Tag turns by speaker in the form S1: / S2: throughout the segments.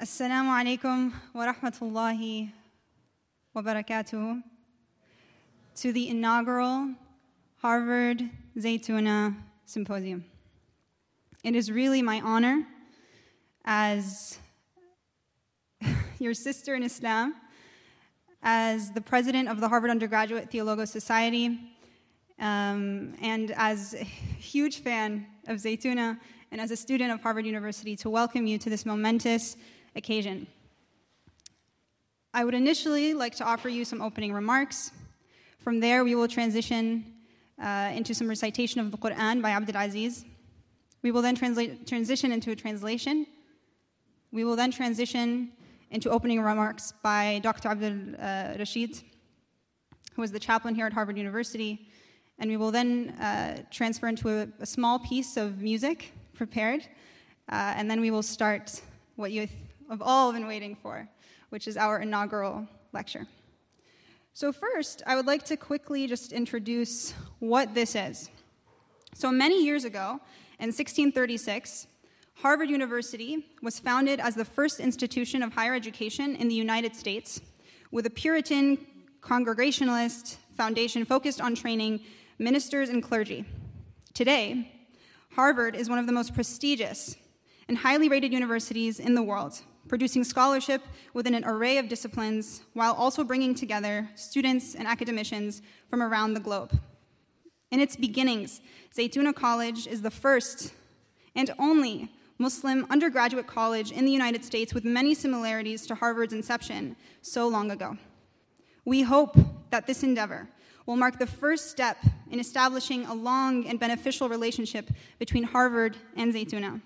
S1: Assalamu alaikum wa rahmatullahi wa barakatuh to the inaugural Harvard Zaytuna Symposium. It is really my honor as your sister in Islam, as the president of the Harvard Undergraduate Theologos Society, um, and as a huge fan of Zaytuna and as a student of Harvard University to welcome you to this momentous occasion. I would initially like to offer you some opening remarks. From there, we will transition uh, into some recitation of the Quran by Abdul Aziz. We will then transition into a translation. We will then transition into opening remarks by Dr. Abdul uh, Rashid, who is the chaplain here at Harvard University. And we will then uh, transfer into a, a, small piece of music prepared. Uh, and then we will start what you have all been waiting for, which is our inaugural lecture. So, first, I would like to quickly just introduce what this is. So, many years ago, in 1636, Harvard University was founded as the first institution of higher education in the United States with a Puritan Congregationalist foundation focused on training ministers and clergy. Today, Harvard is one of the most prestigious and highly rated universities in the world, producing scholarship within an array of disciplines while also bringing together students and academicians from around the globe. In its beginnings, Zaytuna College is the first and only Muslim undergraduate college in the United States with many similarities to Harvard's inception so long ago. We hope that this endeavor will mark the first step in establishing a long and beneficial relationship between Harvard and Zaytuna.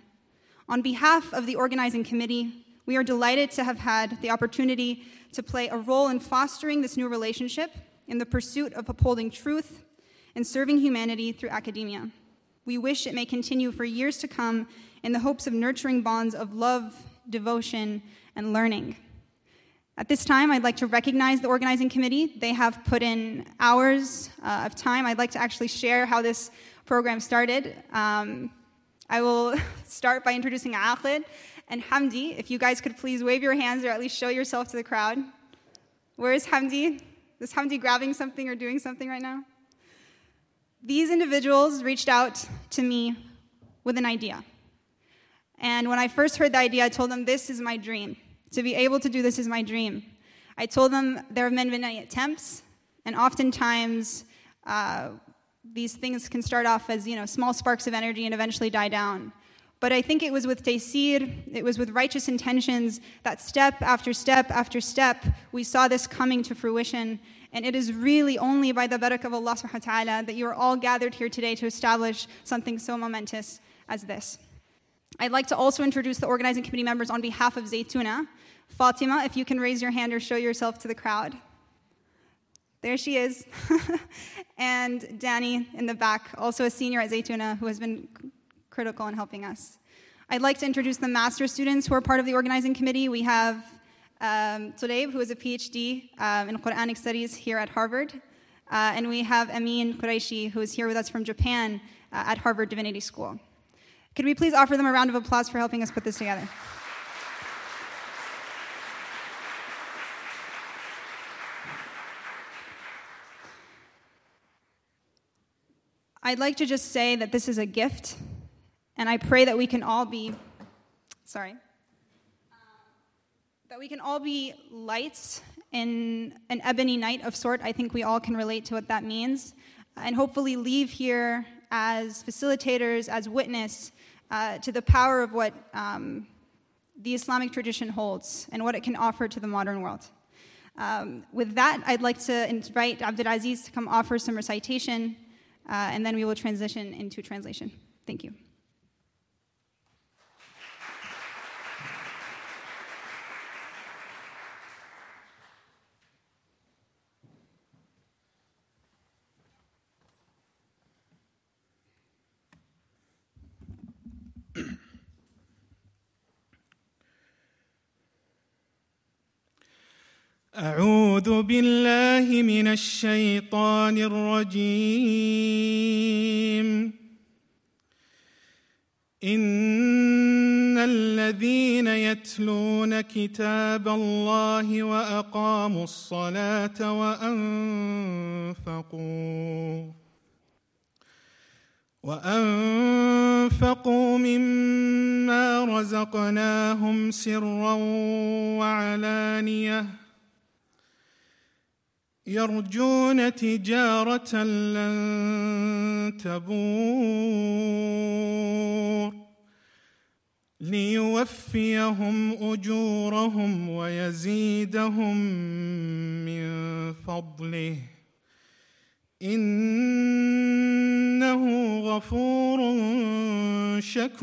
S1: On behalf of the organizing committee, we are delighted to have had the opportunity to play a role in fostering this new relationship in the pursuit of upholding truth and serving humanity through academia. We wish it may continue for years to come in the hopes of nurturing bonds of love, devotion, and learning. At this time, I'd like to recognize the organizing committee. They have put in hours uh, of time. I'd like to actually share how this program started. Um, I will start by introducing Aqid and Hamdi. If you guys could please wave your hands or at least show yourself to the crowd. Where is Hamdi? Is Hamdi grabbing something or doing something right now? These individuals reached out to me with an idea. And when I first heard the idea, I told them, This is my dream. To be able to do this is my dream. I told them there have been many attempts, and oftentimes uh, these things can start off as you know small sparks of energy and eventually die down. But I think it was with Taysir, it was with righteous intentions that step after step after step, we saw this coming to fruition. And it is really only by the barakah of Allah subhanahu wa ta'ala that you are all gathered here today to establish something so momentous as this. I'd like to also introduce the organizing committee members on behalf of Zaytuna. Fatima, if you can raise your hand or show yourself to the crowd. There she is. and Danny in the back, also a senior at Zaytuna, who has been critical in helping us. I'd like to introduce the master students who are part of the organizing committee. We have um, who is a PhD um, in Quranic studies here at Harvard. Uh, and we have Amin Qureshi, who is here with us from Japan uh, at Harvard Divinity School. Could we please offer them a round of applause for helping us put this together? I'd like to just say that this is a gift, and I pray that we can all be, sorry, that we can all be lights in an ebony night of sort. I think we all can relate to what that means, and hopefully leave here as facilitators, as witness uh, to the power of what um, the Islamic tradition holds and what it can offer to the modern world. Um, with that, I'd like to invite Abdul Aziz to come offer some recitation, uh, and then we will transition into translation. Thank you.
S2: أعوذ بالله من الشيطان الرجيم. إن الذين يتلون كتاب الله وأقاموا الصلاة وأنفقوا وأنفقوا مما رزقناهم سرا وعلانية يرجون تجارة لن تبور ليوفيهم أجورهم ويزيدهم من فضله. إنه غفور شكور.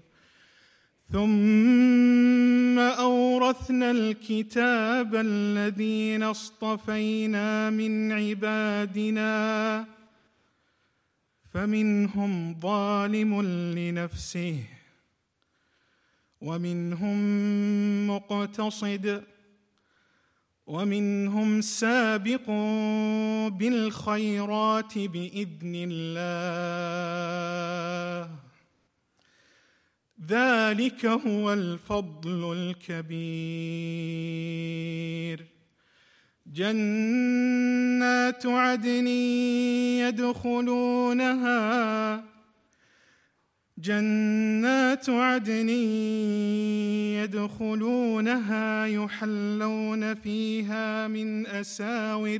S2: ثم أورثنا الكتاب الذين اصطفينا من عبادنا فمنهم ظالم لنفسه ومنهم مقتصد ومنهم سابق بالخيرات بإذن الله. ذلك هو الفضل الكبير. جنات عدن يدخلونها جنات عدن يدخلونها يحلون فيها من أساور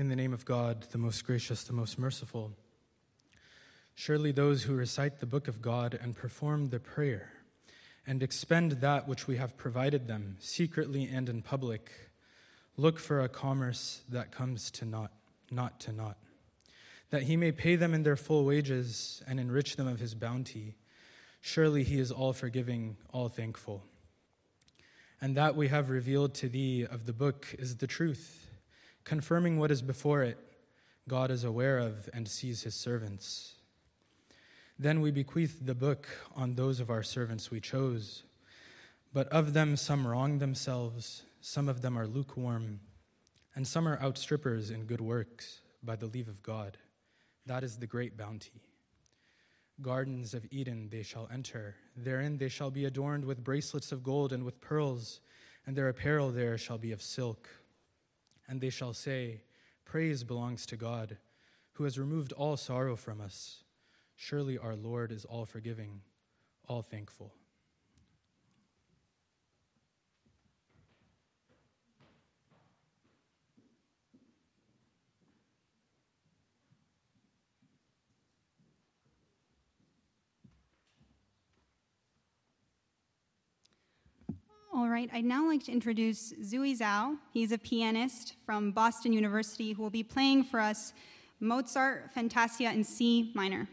S3: In the name of God, the most gracious, the most merciful. Surely those who recite the book of God and perform the prayer and expend that which we have provided them, secretly and in public, look for a commerce that comes to naught, not to naught, that he may pay them in their full wages and enrich them of his bounty. Surely he is all forgiving, all thankful. And that we have revealed to thee of the book is the truth confirming what is before it, God is aware of and sees his servants. Then we bequeathed the book on those of our servants we chose. But of them some wrong themselves, some of them are lukewarm, and some are outstrippers in good works by the leave of God. That is the great bounty. Gardens of Eden they shall enter. Therein they shall be adorned with bracelets of gold and with pearls, and their apparel there shall be of silk and they shall say, Praise belongs to God, who has removed all sorrow from us. Surely our Lord is all forgiving, all thankful.
S1: Right, I'd now like to introduce Zui Zhao. He's a pianist from Boston University who will be playing for us Mozart Fantasia in C minor.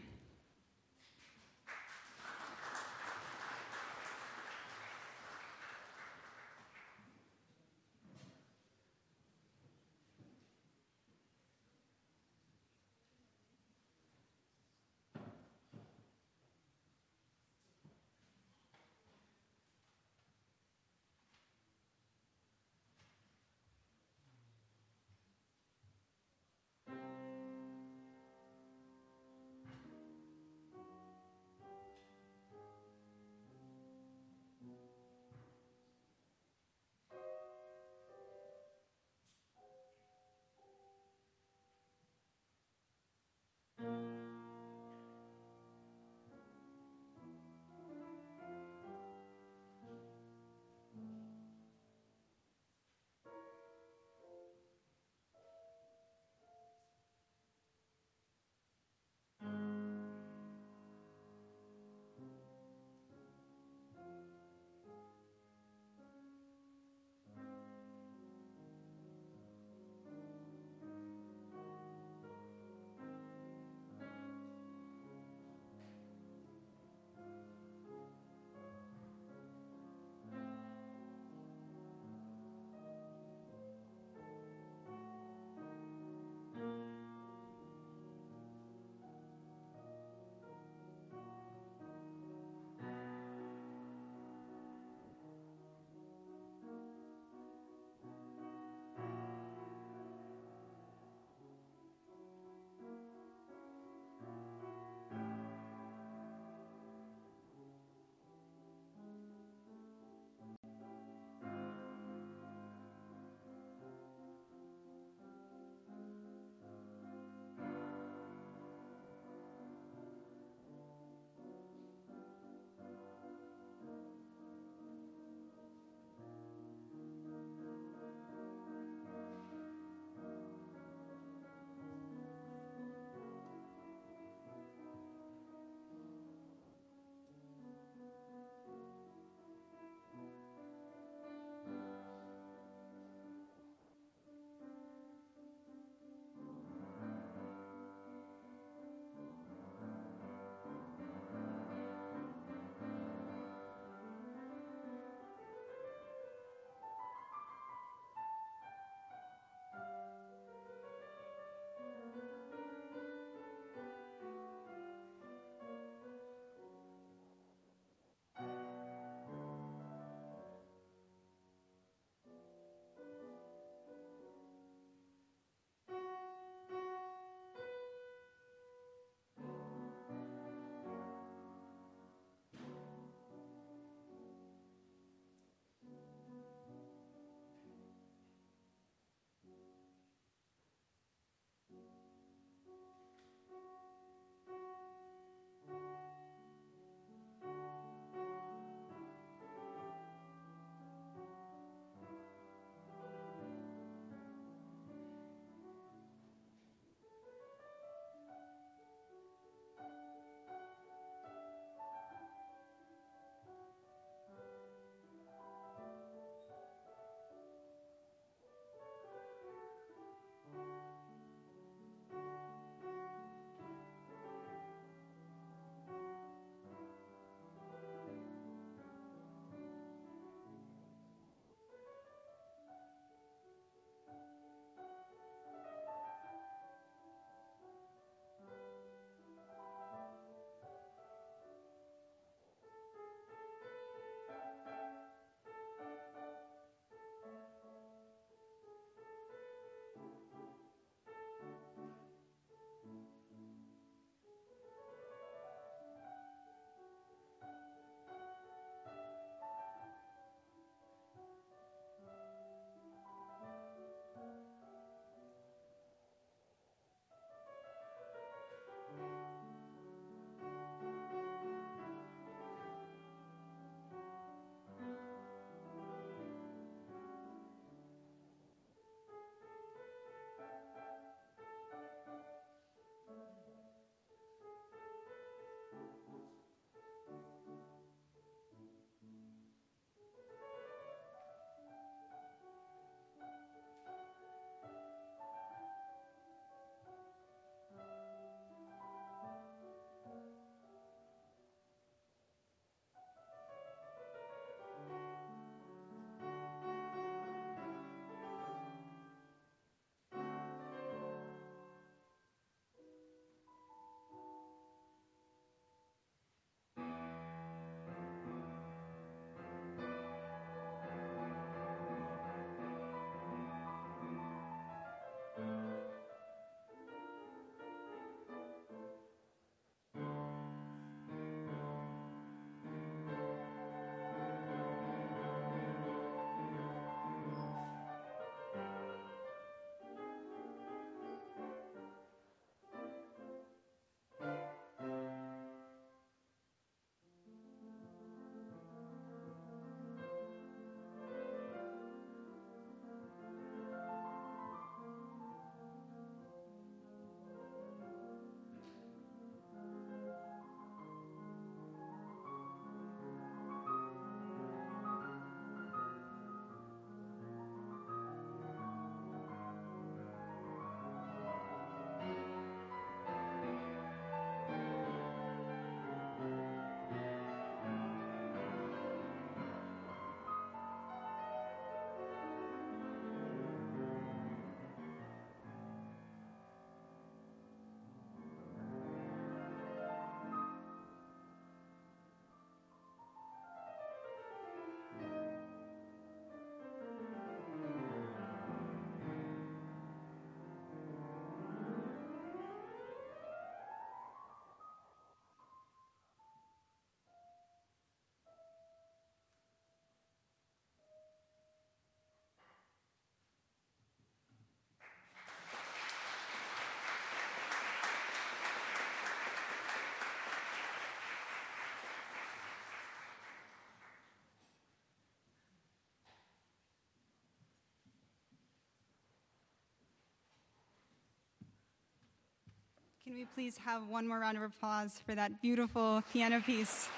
S1: Can we please have one more round of applause for that beautiful piano piece?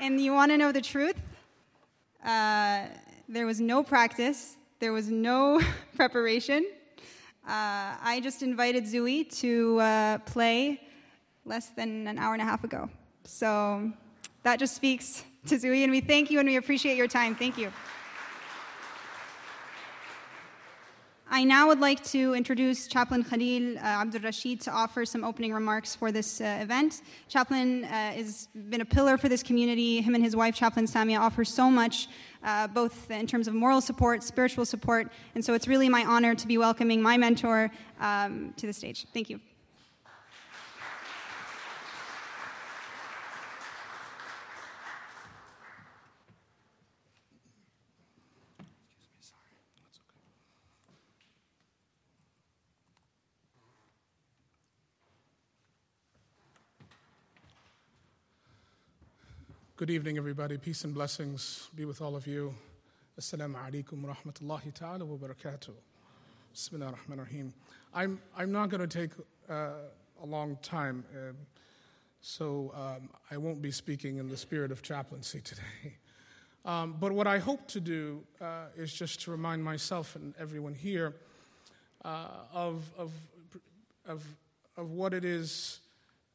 S1: And you want to know the truth? Uh, there was no practice, there was no preparation. Uh, I just invited Zui to uh, play less than an hour and a half ago. So that just speaks to Zui, and we thank you and we appreciate your time. Thank you. I now would like to introduce Chaplain Khalil uh, Abdul Rashid to offer some opening remarks for this uh, event. Chaplain uh, has been a pillar for this community. Him and his wife, Chaplain Samia, offer so much, uh, both in terms of moral support, spiritual support, and so it's really my honor to be welcoming my mentor um, to the stage. Thank you.
S4: Good evening, everybody. Peace and blessings be with all of you. Assalamu alaikum rahmatullahi ta'ala wa barakatuh. Bismillah ar-Rahman ar-Rahim. I'm, I'm not going to take uh, a long time, uh, so um, I won't be speaking in the spirit of chaplaincy today. Um, but what I hope to do uh, is just to remind myself and everyone here uh, of, of, of, of what it is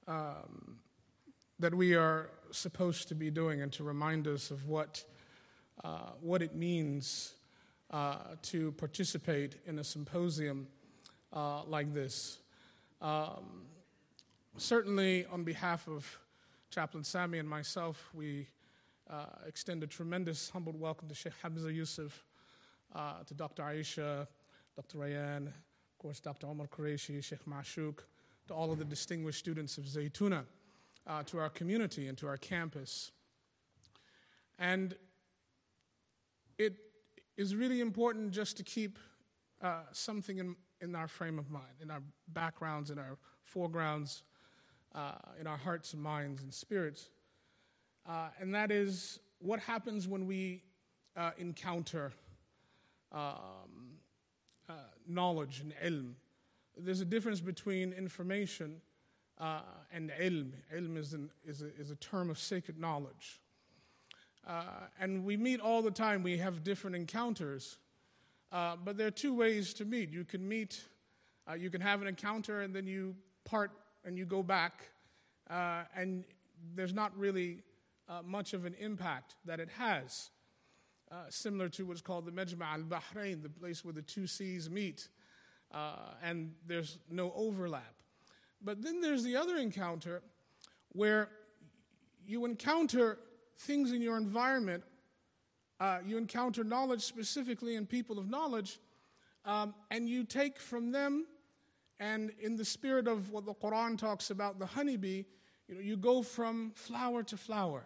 S4: um, that we are supposed to be doing and to remind us of what, uh, what it means uh, to participate in a symposium uh, like this. Um, certainly, on behalf of Chaplain Sami and myself, we uh, extend a tremendous humble welcome to Sheikh Hamza Yusuf, uh, to Dr. Aisha, Dr. Rayan, of course, Dr. Omar Qureshi, Sheikh Mashuk, to all of the distinguished students of Zaytuna uh, to our community and to our campus. And it is really important just to keep uh, something in, in our frame of mind, in our backgrounds, in our foregrounds, uh, in our hearts and minds and spirits. Uh, and that is what happens when we uh, encounter um, uh, knowledge and ilm. There's a difference between information uh, and ilm. Ilm is, an, is, a, is a term of sacred knowledge. Uh, and we meet all the time, we have different encounters. Uh, but there are two ways to meet. You can meet, uh, you can have an encounter and then you part and you go back, uh, and there's not really uh, much of an impact that it has. similar to what's called the Majma al Bahrain, the place where the two seas meet, and there's no overlap. But then there's the other encounter where you encounter things in your environment, uh, you encounter knowledge specifically in people of knowledge, um, and you take from them, and in the spirit of what the Quran talks about, the honeybee, you know, you go from flower to flower,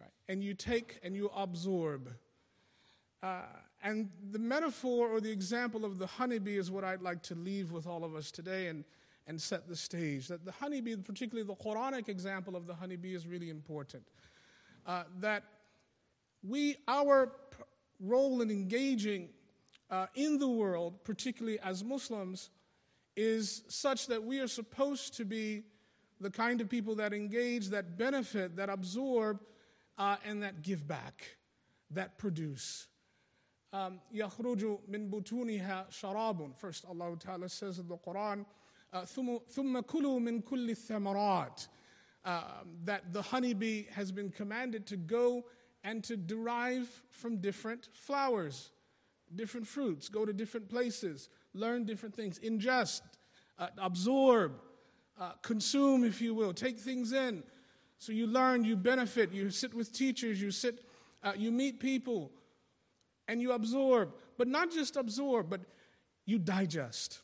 S4: right? and you take and you absorb. Uh, and the metaphor or the example of the honeybee is what I'd like to leave with all of us today. And and set the stage. That the honeybee, particularly the Quranic example of the honeybee, is really important. Uh, that we, our p- role in engaging uh, in the world, particularly as Muslims, is such that we are supposed to be the kind of people that engage, that benefit, that absorb, uh, and that give back, that produce. يخرج من بطونها شراب. First, Allah Ta'ala says in the Quran, ثم كلوا من كل الثمرات that the honeybee has been commanded to go and to derive from different flowers, different fruits, go to different places, learn different things, ingest, uh, absorb, uh, consume, if you will, take things in. So you learn, you benefit, you sit with teachers, you sit, uh, you meet people, and you absorb. But not just absorb, but you digest.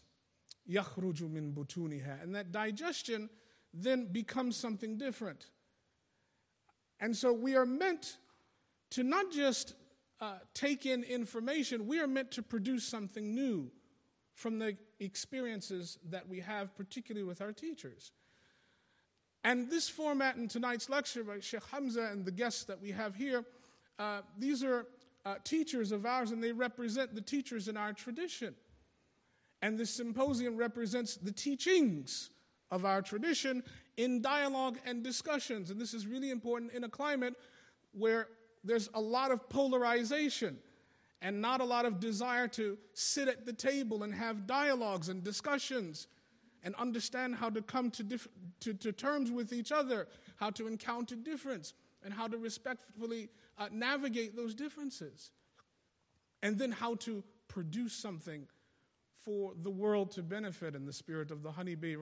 S4: يخرج من بطونها. And that digestion then becomes something different. And so we are meant to not just uh, take in information, we are meant to produce something new from the experiences that we have, particularly with our teachers. And this format in tonight's lecture by Sheikh Hamza and the guests that we have here, uh, these are uh, teachers of ours and they represent the teachers in our tradition. And this symposium represents the teachings of our tradition in dialogue and discussions. And this is really important in a climate where there's a lot of polarization and not a lot of desire to sit at the table and have dialogues and discussions and understand how to come to, diff- to, to terms with each other, how to encounter difference, and how to respectfully uh, navigate those differences. And then how to produce something for the world to benefit in the spirit of the honeybee.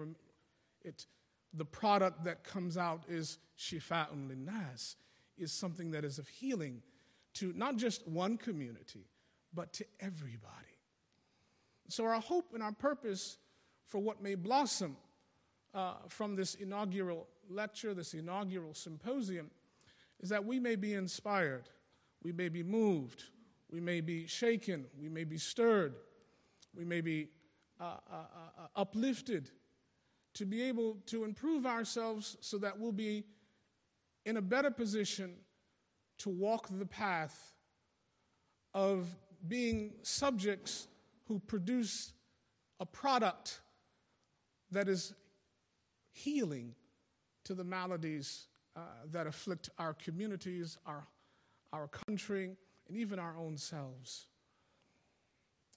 S4: It, the product that comes out is shifa'un linnas, is something that is of healing to not just one community, but to everybody. So, our hope and our purpose for what may blossom uh, from this inaugural lecture, this inaugural symposium, is that we may be inspired, we may be moved, we may be shaken, we may be stirred, we may be uh, uh, uh uplifted to be able to improve ourselves so that we'll be in a better position to walk the path of being subjects who produce a product that is healing to the maladies uh, that afflict our communities, our, our country, and even our own selves.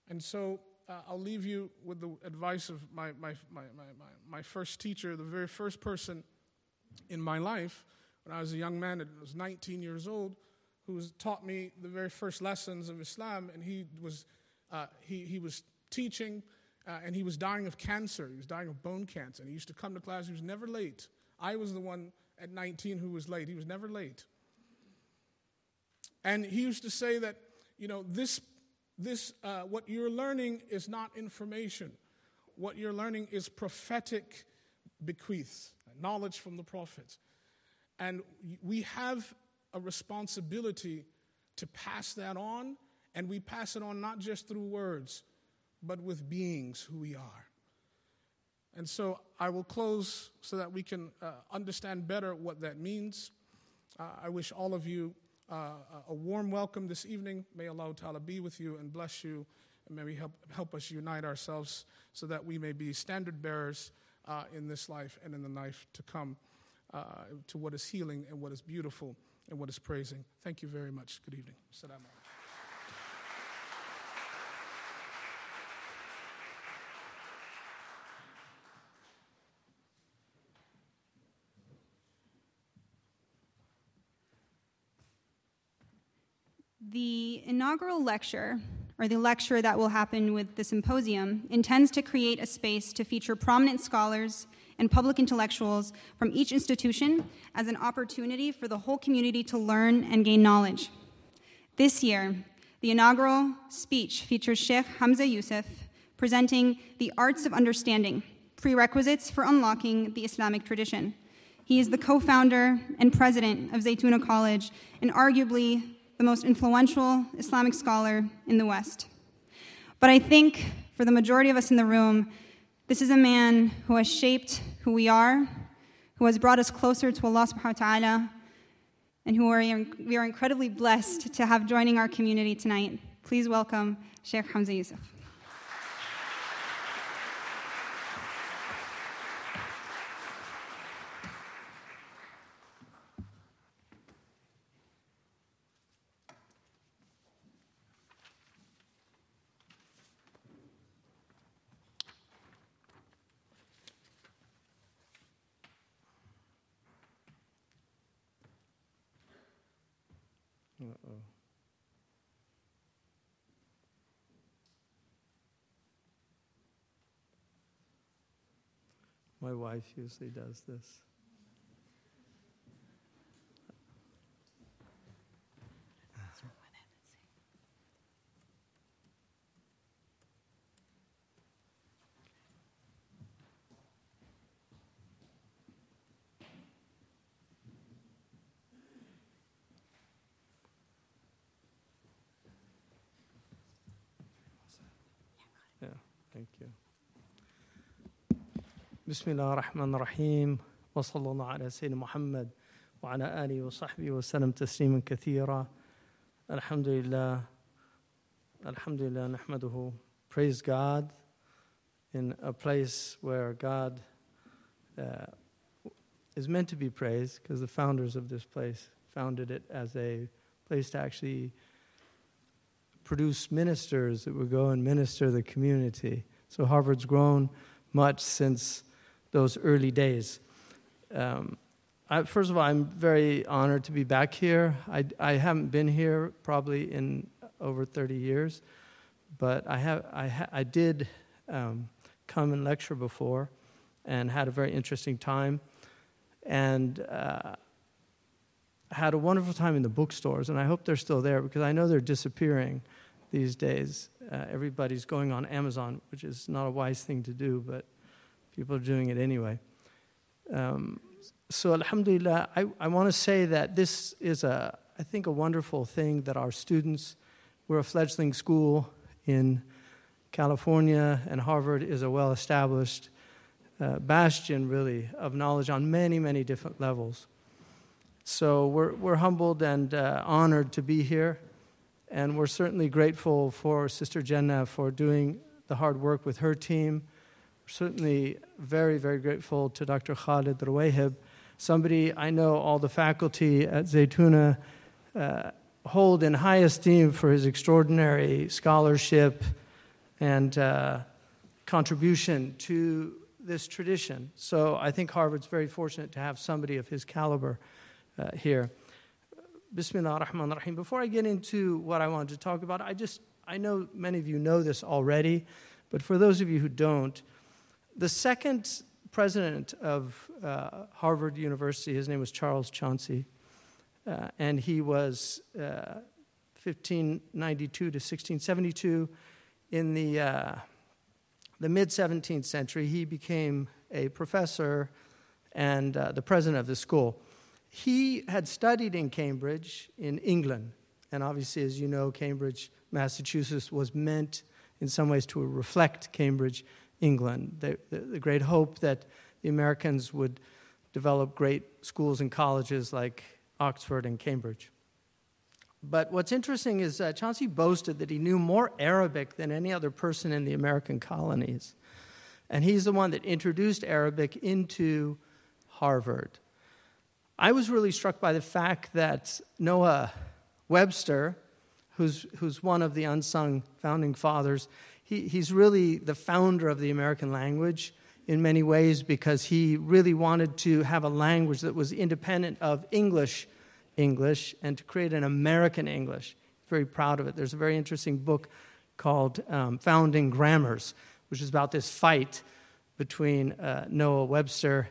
S4: And so uh, I'll leave you with the advice of my, my, my, my, my, first teacher, the very first person in my life when I was a young man, I was 19 years old, who taught me the very first lessons of Islam. And he was, uh, he, he was teaching, uh, and he was dying of cancer. He was dying of bone cancer. And he used to come to class, he was never late. I was the one at 19 who was late. He was never late. And he used to say that, you know, this this, uh, what you're learning is not information. What you're learning is prophetic bequeaths, knowledge from the prophets. And we have a responsibility to pass that on, and we pass it on not just through words, but with beings who we are. And so I will close so that we can uh, understand better what that means. Uh, I wish all of you uh, a warm welcome this evening. May Allah Ta'ala be with you and bless you. And may we help, help us unite ourselves so that we may be standard bearers uh, in this life and in the life to come uh, to what is healing and what is beautiful and what is praising. Thank you very much. Good evening.
S1: The inaugural lecture, or the lecture that will happen with the symposium, intends to create a space to feature prominent scholars and public intellectuals from each institution as an opportunity for the whole community to learn and gain knowledge. This year, the inaugural speech features Sheikh Hamza Yusuf presenting The Arts of Understanding Prerequisites for Unlocking the Islamic Tradition. He is the co founder and president of Zaytuna College and arguably the most influential Islamic scholar in the West. But I think for the majority of us in the room, this is a man who has shaped who we are, who has brought us closer to Allah subhanahu wa ta'ala, and who are, we are incredibly blessed to have joining our community tonight. Please welcome Sheikh Hamza Yusuf.
S5: Uh-oh. My wife usually does this. Thank you. بسم الله الرحمن الرحيم وصلى الله على سيدنا محمد وعلى آله وصحبه وسلم تسليما كثيرا الحمد لله الحمد لله نحمده praise God in a place where God uh, is meant to be praised, because the founders of this place founded it as a place to actually produce ministers that would go and minister the community. So Harvard's grown much since those early days. Um, I, first of all, I'm very honored to be back here. I, I haven't been here probably in over 30 years, but I, have, I, ha, I did um, come and lecture before and had a very interesting time and uh, had a wonderful time in the bookstores. And I hope they're still there because I know they're disappearing these days. Uh, everybody's going on Amazon, which is not a wise thing to do, but people are doing it anyway. Um, so, Alhamdulillah, I, I want to say that this is, a, I think, a wonderful thing that our students, we're a fledgling school in California, and Harvard is a well established uh, bastion, really, of knowledge on many, many different levels. So, we're, we're humbled and uh, honored to be here. And we're certainly grateful for Sister Jenna for doing the hard work with her team. Certainly very, very grateful to Dr. Khalid Rawahib, somebody I know all the faculty at Zaytuna uh, hold in high esteem for his extraordinary scholarship and uh, contribution to this tradition. So I think Harvard's very fortunate to have somebody of his caliber uh, here. Bismillah ar-Rahman ar-Rahim. Before I get into what I wanted to talk about, I just, I know many of you know this already, but for those of you who don't, the second president of uh, Harvard University, his name was Charles Chauncy, uh, and he was uh, 1592 to 1672. In the, uh, the mid 17th century, he became a professor and uh, the president of the school. He had studied in Cambridge, in England. And obviously, as you know, Cambridge, Massachusetts was meant in some ways to reflect Cambridge, England. The, the, the great hope that the Americans would develop great schools and colleges like Oxford and Cambridge. But what's interesting is uh, Chauncy boasted that he knew more Arabic than any other person in the American colonies. And he's the one that introduced Arabic into Harvard. I was really struck by the fact that Noah Webster, who's, who's one of the unsung founding fathers, he, he's really the founder of the American language in many ways because he really wanted to have a language that was independent of English English and to create an American English. Very proud of it. There's a very interesting book called um, Founding Grammars, which is about this fight between uh, Noah Webster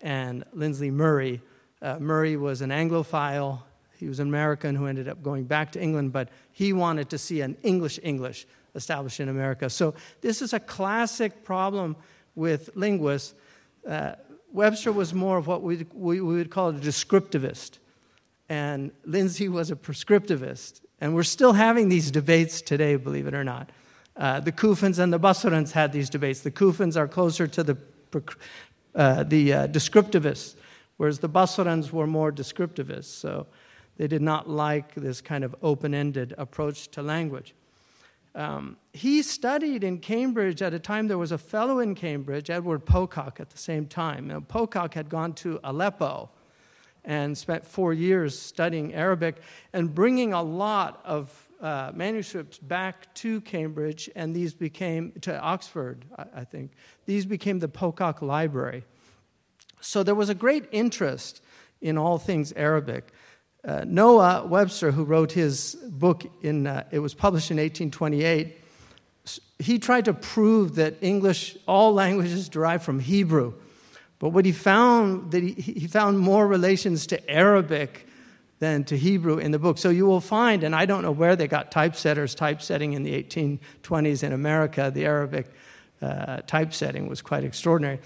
S5: and Lindley Murray uh, Murray was an Anglophile. He was an American who ended up going back to England, but he wanted to see an English English established in America. So this is a classic problem with linguists. Uh, Webster was more of what we, we would call a descriptivist, and Lindsay was a prescriptivist. And we're still having these debates today, believe it or not. Uh, the Kufans and the Basrans had these debates. The Kufans are closer to the, uh, the uh, descriptivists whereas the Basrans were more descriptivists, so they did not like this kind of open ended approach to language. Um, he studied in Cambridge at a time there was a fellow in Cambridge, Edward Pocock, at the same time. Now, Pocock had gone to Aleppo and spent four years studying Arabic and bringing a lot of uh, manuscripts back to Cambridge, and these became, to Oxford, I, I think. These became the Pocock Library. So there was a great interest in all things Arabic. Uh, Noah Webster, who wrote his book in, uh, it was published in 1828, he tried to prove that English, all languages derive from Hebrew. But what he found, that he, he found more relations to Arabic than to Hebrew in the book. So you will find, and I don't know where they got typesetters typesetting in the 1820s in America, the Arabic uh, typesetting was quite extraordinary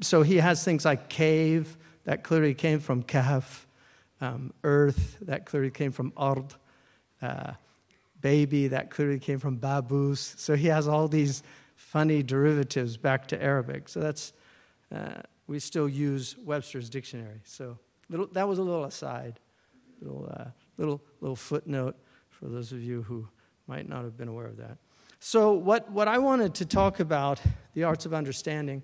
S5: so he has things like cave, that clearly came from kahf, um, earth, that clearly came from ard, uh, baby, that clearly came from babus. So he has all these funny derivatives back to Arabic. So that's, uh, we still use Webster's dictionary. So little, that was a little aside, little, uh, little, little footnote for those of you who might not have been aware of that. So, what, what I wanted to talk about, the arts of understanding,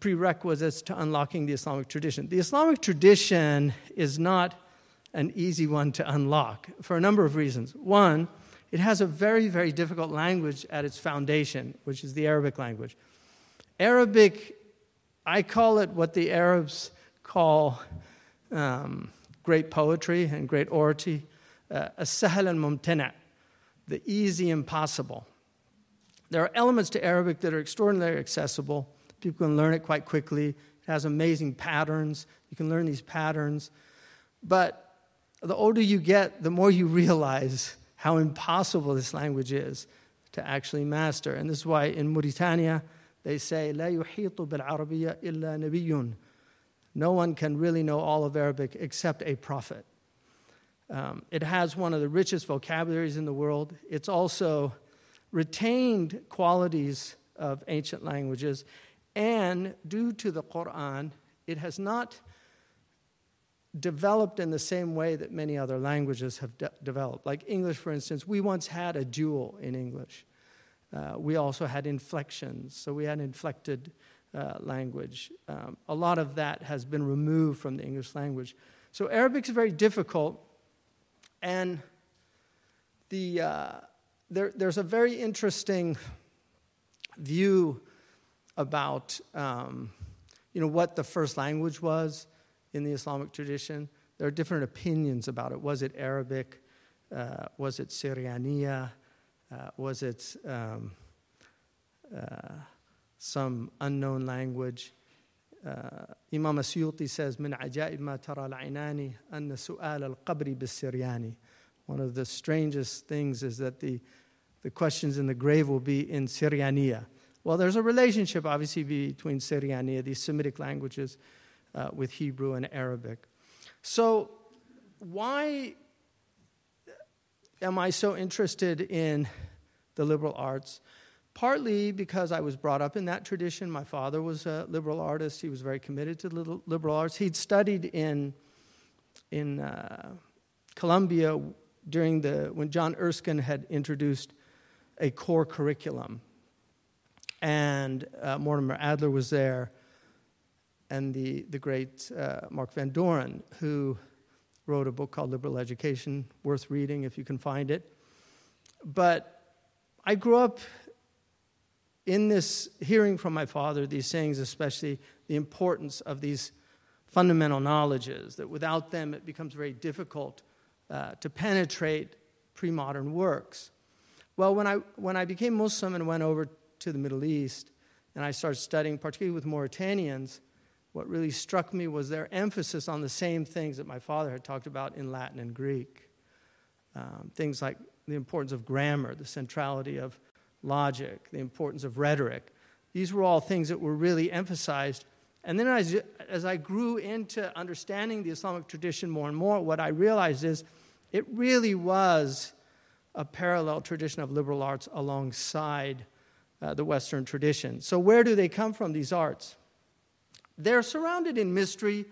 S5: prerequisites to unlocking the Islamic tradition. The Islamic tradition is not an easy one to unlock for a number of reasons. One, it has a very, very difficult language at its foundation, which is the Arabic language. Arabic, I call it what the Arabs call um, great poetry and great oratory, uh, a sahal al mumtana, the easy impossible. There are elements to Arabic that are extraordinarily accessible. People can learn it quite quickly. It has amazing patterns. You can learn these patterns. But the older you get, the more you realize how impossible this language is to actually master. And this is why in Mauritania they say, لا يحيط بالعربية إلا نبي. No one can really know all of Arabic except a prophet. Um, it has one of the richest vocabularies in the world. It's also retained qualities of ancient languages. and due to the Quran, it has not developed in the same way that many other languages have de- developed. Like English, for instance, we once had a dual in English. Uh, we also had inflections, so we had an inflected uh, language. Um, a lot of that has been removed from the English language. So Arabic is very difficult and the, uh, there, there's a very interesting view about um, you know, what the first language was in the Islamic tradition. There are different opinions about it. Was it Arabic? Uh, was it Syriania? Uh, was it um, uh, some unknown language? Uh, Imam As-Suyuti says, "من عجائب ما ترى العيناني أن سؤال القبر بالسرياني." One of the strangest things is that the the questions in the grave will be in Syriania. Well, there's a relationship, obviously, between Syriania, these Semitic languages, uh, with Hebrew and Arabic. So, why am I so interested in the liberal arts? partly because I was brought up in that tradition. My father was a liberal artist, he was very committed to the liberal arts. He'd studied in, in uh, Columbia during the, when John Erskine had introduced a core curriculum. And uh, Mortimer Adler was there, and the, the great uh, Mark Van Doren, who wrote a book called Liberal Education, worth reading if you can find it. But I grew up in this hearing from my father, these sayings, especially the importance of these fundamental knowledges, that without them it becomes very difficult uh, to penetrate pre modern works. Well, when I, when I became Muslim and went over to the Middle East, and I started studying, particularly with Mauritanians, what really struck me was their emphasis on the same things that my father had talked about in Latin and Greek. Um, things like the importance of grammar, the centrality of logic, the importance of rhetoric. These were all things that were really emphasized. And then as, as I grew into understanding the Islamic tradition more and more, what I realized is it really was a parallel tradition of liberal arts alongside uh, the Western tradition. So, where do they come from, these arts? They're surrounded in mystery.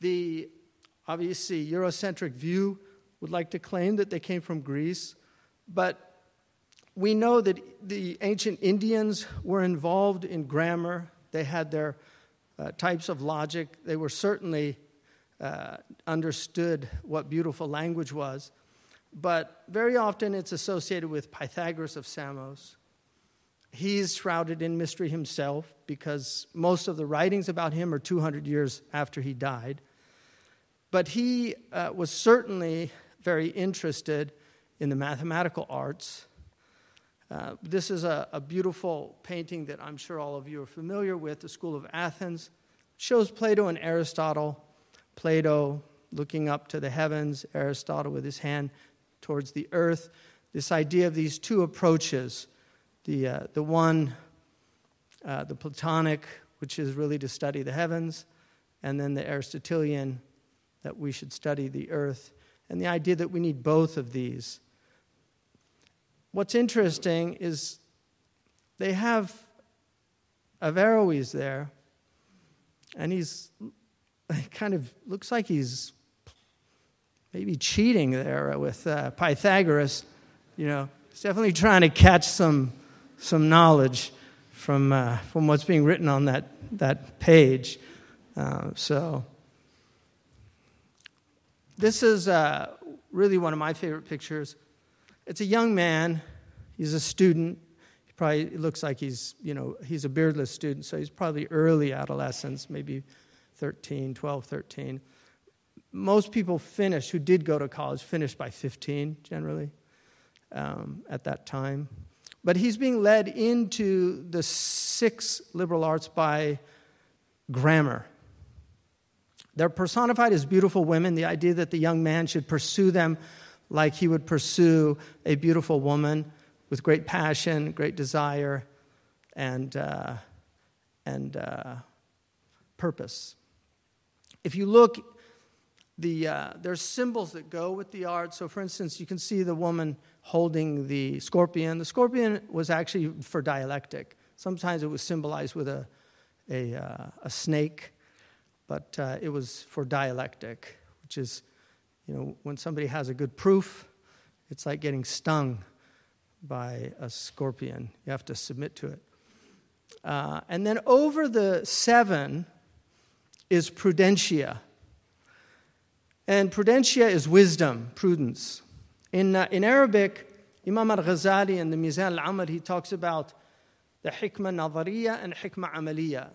S5: The obviously Eurocentric view would like to claim that they came from Greece, but we know that the ancient Indians were involved in grammar. They had their uh, types of logic. They were certainly uh, understood what beautiful language was. But very often it's associated with Pythagoras of Samos. He's shrouded in mystery himself because most of the writings about him are 200 years after he died. But he uh, was certainly very interested in the mathematical arts uh, this is a, a, beautiful painting that I'm sure all of you are familiar with, the School of Athens. Shows Plato and Aristotle. Plato looking up to the heavens, Aristotle with his hand towards the earth. This idea of these two approaches the, uh, the one, uh, the Platonic, which is really to study the heavens, and then the Aristotelian, that we should study the earth, and the idea that we need both of these what's interesting is they have Averroes there, and he's kind of looks like he's maybe cheating there with uh, Pythagoras, you know. He's definitely trying to catch some, some knowledge from, uh, from what's being written on that, that page. Uh, so, this is uh, really one of my favorite pictures. It's a young man, he's a student. He probably looks like he's, you know, he's a beardless student, so he's probably early adolescence, maybe 13, 12, 13. Most people finish, who did go to college, finished by 15 generally um, at that time. But he's being led into the six liberal arts by grammar. They're personified as beautiful women, the idea that the young man should pursue them like he would pursue a beautiful woman with great passion, great desire, and, uh, and uh, purpose. If you look, the, uh, there's symbols that go with the art. So, for instance, you can see the woman holding the scorpion. The scorpion was actually for dialectic. Sometimes it was symbolized with a, a, uh, a snake but uh, it was for dialectic, which is, you know, when somebody has a good proof, it's like getting stung by a scorpion. You have to submit to it. Uh, and then over the seven is prudentia. And prudentia is wisdom, prudence. In, uh, in Arabic, Imam al Ghazali in the Mizan al Amal, he talks about the hikmah nadariya and hikmah amaliya.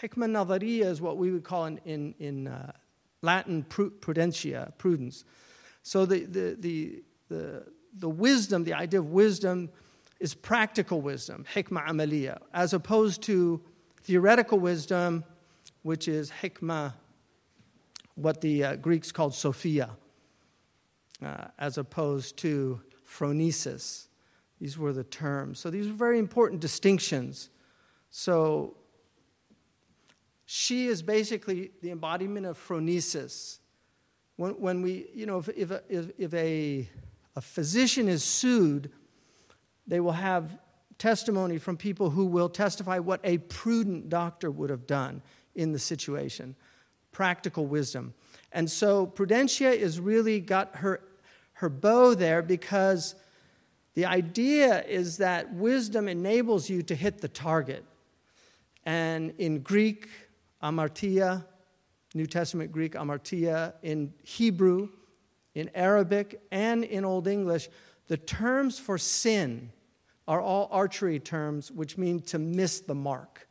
S5: Hikmah nadariya is what we would call in, in, in uh, Latin prudentia, prudence. So the, the, the, the, the wisdom, the idea of wisdom, is practical wisdom, hikmah amaliya, as opposed to theoretical wisdom, which is hikmah, what the uh, Greeks called sophia, uh, as opposed to phronesis. These were the terms. So these are very important distinctions. So she is basically the embodiment of phronesis. When, when we, you know, if, if, a, if, if a, a physician is sued, they will have testimony from people who will testify what a prudent doctor would have done in the situation. Practical wisdom. And so Prudentia is really got her, her bow there because the idea is that wisdom enables you to hit the target. And in Greek, amartia, New Testament Greek amartia, in Hebrew, in Arabic, and in Old English, the terms for sin are all archery terms, which mean to miss the mark.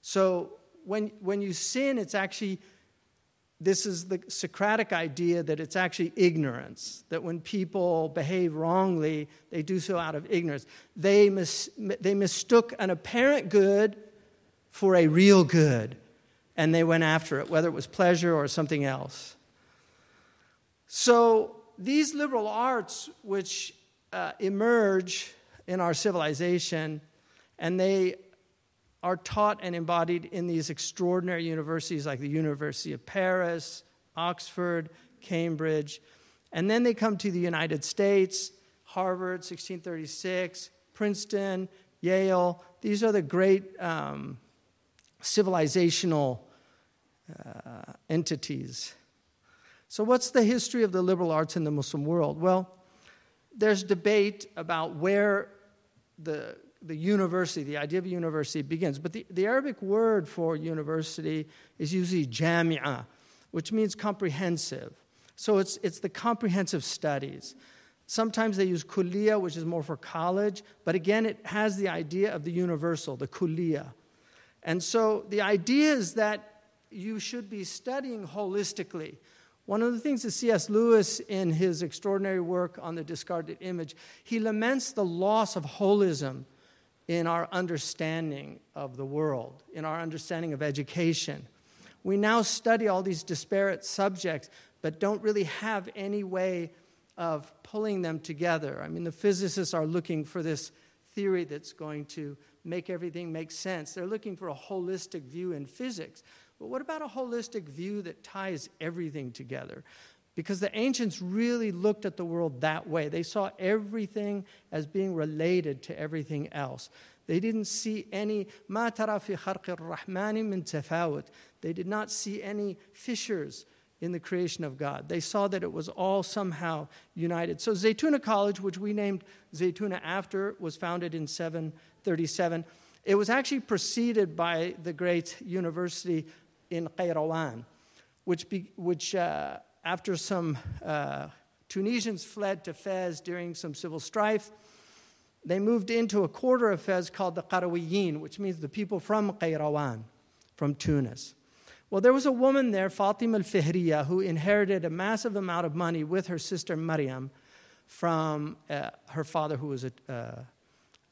S5: So when, when you sin, it's actually, this is the Socratic idea that it's actually ignorance, that when people behave wrongly, they do so out of ignorance. They, mis, they mistook an apparent good for a real good and they went after it, whether it was pleasure or something else. So, these liberal arts, which uh, emerge in our civilization, and they are taught and embodied in these extraordinary universities like the University of Paris, Oxford, Cambridge, and then they come to the United States, Harvard, 1636, Princeton, Yale. These are the great um, civilizational uh, entities. So, what's the history of the liberal arts in the Muslim world? Well, there's debate about where the, the university, the idea of university begins. But the, the Arabic word for university is usually jamia, which means comprehensive. So it's, it's the comprehensive studies. Sometimes they use kuliya, which is more for college, but again, it has the idea of the universal, the kuliya. And so the idea is that you should be studying holistically. One of the things that C.S. Lewis, in his extraordinary work on the discarded image, he laments the loss of holism in our understanding of the world, in our understanding of education. We now study all these disparate subjects, but don't really have any way of pulling them together. I mean, the physicists are looking for this theory that's going to make everything make sense. They're looking for a holistic view in physics. But what about a holistic view that ties everything together? because the ancients really looked at the world that way. They saw everything as being related to everything else. They didn't see any min tafawut. They did not see any fissures in the creation of God. They saw that it was all somehow united. So Zaytuna College, which we named Zaytuna after, was founded in 737. It was actually preceded by the great university in Qayrawan, which, be, which uh, after some uh, Tunisians fled to Fez during some civil strife, they moved into a quarter of Fez called the Qarawiyyin, which means the people from Qayrawan, from Tunis. Well, there was a woman there, Fatima al Fihriya, who inherited a massive amount of money with her sister Maryam from uh, her father, who was a, uh,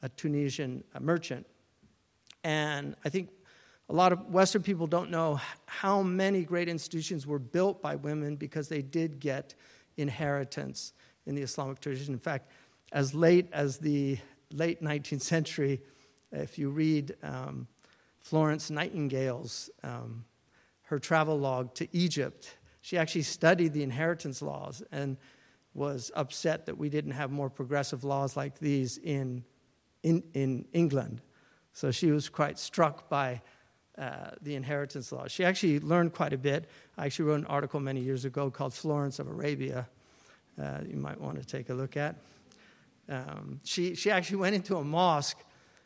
S5: a Tunisian merchant. And I think a lot of Western people don't know how many great institutions were built by women because they did get inheritance in the Islamic tradition. In fact, as late as the late 19th century, if you read um, Florence Nightingale's um, her travel log to Egypt, she actually studied the inheritance laws and was upset that we didn't have more progressive laws like these in, in, in England. So she was quite struck by uh, the inheritance laws. She actually learned quite a bit. I actually wrote an article many years ago called Florence of Arabia. Uh, you might want to take a look at. Um, she, she actually went into a mosque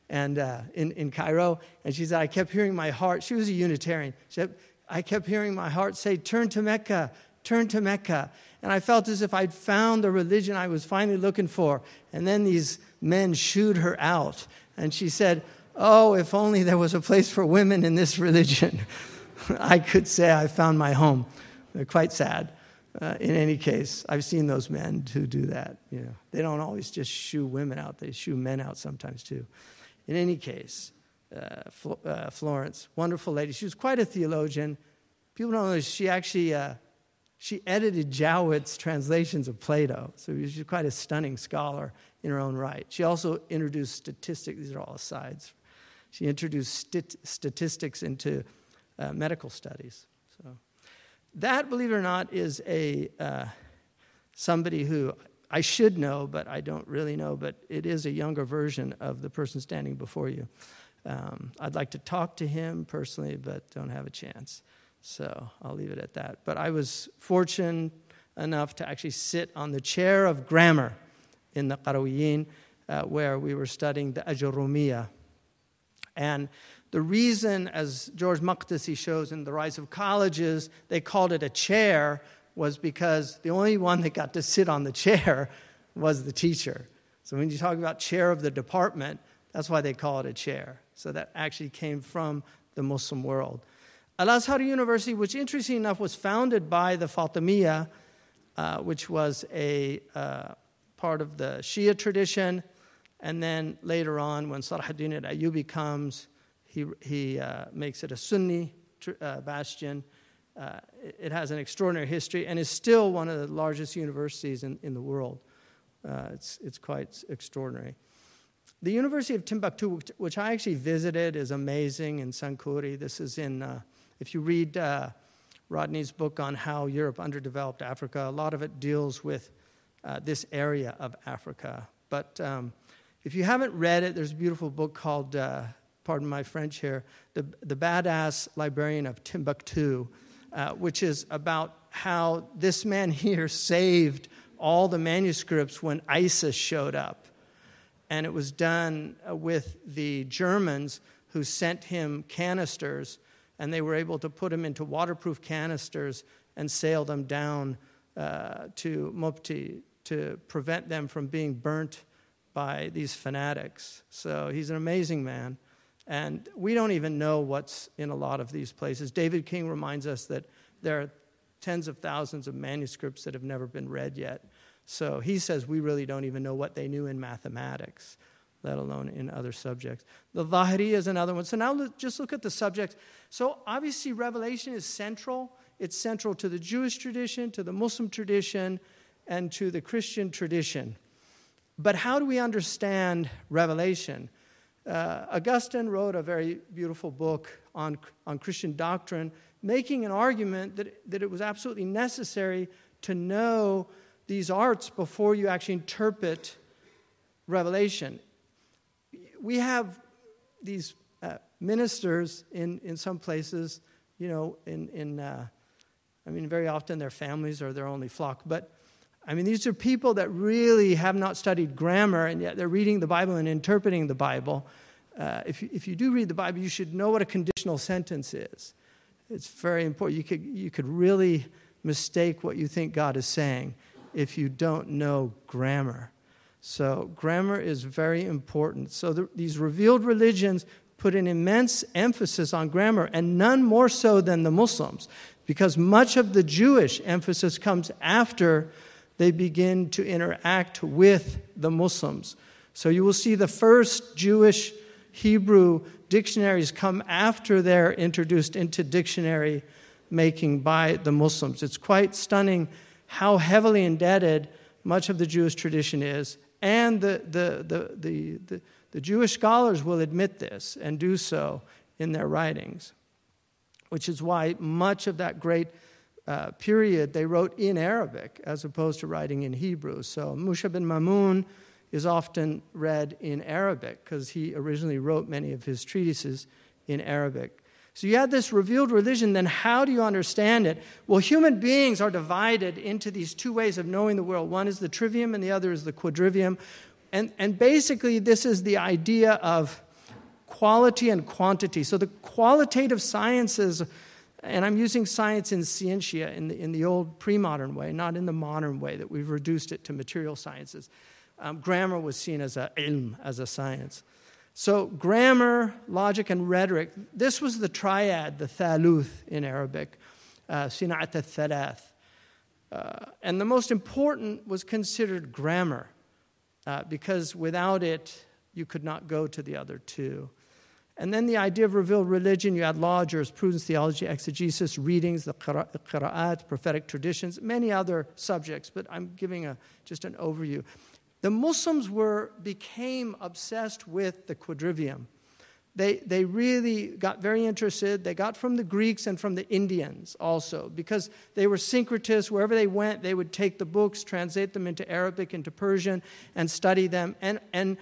S5: and uh, in, in Cairo, and she said, I kept hearing my heart. She was a Unitarian. She said, I kept hearing my heart say, Turn to Mecca, turn to Mecca. And I felt as if I'd found the religion I was finally looking for. And then these men shooed her out. And she said, Oh, if only there was a place for women in this religion. I could say I found my home. They're quite sad. Uh, in any case, I've seen those men who do that. You know, they don't always just shoo women out; they shoo men out sometimes too. In any case, uh, uh, Florence, wonderful lady. She was quite a theologian. People don't know she actually uh, she edited Jowett's translations of Plato, so she's quite a stunning scholar in her own right. She also introduced statistics. These are all asides. She introduced statistics into uh, medical studies. So that, believe it or not, is a uh, somebody who I should know, but I don't really know. But it is a younger version of the person standing before you. Um, I'd like to talk to him personally, but don't have a chance. So I'll leave it at that. But I was fortunate enough to actually sit on the chair of grammar in the Qarawiyyin, uh, where we were studying the Ajurumiyya. And the reason, as George Makdisi shows in The Rise of Colleges, they called it a chair was because the only one that got to sit on the chair was the teacher. So when you talk about chair of the department, that's why they call it a chair. So that actually came from the Muslim world. Al Azhar University, which interesting enough was founded by the Fatimiyya, uh, which was a uh, part of the Shia tradition. And then later on, when Salahuddin al Ayyubi comes, he, he uh, makes it a Sunni uh, bastion. Uh, it, has an extraordinary history and is still one of the largest universities in, in the world. Uh, it's, it's quite extraordinary. The University of Timbuktu, which I actually visited, is amazing in Sankore. This is in, uh, if you read uh, Rodney's book on how Europe underdeveloped Africa, a lot of it deals with this area of Africa. But um, if you haven't read it, there's a beautiful book called, uh, pardon my French here, The, the Badass Librarian of Timbuktu, uh, which is about how this man here saved all the manuscripts when ISIS showed up. And it was done uh, with the Germans who sent him canisters, and they were able to put them into waterproof canisters and sail them down uh, to Mopti to prevent them from being burnt by these fanatics. So he's an amazing man. And we don't even know what's in a lot of these places. David King reminds us that there are tens of thousands of manuscripts that have never been read yet. So he says we really don't even know what they knew in mathematics, let alone in other subjects. The Zahiri is another one. So now just look at the subjects. So obviously, Revelation is central. It's central to the Jewish tradition, to the Muslim tradition, and to the Christian tradition. But how do we understand Revelation? Uh, Augustine wrote a very beautiful book on, on Christian doctrine, making an argument that, that it was absolutely necessary to know these arts before you actually interpret Revelation. We have these uh, ministers in, in some places, you know, in, in uh, I mean, very often their families are their only flock. But I mean, these are people that really have not studied grammar, and yet they're reading the Bible and interpreting the Bible. Uh, if, you, if you do read the Bible, you should know what a conditional sentence is. It's very important. You could, you could really mistake what you think God is saying if you don't know grammar. So, grammar is very important. So, the, these revealed religions put an immense emphasis on grammar, and none more so than the Muslims, because much of the Jewish emphasis comes after they begin to interact with the Muslims. So, you will see the first Jewish Hebrew dictionaries come after they're introduced into dictionary making by the Muslims. It's quite stunning how heavily indebted much of the Jewish tradition is and the, the, the, the, the, Jewish scholars will admit this and do so in their writings, which is why much of that great uh, period they wrote in Arabic as opposed to writing in Hebrew. So Musa bin Mamun is often read in Arabic because he originally wrote many of his treatises in Arabic. So you had this revealed religion, then how do you understand it? Well, human beings are divided into these two ways of knowing the world. One is the trivium, and the other is the quadrivium. And, and basically, this is the idea of quality and quantity. So the qualitative sciences, and I'm using science in scientia in the, in the old pre modern way, not in the modern way that we've reduced it to material sciences. Um, grammar was seen as a ilm, as a science. So, grammar, logic, and rhetoric, this was the triad, the thaluth in Arabic, uh, sina'at al thalath. Uh, and the most important was considered grammar, uh, because without it, you could not go to the other two. And then the idea of revealed religion, you had law, jurisprudence, theology, exegesis, readings, the qira'at, prophetic traditions, many other subjects, but I'm giving a, just an overview. The Muslims were, became obsessed with the quadrivium. They, they really got very interested. They got from the Greeks and from the Indians also, because they were syncretists. Wherever they went, they would take the books, translate them into Arabic, into Persian, and study them. And, and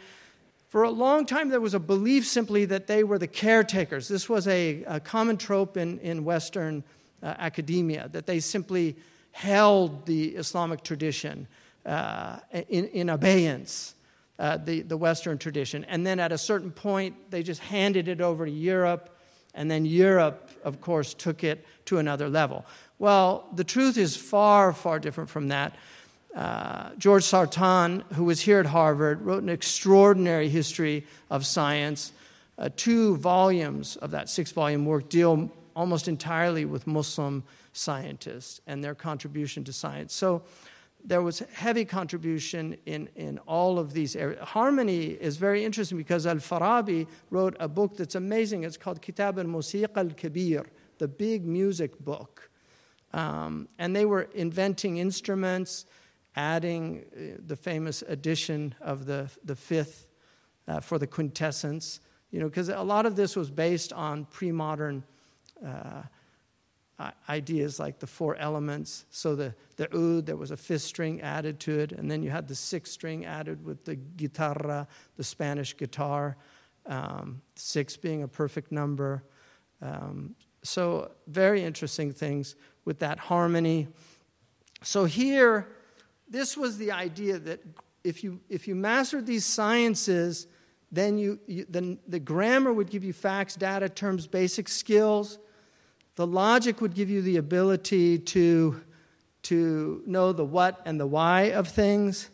S5: for a long time, there was a belief simply that they were the caretakers. This was a, a common trope in, in Western uh, academia, that they simply held the Islamic tradition uh, in, in abeyance, uh, the, the Western tradition. And then at a certain point, they just handed it over to Europe, and then Europe, of course, took it to another level. Well, the truth is far, far different from that. Uh, George Sarton, who was here at Harvard, wrote an extraordinary history of science. Uh, two volumes of that six volume work deal almost entirely with Muslim scientists and their contribution to science. So there was heavy contribution in, in all of these areas. Harmony is very interesting because Al Farabi wrote a book that's amazing. It's called Kitab al Musiq al Kabir, the big music book. Um, and they were inventing instruments, adding uh, the famous addition of the, the fifth uh, for the quintessence. You know, because a lot of this was based on pre modern. Uh, ideas like the four elements. So the, the oud, there was a fifth string added to it, and then you had the sixth string added with the guitarra, the Spanish guitar, um, six being a perfect number. Um, so, very interesting things with that harmony. So, here, this was the idea that if you, if you mastered these sciences, then you, you the, the grammar would give you facts, data, terms, basic skills the logic would give you the ability to, to know the what and the why of things,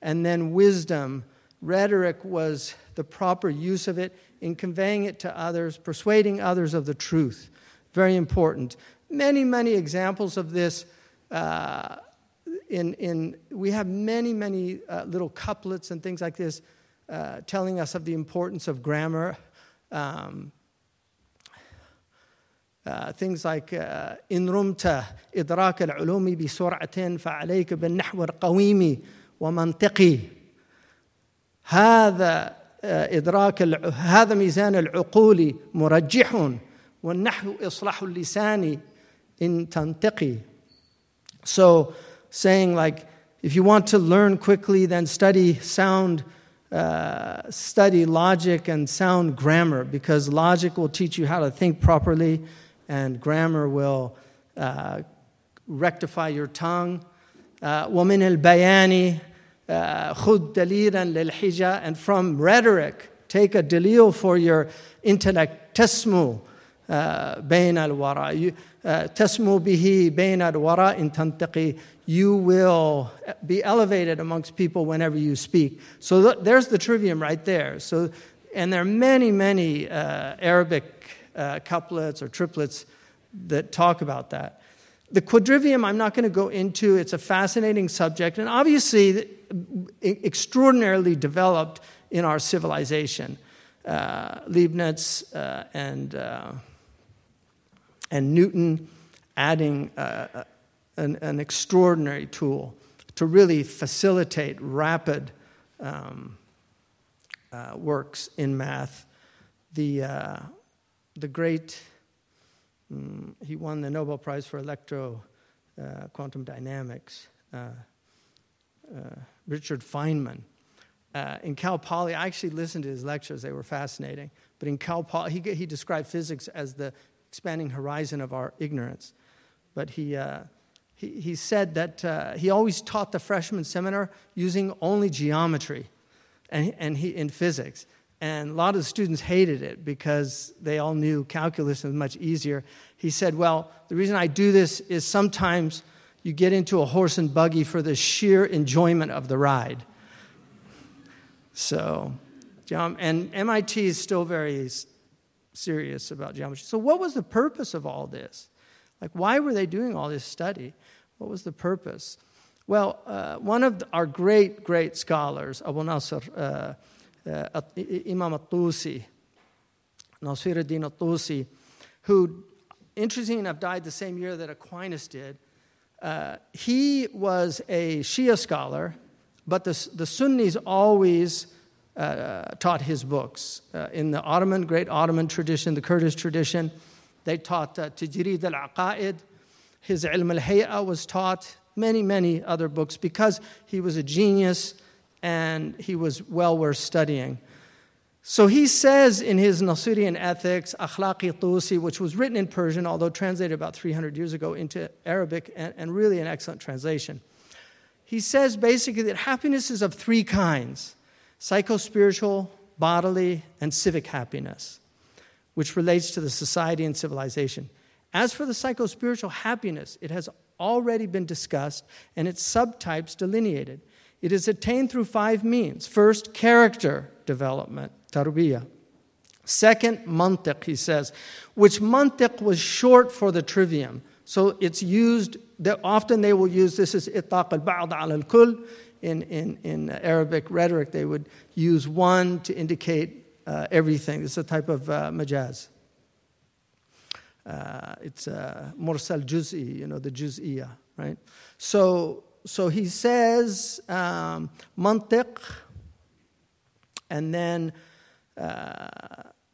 S5: and then wisdom. Rhetoric was the proper use of it in conveying it to others, persuading others of the truth. Very important. Many, many examples of this. Uh, in, in, we have many, many uh, little couplets and things like this uh, telling us of the importance of grammar. Um, uh, things like إن رمت إدراك العلوم بسرعة فعليك بالنحو القويم ومنطقي هذا إدراك هذا ميزان العقول مرجح والنحو إصلاح اللسان إن تنطقي So saying like if you want to learn quickly then study sound uh, study logic and sound grammar because logic will teach you how to think properly and grammar will uh, rectify your tongue. Uh, ومن البيان uh, خذ دليلا للحجة and from rhetoric take a dalil for your intellect تسمو uh, بين الوراء you, uh, تسمو به بين الوراء إن تنتقي you will be elevated amongst people whenever you speak. So th- there's the trivium right there. So, and there are many, many uh, Arabic uh, couplets or triplets that talk about that. The quadrivium, I'm not going to go into. It's a fascinating subject, and obviously extraordinarily developed in our civilization. Uh, Leibniz uh, and, uh, and Newton adding uh, an, an extraordinary tool to really facilitate rapid um, uh, works in math. The, uh, the great, um, he won the Nobel Prize for electro uh, quantum dynamics, uh, uh, Richard Feynman. Uh, in Cal Poly, I actually listened to his lectures, they were fascinating. But in Cal Poly, he, he described physics as the expanding horizon of our ignorance. But he, he, he said that uh, he always taught the freshman seminar using only geometry and, and he, in physics. And a lot of the students hated it because they all knew calculus was much easier. He said, Well, the reason I do this is sometimes you get into a horse and buggy for the sheer enjoyment of the ride. So, and MIT is still very serious about geometry. So, what was the purpose of all this? Like, why were they doing all this study? What was the purpose? Well, uh, one of our great, great scholars, Abu Nasr, uh, uh, Imam al-Tusi, Nasiruddin al-Tusi, who, interesting enough, died the same year that Aquinas did. Uh, he was a Shia scholar, but the, the Sunnis always uh, taught his books. Uh, in the Ottoman, great Ottoman tradition, the Kurdish tradition, they taught uh, Tajrid al-Aqaid. His Ilm al-Hay'a was taught, many, many other books, because he was a genius and he was well worth studying. So he says in his Nasirian Ethics, Akhlaqi Tusi, which was written in Persian, although translated about 300 years ago into Arabic, and, and really an excellent translation. He says basically that happiness is of three kinds psycho spiritual, bodily, and civic happiness which relates to the society and civilization. As for the psychospiritual happiness, it has already been discussed and its subtypes delineated. It is attained through five means. First, character development, tarbiyah. Second, mantiq, he says, which mantiq was short for the trivium. So it's used, often they will use this as itaq al-ba'd al-kul. In, in, in Arabic rhetoric, they would use one to indicate uh, everything. It's a type of uh, majaz. Uh, it's uh, mursal juz'i, you know, the juz'iyah, right? So, so he says um, and then uh,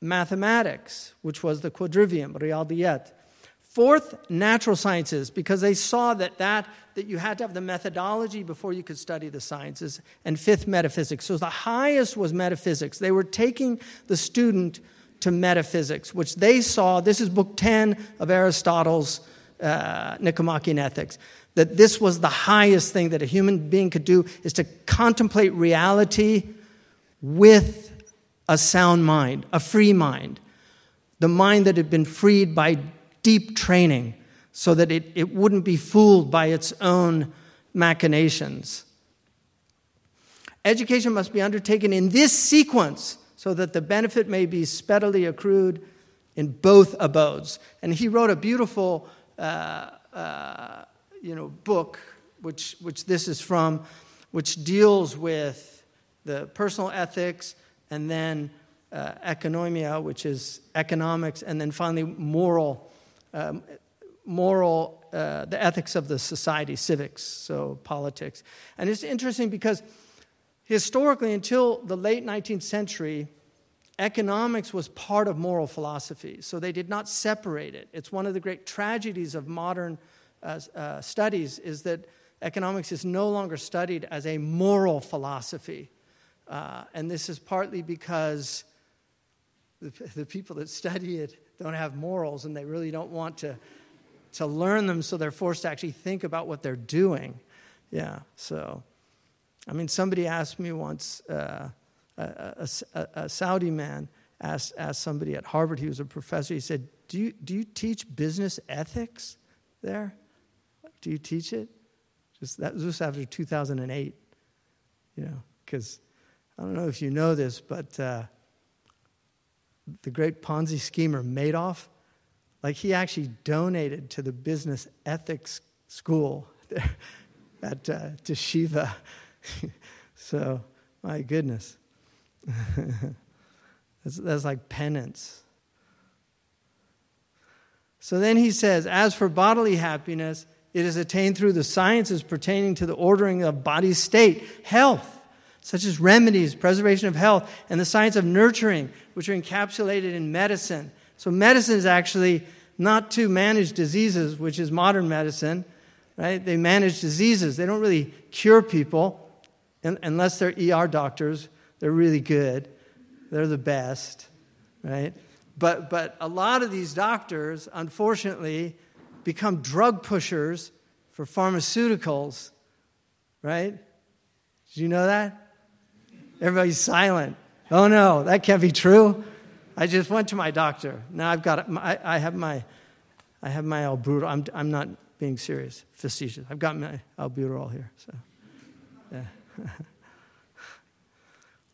S5: mathematics, which was the quadrivium, riyadiyat. Fourth, natural sciences, because they saw that, that, that you had to have the methodology before you could study the sciences. And fifth, metaphysics. So the highest was metaphysics. They were taking the student to metaphysics, which they saw, this is book 10 of Aristotle's uh, Nicomachean Ethics, that this was the highest thing that a human being could do is to contemplate reality with a sound mind, a free mind, the mind that had been freed by deep training so that it, it wouldn't be fooled by its own machinations. Education must be undertaken in this sequence so that the benefit may be speedily accrued in both abodes. And he wrote a beautiful uh, uh, you know, book, which, which this is from, which deals with the personal ethics and then uh, economia, which is economics, and then finally moral um, moral, uh, the ethics of the society, civics, so politics. And it's interesting because historically, until the late 19th century, economics was part of moral philosophy. So they did not separate it. It's one of the great tragedies of modern uh, uh, studies is that economics is no longer studied as a moral philosophy. Uh, and this is partly because the, the people that study it don't have morals and they really don't want to to learn them so they're forced to actually think about what they're doing. Yeah, so, I mean, somebody asked me once, uh, a, a, a, Saudi man asked, asked somebody at Harvard, he was a professor, he said, do you, do you teach business ethics there? Do you teach it? Just, that was just after 2008, you know, because I don't know if you know this, but uh, the great Ponzi schemer Madoff, like he actually donated to the business ethics school there at uh. so, my goodness. that's, that's like penance. So then he says, as for bodily happiness, it is attained through the sciences pertaining to the ordering of body state, health, such as remedies, preservation of health, and the science of nurturing, which are encapsulated in medicine. So medicine is actually not to manage diseases, which is modern medicine, right? They manage diseases. They don't really cure people unless they're ER doctors. They're really good. They're the best, right? But, but a lot of these doctors, unfortunately, become drug pushers for pharmaceuticals, right? Did you know that? Everybody's silent. Oh no, that can't be true. I just went to my doctor. Now I've got, I, I have my, I have my albuterol. I'm, I'm not being serious, facetious. I've got my albuterol here. So, yeah.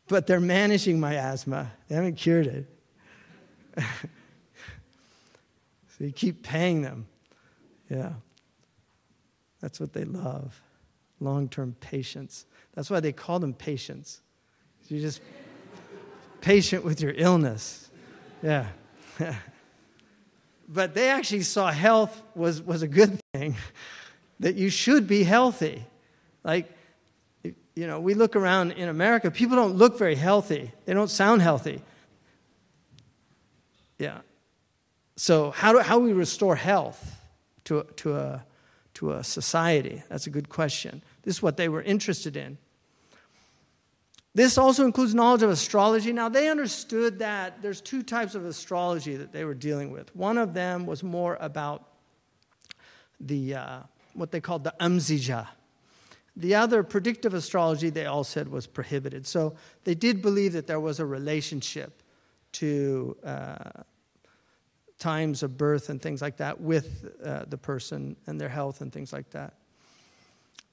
S5: but they're managing my asthma. They haven't cured it. so you keep paying them. Yeah. That's what they love long term patience. That's why they call them patients. You're just patient with your illness. Yeah. but they actually saw health was, was a good thing, that you should be healthy. Like, you know, we look around in America, people don't look very healthy, they don't sound healthy. Yeah. So, how do, how do we restore health to, to, a, to a society? That's a good question. This is what they were interested in. This also includes knowledge of astrology. Now, they understood that there's two types of astrology that they were dealing with. One of them was more about the, uh, what they called the amzija. The other, predictive astrology, they all said was prohibited. So they did believe that there was a relationship to uh, times of birth and things like that with uh, the person and their health and things like that.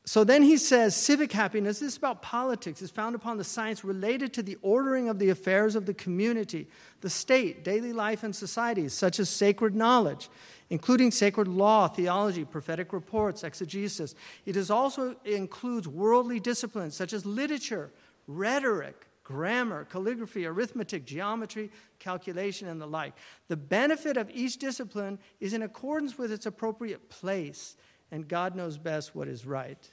S5: So then he says civic happiness this is about politics, is found upon the science related to the ordering of the affairs of the community, the state, daily life, and society, such as sacred knowledge, including sacred law, theology, prophetic reports, exegesis. It is also includes worldly disciplines such as literature, rhetoric, grammar, calligraphy, arithmetic, geometry, calculation, and the like. The benefit of each discipline is in accordance with its appropriate place and God knows best what is right.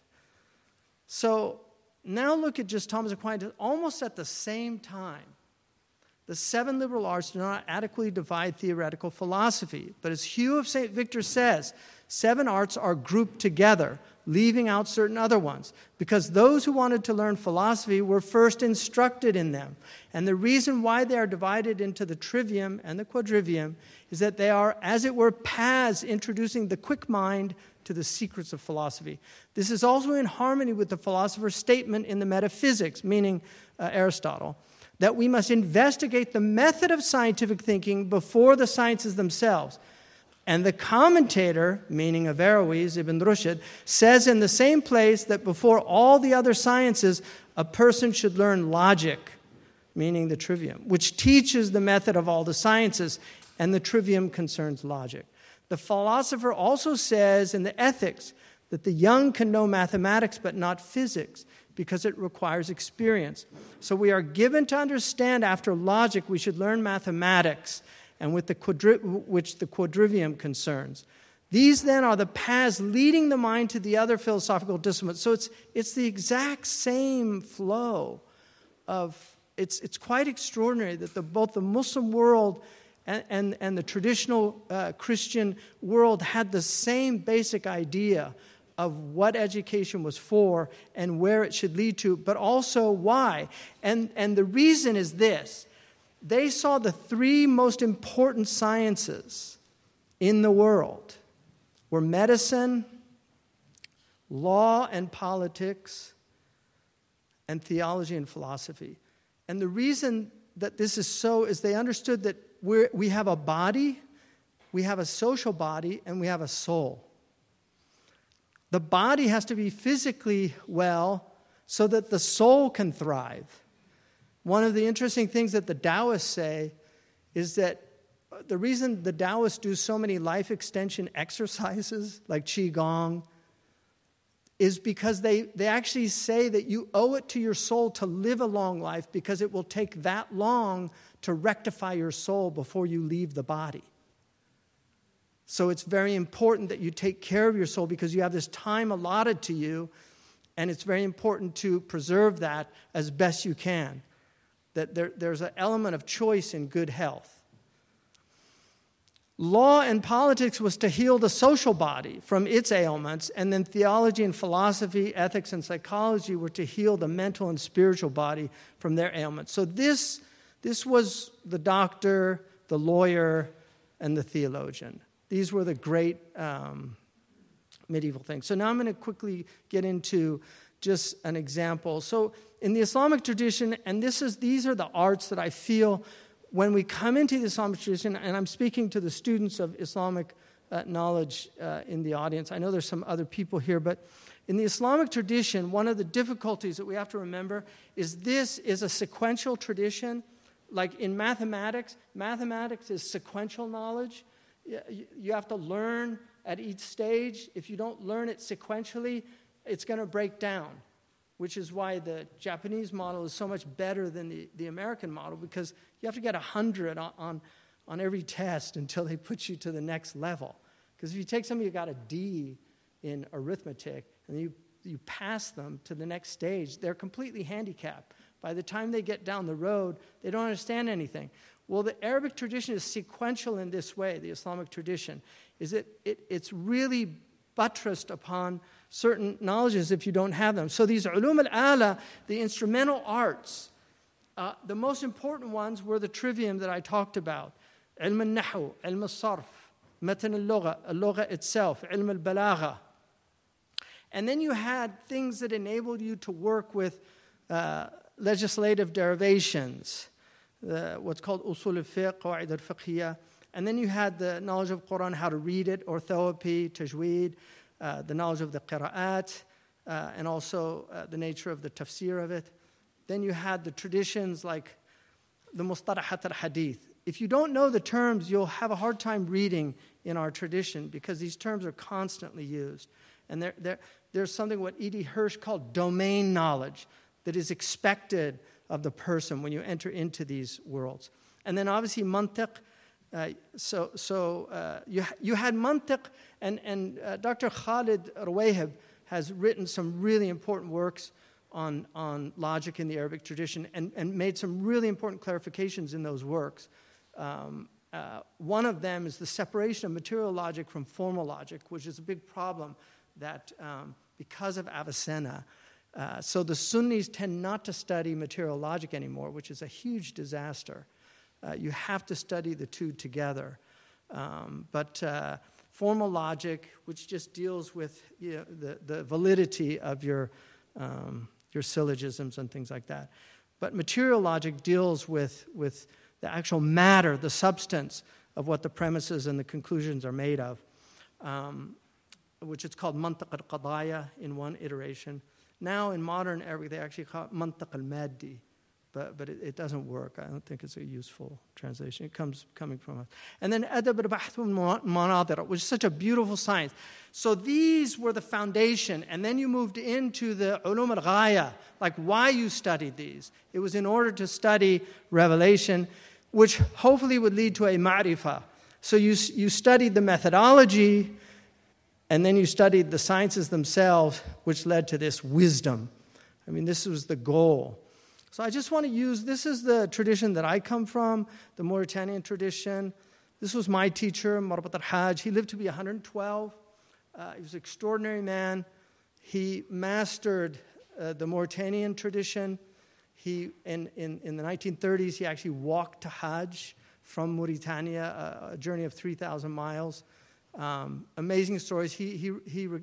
S5: So now look at just Thomas Aquinas, almost at the same time. The seven liberal arts do not adequately divide theoretical philosophy, but as Hugh of St. Victor says, seven arts are grouped together, leaving out certain other ones, because those who wanted to learn philosophy were first instructed in them. And the reason why they are divided into the trivium and the quadrivium is that they are, as it were, paths introducing the quick mind to the secrets of philosophy. This is also in harmony with the philosopher's statement in the Metaphysics, meaning uh, Aristotle, that we must investigate the method of scientific thinking before the sciences themselves. And the commentator, meaning Averroes, Ibn Rushd, says in the same place that before all the other sciences, a person should learn logic, meaning the trivium, which teaches the method of all the sciences, and the trivium concerns logic. The philosopher also says in the Ethics that the young can know mathematics but not physics because it requires experience. So we are given to understand after logic we should learn mathematics and with the quadri- which the quadrivium concerns. These then are the paths leading the mind to the other philosophical disciplines. So it's, it's the exact same flow of, it's, it's quite extraordinary that the, both the Muslim world and, and, and the traditional uh, Christian world had the same basic idea of what education was for and where it should lead to, but also why. And, and the reason is this they saw the three most important sciences in the world were medicine, law and politics, and theology and philosophy. And the reason that this is so is they understood that we we have a body, we have a social body, and we have a soul. The body has to be physically well so that the soul can thrive. One of the interesting things that the Taoists say is that the reason the Taoists do so many life extension exercises like Qigong is because they, they actually say that you owe it to your soul to live a long life because it will take that long to rectify your soul before you leave the body. So it's very important that you take care of your soul because you have this time allotted to you, and it's very important to preserve that as best you can. That there, there's an element of choice in good health. Law and politics was to heal the social body from its ailments, and then theology and philosophy, ethics and psychology were to heal the mental and spiritual body from their ailments. So, this, this was the doctor, the lawyer, and the theologian. These were the great um, medieval things. So, now I'm going to quickly get into just an example. So, in the Islamic tradition, and this is, these are the arts that I feel when we come into the Islamic tradition, and I'm speaking to the students of Islamic uh, knowledge uh, in the audience, I know there's some other people here, but in the Islamic tradition, one of the difficulties that we have to remember is this is a sequential tradition. Like in mathematics, mathematics is sequential knowledge. You have to learn at each stage. If you don't learn it sequentially, it's going to break down which is why the Japanese model is so much better than the, the American model because you have to get 100 on, on, on every test until they put you to the next level. Because if you take somebody who got a D in arithmetic and you, you pass them to the next stage, they're completely handicapped. By the time they get down the road, they don't understand anything. Well, the Arabic tradition is sequential in this way, the Islamic tradition, is that it, it's really buttressed upon certain knowledges if you don't have them. So these ulum al-ala, the instrumental arts, uh, the most important ones were the trivium that I talked about. Ilm al-nahu, ilm al-sarf, matan al-lugha, al-lugha itself, ilm al-balagha. And then you had things that enabled you to work with uh, legislative derivations, uh, what's called usul al-fiqh, qawaid al-fiqhiyah. And then you had the knowledge of Quran, how to read it, orthoepy, tajweed, uh, the knowledge of the qira'at, uh, and also uh, the nature of the tafsir of it. Then you had the traditions like the mustalahat al hadith. If you don't know the terms, you'll have a hard time reading in our tradition because these terms are constantly used. And there, there, there's something what E.D. Hirsch called domain knowledge that is expected of the person when you enter into these worlds. And then obviously mantiq. Uh, so so uh, you, you had mantiq and, and uh, Dr. Khalid Rouayheb has written some really important works on, on logic in the Arabic tradition and, and made some really important clarifications in those works. Um, uh, one of them is the separation of material logic from formal logic, which is a big problem that um, because of Avicenna, uh, so the Sunnis tend not to study material logic anymore, which is a huge disaster. Uh, you have to study the two together. Um, but uh, formal logic, which just deals with you know, the, the validity of your, um, your syllogisms and things like that. But material logic deals with, with the actual matter, the substance of what the premises and the conclusions are made of, um, which is called mantiq al-qadaya in one iteration. Now in modern Arabic, they actually call it mantiq al-maddi, but, but it, it, doesn't work. I don't think it's a useful translation. It comes coming from us. And then adab al-bahth manadira, which is such a beautiful science. So these were the foundation, and then you moved into the ulum al-ghaya, like why you studied these. It was in order to study revelation, which hopefully would lead to a ma'rifah. So you, you studied the methodology, and then you studied the sciences themselves, which led to this wisdom. I mean, this was the goal. So I just want to use this is the tradition that I come from, the Mauritanian tradition. This was my teacher, Marbat al Hajj. He lived to be 112. Uh, he was an extraordinary man. He mastered uh, the Mauritanian tradition. He, in, in, in the 1930s, he actually walked to Hajj from Mauritania, a, a journey of 3,000 miles. Um, amazing stories. He, he, he re-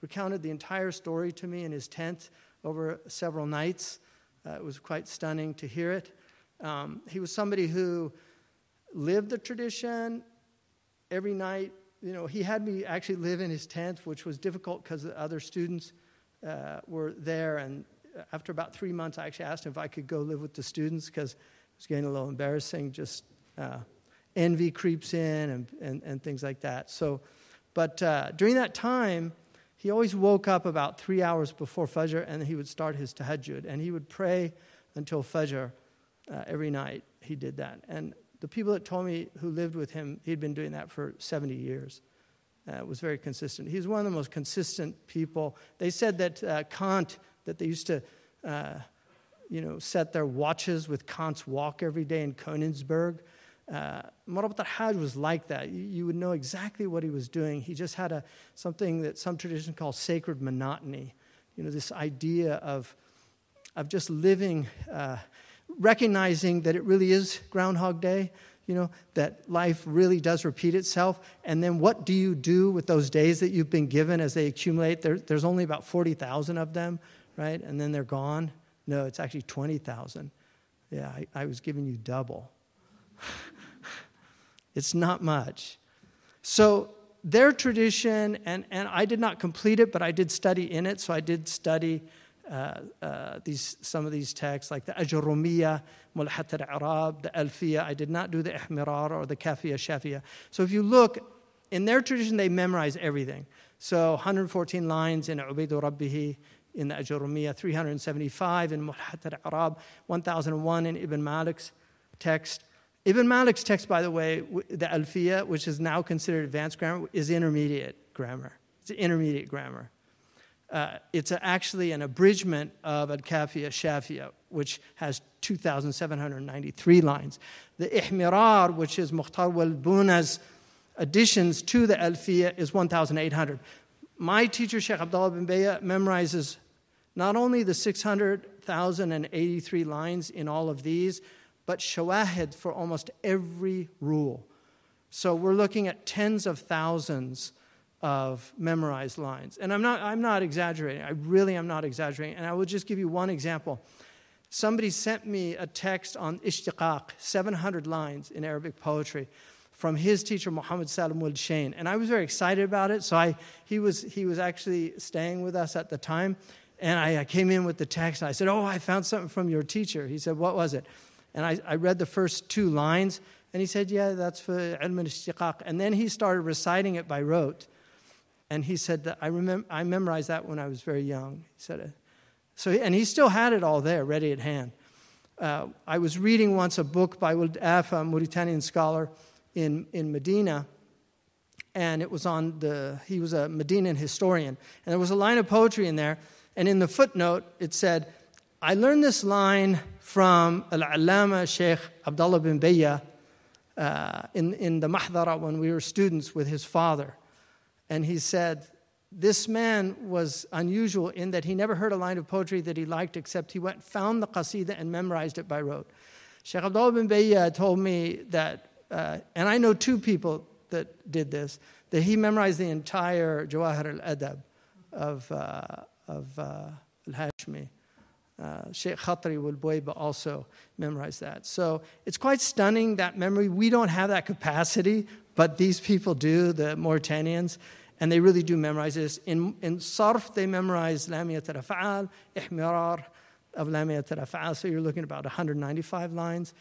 S5: recounted the entire story to me in his tent over several nights. Uh, it was quite stunning to hear it. Um, he was somebody who lived the tradition every night. You know, he had me actually live in his tent, which was difficult because the other students uh, were there. And after about three months, I actually asked him if I could go live with the students because it was getting a little embarrassing. Just uh, envy creeps in and, and, and, things like that. So, but uh, during that time, he always woke up about three hours before Fajr and he would start his tahajjud. And he would pray until Fajr uh, every night. He did that. And the people that told me who lived with him, he'd been doing that for 70 years. Uh, was very consistent. He's one of the most consistent people. They said that uh, Kant, that they used to, uh, you know, set their watches with Kant's walk every day in Königsberg. Uh, Murabat al-Hajj was like that. You, you, would know exactly what he was doing. He just had a, something that some traditions call sacred monotony. You know, this idea of, of just living uh, recognizing that it really is Groundhog Day, you know, that life really does repeat itself. And then what do you do with those days that you've been given as they accumulate? There, there's only about 40,000 of them, right? And then they're gone. No, it's actually 20,000. Yeah, I, I was giving you double. it's not much. So their tradition, and, and I did not complete it, but I did study in it. So I did study uh, uh, these, some of these texts, like the Ajurumiyya, Mulhat al-Arab, the Alfiya. I did not do the Ihmirar or the Kafiya Shafiya. So if you look, in their tradition, they memorize everything. So 114 lines in Ubaidu Rabbihi, in the Ajurumiyya, 375 in Mulhat al-Arab, 1001 in Ibn Malik's text. Ibn Malik's text, by the way, the Alfiya, which is now considered advanced grammar, is intermediate grammar. It's intermediate grammar. Uh, it's a, actually an abridgment of Al Kafiya Shafiya, which has 2,793 lines. The Ihmirar, which is Mukhtar wal Buna's additions to the Alfiya, is 1,800. My teacher, Sheikh Abdullah bin Bayya, memorizes not only the 600,083 lines in all of these, but shawahid for almost every rule. So we're looking at tens of thousands of memorized lines. And I'm not, I'm not exaggerating. I really am not exaggerating. And I will just give you one example. Somebody sent me a text on ishtiqaq, 700 lines in Arabic poetry from his teacher, Muhammad Salim Wald Shane. And I was very excited about it. So I, he, was, he was actually staying with us at the time. And I, I came in with the text and I said, Oh, I found something from your teacher. He said, What was it? And I, I read the first two lines. And he said, Yeah, that's for ilm al-ishtiqaq. And then he started reciting it by rote. And he said that I, remember, I memorized that when I was very young. He said. So, and he still had it all there, ready at hand. Uh, I was reading once a book by Wuld Af, a Mauritanian scholar in, in Medina, and it was on the, he was a Medinan historian. And there was a line of poetry in there, and in the footnote it said, I learned this line from Al-Allama Sheikh Abdullah bin Bayya uh, in, in the Mahdara when we were students with his father. And he said, This man was unusual in that he never heard a line of poetry that he liked except he went, found the qasida, and memorized it by rote. Sheikh Abdullah bin Bayya told me that, uh, and I know two people that did this, that he memorized the entire Jawahir al Adab of, uh, of uh, Al Hashmi. Uh, Sheikh Khatri Buwayba also memorized that. So it's quite stunning that memory. We don't have that capacity, but these people do, the Mauritanians and they really do memorize this. In, in Sarf, they memorize Lamiyat al-Af'al, Ihmirar of Lamiyat al-Af'al, so you're looking at about 195 lines.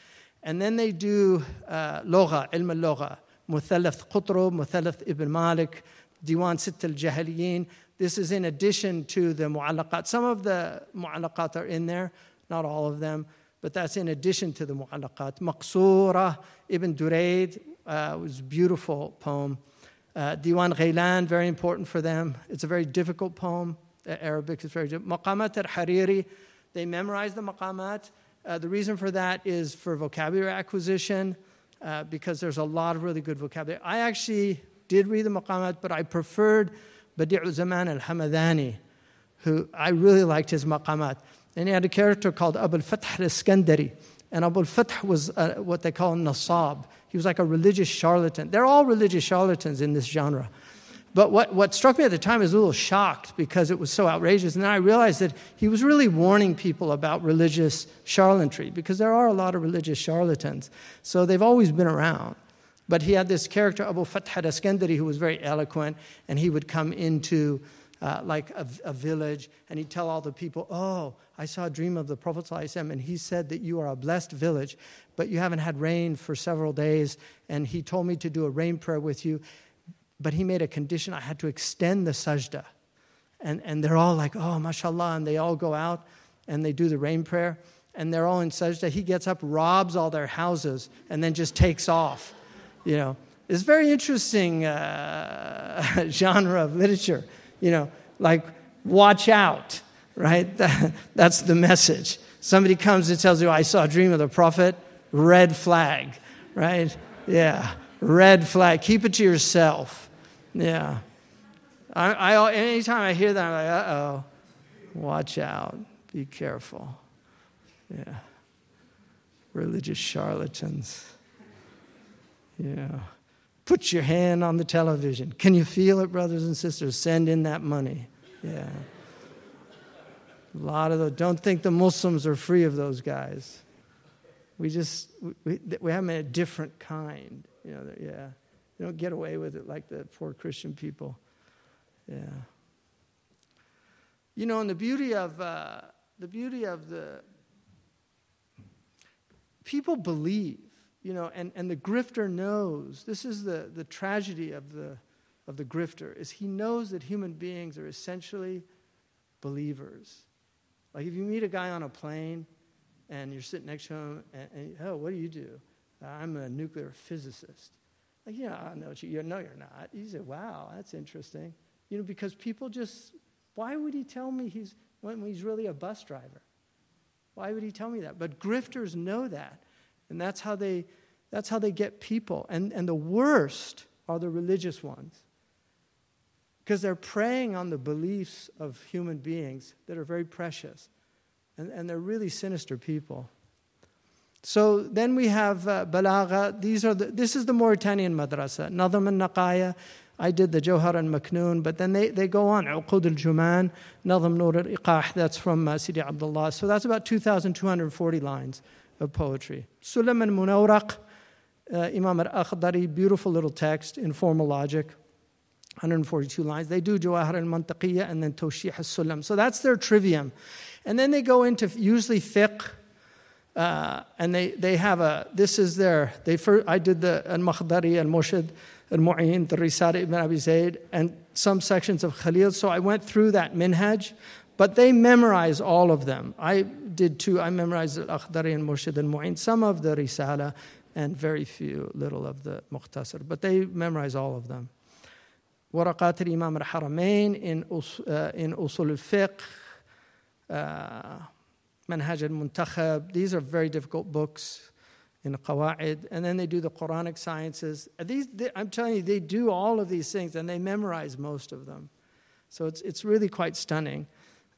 S5: And then they do uh, Logha, Ilm al-Logha, Muthallath Qutrub, Muthallath Ibn Malik, Diwan Sitt al-Jahiliyin. This is in addition to the Mu'allaqat. Some of the Mu'allaqat are in there, not all of them, but that's in addition to the Mu'allaqat. Maqsura, Ibn Durayd, uh, was a beautiful poem. Uh, Diwan Ghailan, very important for them. It's a very difficult poem. Uh, Arabic is very difficult. Maqamat al Hariri, they memorize the maqamat. Uh, the reason for that is for vocabulary acquisition, uh, because there's a lot of really good vocabulary. I actually did read the maqamat, but I preferred Badi'u Zaman al Hamadani, who I really liked his maqamat. And he had a character called Abul Fath al Iskandari, And Abu al-Fath was uh, what they call nasab. He was like a religious charlatan. They're all religious charlatans in this genre. But what, what struck me at the time is a little shocked because it was so outrageous. And then I realized that he was really warning people about religious charlatanry because there are a lot of religious charlatans. So they've always been around. But he had this character, Abu Fath al-Iskandari, who was very eloquent, and he would come into uh, like a, a, village, and he'd tell all the people, Oh, I saw a dream of the Prophet, ﷺ, and he said that you are a blessed village, but you haven't had rain for several days, and he told me to do a rain prayer with you, but he made a condition I had to extend the sajda. And, and they're all like, Oh, mashallah, and they all go out and they do the rain prayer, and they're all in sajda. He gets up, robs all their houses, and then just takes off. You know, it's very interesting uh, genre of literature you know, like, watch out, right? That, that's the message. Somebody comes and tells you, I saw a dream of the prophet, red flag, right? Yeah, red flag. Keep it to yourself. Yeah. I, I, anytime I hear that, I'm like, uh oh, watch out, be careful. Yeah. Religious charlatans. Yeah. Put your hand on the television. Can you feel it, brothers and sisters? Send in that money. Yeah. A lot of those. Don't think the Muslims are free of those guys. We just, we, we have them in a different kind. You know, yeah. They don't get away with it like the poor Christian people. Yeah. You know, and the beauty of, uh, the beauty of the, people believe you know, and, and the grifter knows, this is the, the tragedy of the, of the grifter, is he knows that human beings are essentially believers. Like if you meet a guy on a plane and you're sitting next to him, and, and oh, what do you do? Uh, I'm a nuclear physicist. Like, yeah, I know you, you, no, you're not. You say, wow, that's interesting. You know, because people just, why would he tell me he's, when he's really a bus driver? Why would he tell me that? But grifters know that. And that's how they, that's how they get people. And, and the worst are the religious ones. Because they're preying on the beliefs of human beings that are very precious. And, and they're really sinister people. So then we have uh, Balagha. These are the, this is the Mauritanian madrasa. Nadam al Naqaya. I did the Johar and Maknoon, but then they, they go on. Uqud al Juman, Nadam Nur al Iqah, that's from uh, Sidi Abdullah. So that's about 2,240 lines of poetry. Sullam al-Munawraq, uh, Imam al-Akhdari, beautiful little text, informal logic, 142 lines. They do Jawahir al-Mantaqiyya and then Tawshih al-Sulam. So that's their trivium. And then they go into usually fiqh, uh, and they, they have a, this is their, they first, I did the al-Akhdari, al-Murshid, al-Mu'in, the Risala ibn Abi Zayd, and some sections of Khalil. So I went through that minhaj. But they memorize all of them. I did too. I memorized Al-Akhdari and Murshid and Mu'in, some of the Risala, and very few, little of the Mukhtasar. But they memorize all of them. Waraqat al-Imam al-Haramain in, uh, in Usul al-Fiqh, uh, Manhaj al-Muntakhab. These are very difficult books in Qawa'id. And then they do the Quranic sciences. These, they, I'm telling you, they do all of these things and they memorize most of them. So it's, it's really quite stunning.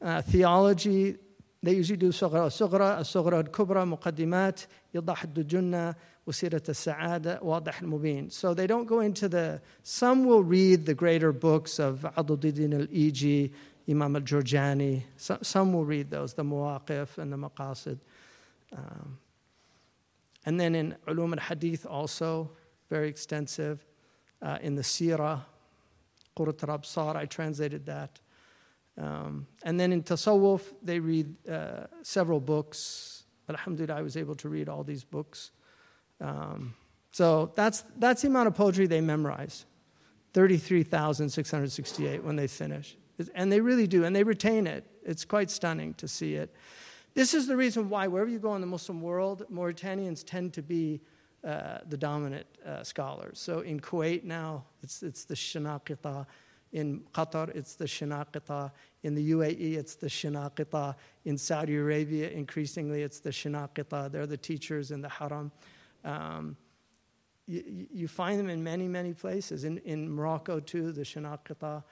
S5: Uh, theology, they usually do صغرى صغرى الصغرى الكبرى مقدمات يضح الدجنة وسيرة السعادة واضح المبين. So they don't go into the, some will read the greater books of Aduddin al-Iji, Imam al-Jurjani, some, some will read those, the Muwaqif and the Maqasid. Um, and then in Ulum al-Hadith also, very extensive. Uh, in the Sirah, Qurat al-Absar, I translated that. Um, and then in Tasawwuf, they read uh, several books. Alhamdulillah, I was able to read all these books. Um, so that's, that's the amount of poetry they memorize 33,668 when they finish. And they really do, and they retain it. It's quite stunning to see it. This is the reason why, wherever you go in the Muslim world, Mauritanians tend to be uh, the dominant uh, scholars. So in Kuwait now, it's, it's the Shanaqita. In Qatar, it's the Shanaqita. In the UAE, it's the Shanaqita. In Saudi Arabia, increasingly, it's the Shanaqita. They're the teachers in the Haram. Um, you, you, find them in many, many places. In, in Morocco, too, the Shanaqita.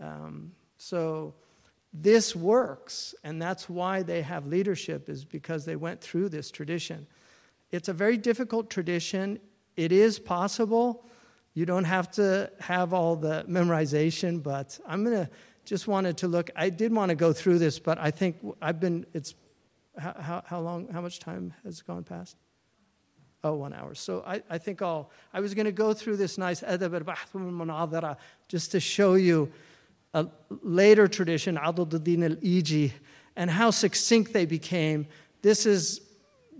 S5: Um, so this works, and that's why they have leadership, is because they went through this tradition. It's a very difficult tradition. It is possible. You don't have to have all the memorization, but I'm going to just wanted to look. I did want to go through this, but I think I've been, it's, how, how, long, how much time has gone past? Oh, one hour. So I, I think I'll, I was going to go through this nice adab al-munadara just to show you a later tradition, Adud al-Iji, and how succinct they became. This is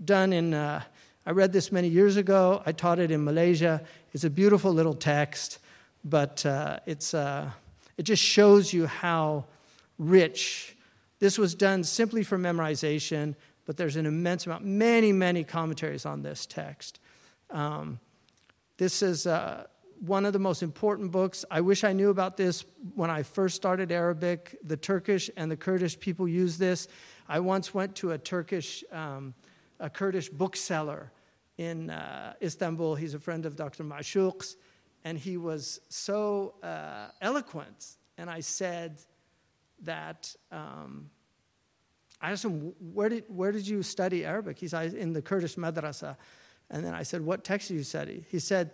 S5: done in, uh, I read this many years ago. I taught it in Malaysia. It's a beautiful little text, but uh, it's, uh, it just shows you how rich. This was done simply for memorization, but there's an immense amount, many, many commentaries on this text. Um, this is uh, one of the most important books. I wish I knew about this when I first started Arabic. The Turkish and the Kurdish people use this. I once went to a Turkish, um, a Kurdish bookseller in uh, Istanbul. He's a friend of Dr. Mashuk's, and he was so uh, eloquent. And I said that um, I asked him, where did, where did you study Arabic? He said, in the Kurdish madrasa. And then I said, what text did you study? He said,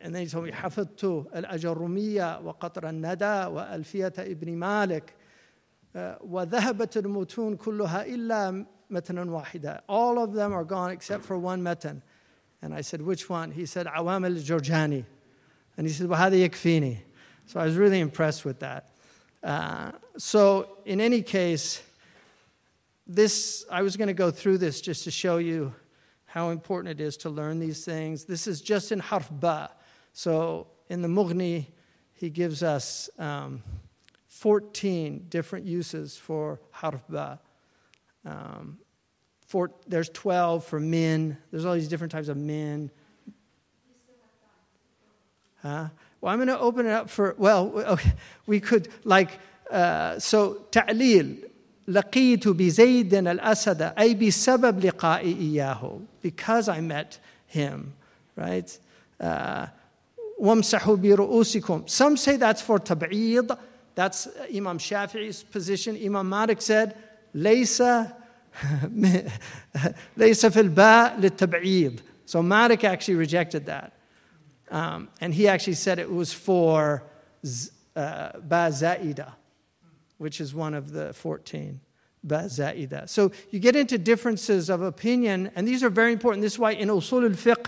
S5: and then he told me, حفظت الأجرمية وقطر الندى وألفية ابن مالك وذهبت المتون كلها إلا matanan wahida. All of them are gone except for one matan. And I said, which one? He said, Awam al Jorjani. And he said, Wahada yakfini. So I was really impressed with that. Uh, so, in any case, this, I was going to go through this just to show you how important it is to learn these things. This is just in harfba. So, in the Mughni, he gives us um, 14 different uses for harfba. Um, four, there's 12 for min. There's all these different types of min. Huh? Well, I'm going to open it up for, well, okay, we could, like, uh, so ta'lil. لقيت بزيد الأسد أي بسبب لقائي إياه because I met him right uh, برؤوسكم some say that's for tab'id that's Imam Shafi'i's position Imam Malik said ليس ليس في الباء للتبعيض so Malik actually rejected that um, and he actually said it was for uh, ba zaida which is one of the 14. Za'ida. So you get into differences of opinion, and these are very important. This is why in usul al-fiqh,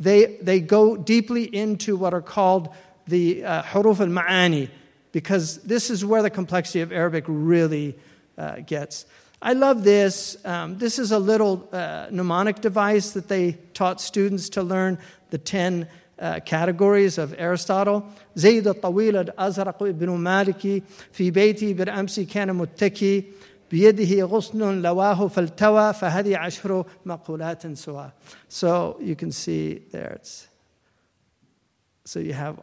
S5: they, they go deeply into what are called the uh, huruf al-ma'ani, because this is where the complexity of Arabic really uh, gets. I love this. Um, this is a little uh, mnemonic device that they taught students to learn the 10 uh, categories of Aristotle. زيد الطويل الأزرق ابن مالك في بيتي بالأمس كان متكي بيده غصن لواه فالتوى فهذه عشر مقولات سوا. So you can see there it's so you have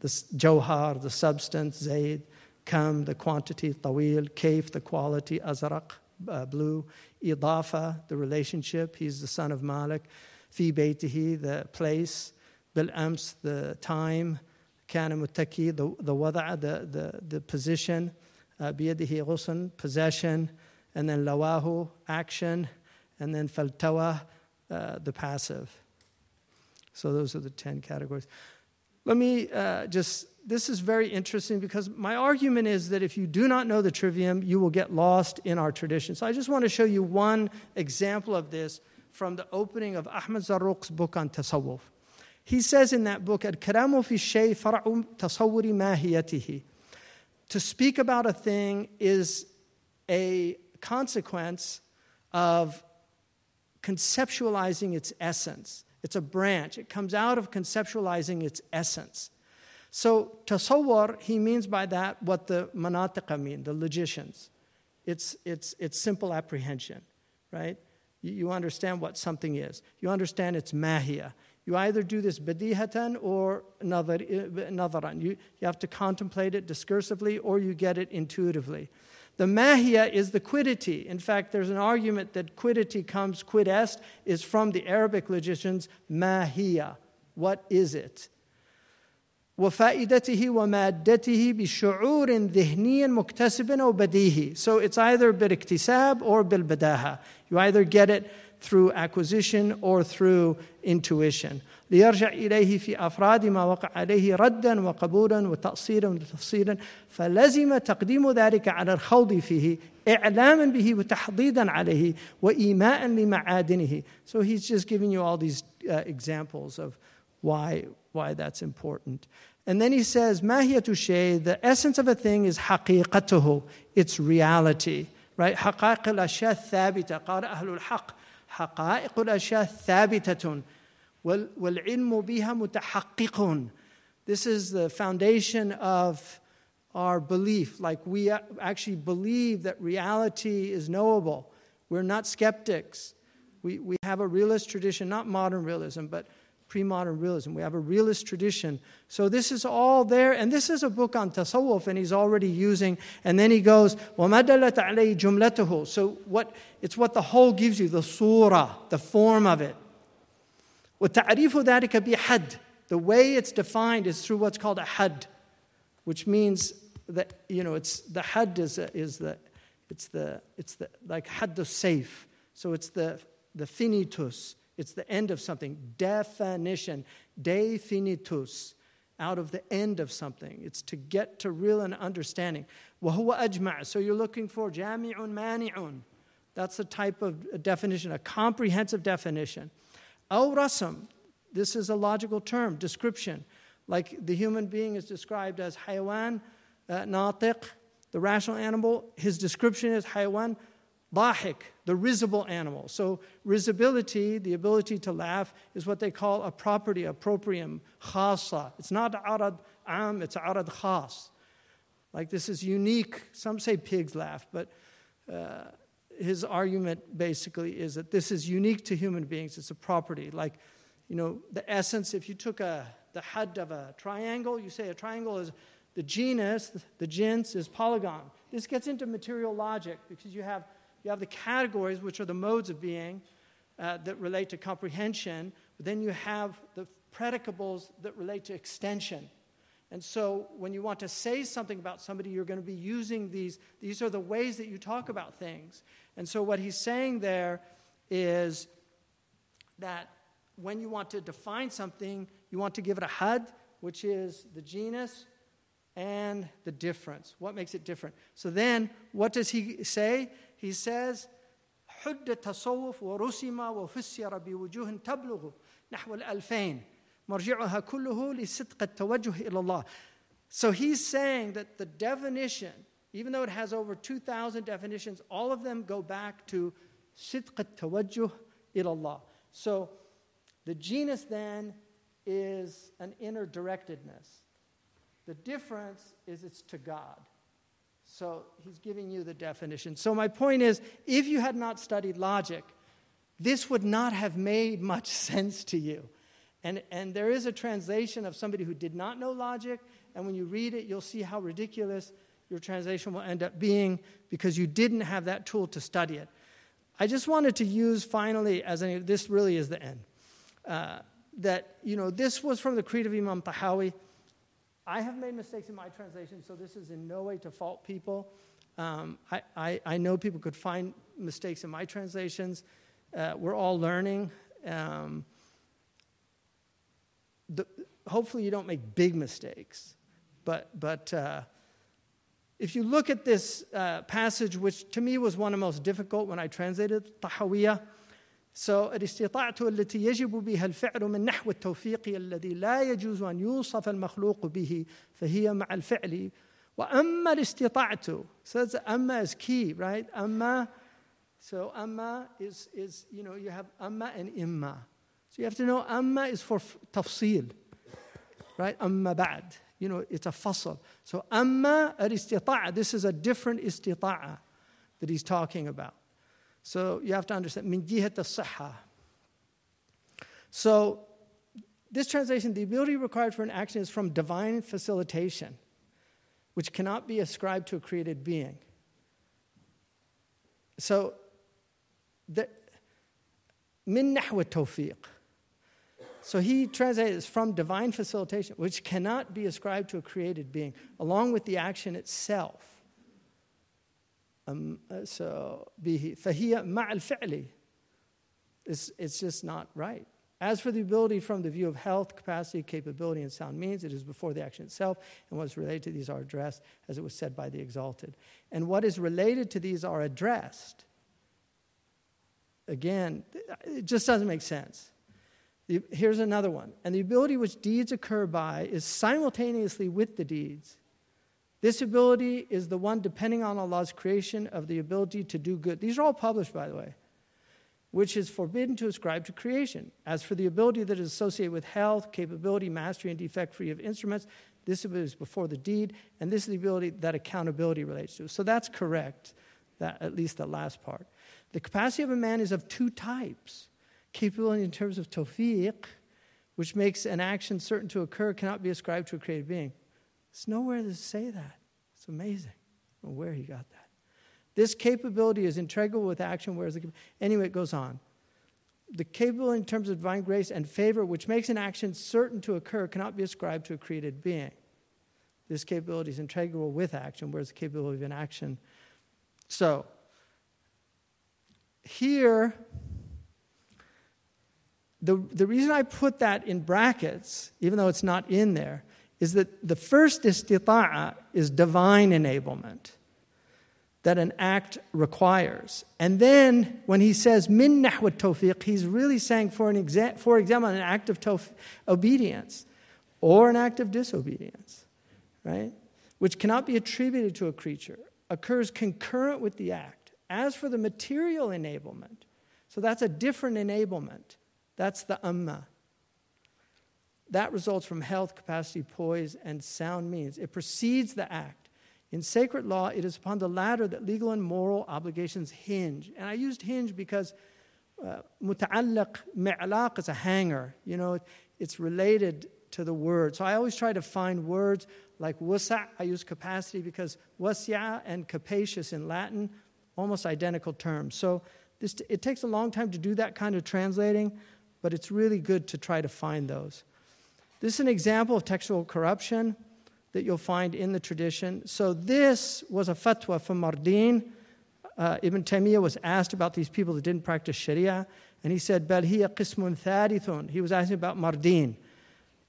S5: the jawhar, the substance, zayd, Kam, the quantity, Tawil, Kaif, the quality, Azraq, uh, blue, Idafa, the relationship, he's the son of Malik, Fi Baytihi, the place, Bil Ams, the time, Kana Muttaki, the, the wada, the, the, the position, Biyadihi possession, and then Lawahu, action, and then Faltawa, uh, the passive. So those are the 10 categories let me uh, just this is very interesting because my argument is that if you do not know the trivium, you will get lost in our tradition. So I just want to show you one example of this from the opening of Ahmed Zarruq's book on Tasawwuf. He says in that book, tasawwuri mahiyatihi. To speak about a thing is a consequence of conceptualizing its essence. It's a branch. It comes out of conceptualizing its essence. So tasawwur, he means by that what the manatiqa mean, the logicians. It's, it's, it's simple apprehension, right? You understand what something is. You understand its mahia. You either do this badihatan or nadaran. Eh, you, you have to contemplate it discursively or you get it intuitively. The mahia is the quiddity. In fact, there's an argument that quiddity comes, quid est, is from the Arabic logicians, mahia. What is it? وفائدته ومادته بشعور ذهني مكتسب أو بديهي. So it's either بالاكتساب or بالبداهة. You either get it through acquisition or through intuition ليرجع إليه في أفراد ما وقع عليه ردا وقبولا وتأصيلا وتفصيلا فلزم تقديم ذلك على الخوض فيه إعلاما به وتحضيضا عليه وإيماء لمعادنه So he's just giving you all these uh, examples of why, why that's important. And then he says, ماهية الشيء, the essence of a thing is حقيقته, its reality. Right? حقائق الأشياء الثابتة قال أهل الحق حقائق الأشياء ثابتة والعلم بها متحقق This is the foundation of our belief. Like we actually believe that reality is knowable. We're not skeptics. We, we have a realist tradition, not modern realism, but pre modern realism. We have a realist tradition. So this is all there. And this is a book on tasawwuf, and he's already using. And then he goes, وَمَا دَلَّتْ عَلَيْهِ جُمْلَتُهُ So what, it's what the whole gives you, the surah, the form of it. وتعريف ذلك بحد the way it's defined is through what's called a had which means that you know it's the had is, is the it's the it's the like had the safe so it's the the finitus it's the end of something definition definitus out of the end of something it's to get to real and understanding وهو أجمع so you're looking for جامع مانع that's the type of definition a comprehensive definition أو رسم, this is a logical term, description. Like the human being is described as حيوان uh, ناطق, the rational animal. His description is حيوان Dahik, the risible animal. So, risibility, the ability to laugh, is what they call a property, a proprium, khasa. It's not arad am, it's arad khas. Like this is unique. Some say pigs laugh, but uh, his argument basically is that this is unique to human beings. It's a property. Like, you know, the essence, if you took a, the head of a triangle, you say a triangle is the genus, the, the gens is polygon. This gets into material logic because you have you have the categories, which are the modes of being uh, that relate to comprehension, but then you have the predicables that relate to extension. And so when you want to say something about somebody, you're going to be using these. These are the ways that you talk about things. And so what he's saying there is that when you want to define something, you want to give it a had, which is the genus and the difference. What makes it different? So then, what does he say? He says, حد التصوف ورسم وفسر بوجوه تبلغ نحو الألفين مرجعها كله لصدق التوجه إلى الله. So he's saying that the definition, even though it has over 2,000 definitions, all of them go back to صدق التوجه إلى الله. So the genus then is an inner directedness. The difference is it's to God. So he's giving you the definition. So my point is if you had not studied logic, this would not have made much sense to you. And, and there is a translation of somebody who did not know logic, and when you read it, you'll see how ridiculous your translation will end up being because you didn't have that tool to study it. I just wanted to use finally, as an, this really is the end, uh, that, you know, this was from the Creed of Imam Tahawi. I have made mistakes in my translation, so this is in no way to fault people. Um, I, I, I, know people could find mistakes in my translations. Uh, we're all learning. Um, the, hopefully you don't make big mistakes. But, but uh, if you look at this uh, passage, which to me was one of the most difficult when I translated Tahawiyah, so الاستطاعة التي يجب بها الفعل من نحو التوفيق الذي لا يجوز أن يوصف المخلوق به فهي مع الفعل وأما الاستطاعة so that's أما is key right أما so أما is, is you know you have أما and إما so you have to know amma is for tafsil, right? Amma ba'd. You know, it's a fasl. So amma al-istita'a, this is a different istita'a that he's talking about. so you have to understand, min jihat al So this translation, the ability required for an action is from divine facilitation, which cannot be ascribed to a created being. So, min nahwa tawfiq. So he translates from divine facilitation, which cannot be ascribed to a created being, along with the action itself Um, uh, so به فهي مع الفعل It's, it's just not right. As for the ability from the view of health, capacity, capability, and sound means, it is before the action itself, and what is related to these are addressed, as it was said by the exalted. And what is related to these are addressed. Again, it just doesn't make sense. The, here's another one. And the ability which deeds occur by is simultaneously with the deeds. This ability is the one depending on Allah's creation of the ability to do good. These are all published, by the way, which is forbidden to ascribe to creation. As for the ability that is associated with health, capability, mastery, and defect free of instruments, this is before the deed, and this is the ability that accountability relates to. So that's correct, that, at least the last part. The capacity of a man is of two types capability in terms of tawfiq, which makes an action certain to occur, cannot be ascribed to a created being. There's nowhere to say that. It's amazing where he got that. This capability is integral with action, whereas the, anyway, it goes on. The capability in terms of divine grace and favor, which makes an action certain to occur, cannot be ascribed to a created being. This capability is integral with action, whereas the capability of an action. So, here, the, the reason I put that in brackets, even though it's not in there, is that the first istita'a is divine enablement that an act requires. And then when he says min nahwa tawfiq, he's really saying for, an exa- for example, an act of tawf- obedience or an act of disobedience, right? Which cannot be attributed to a creature, occurs concurrent with the act. As for the material enablement, so that's a different enablement. That's the ummah. That results from health, capacity, poise, and sound means. It precedes the act. In sacred law, it is upon the latter that legal and moral obligations hinge. And I used hinge because uh, muta'allaq, mi'laq is a hanger. You know, it's related to the word. So I always try to find words like wasa', I use capacity because wasi'a and capacious in Latin, almost identical terms. So this, it takes a long time to do that kind of translating but it's really good to try to find those. This is an example of textual corruption that you'll find in the tradition. So, this was a fatwa from Mardin. Uh, Ibn Taymiyyah was asked about these people that didn't practice Sharia, and he said, بل هي قسم ثالث. He was asking about Mardin.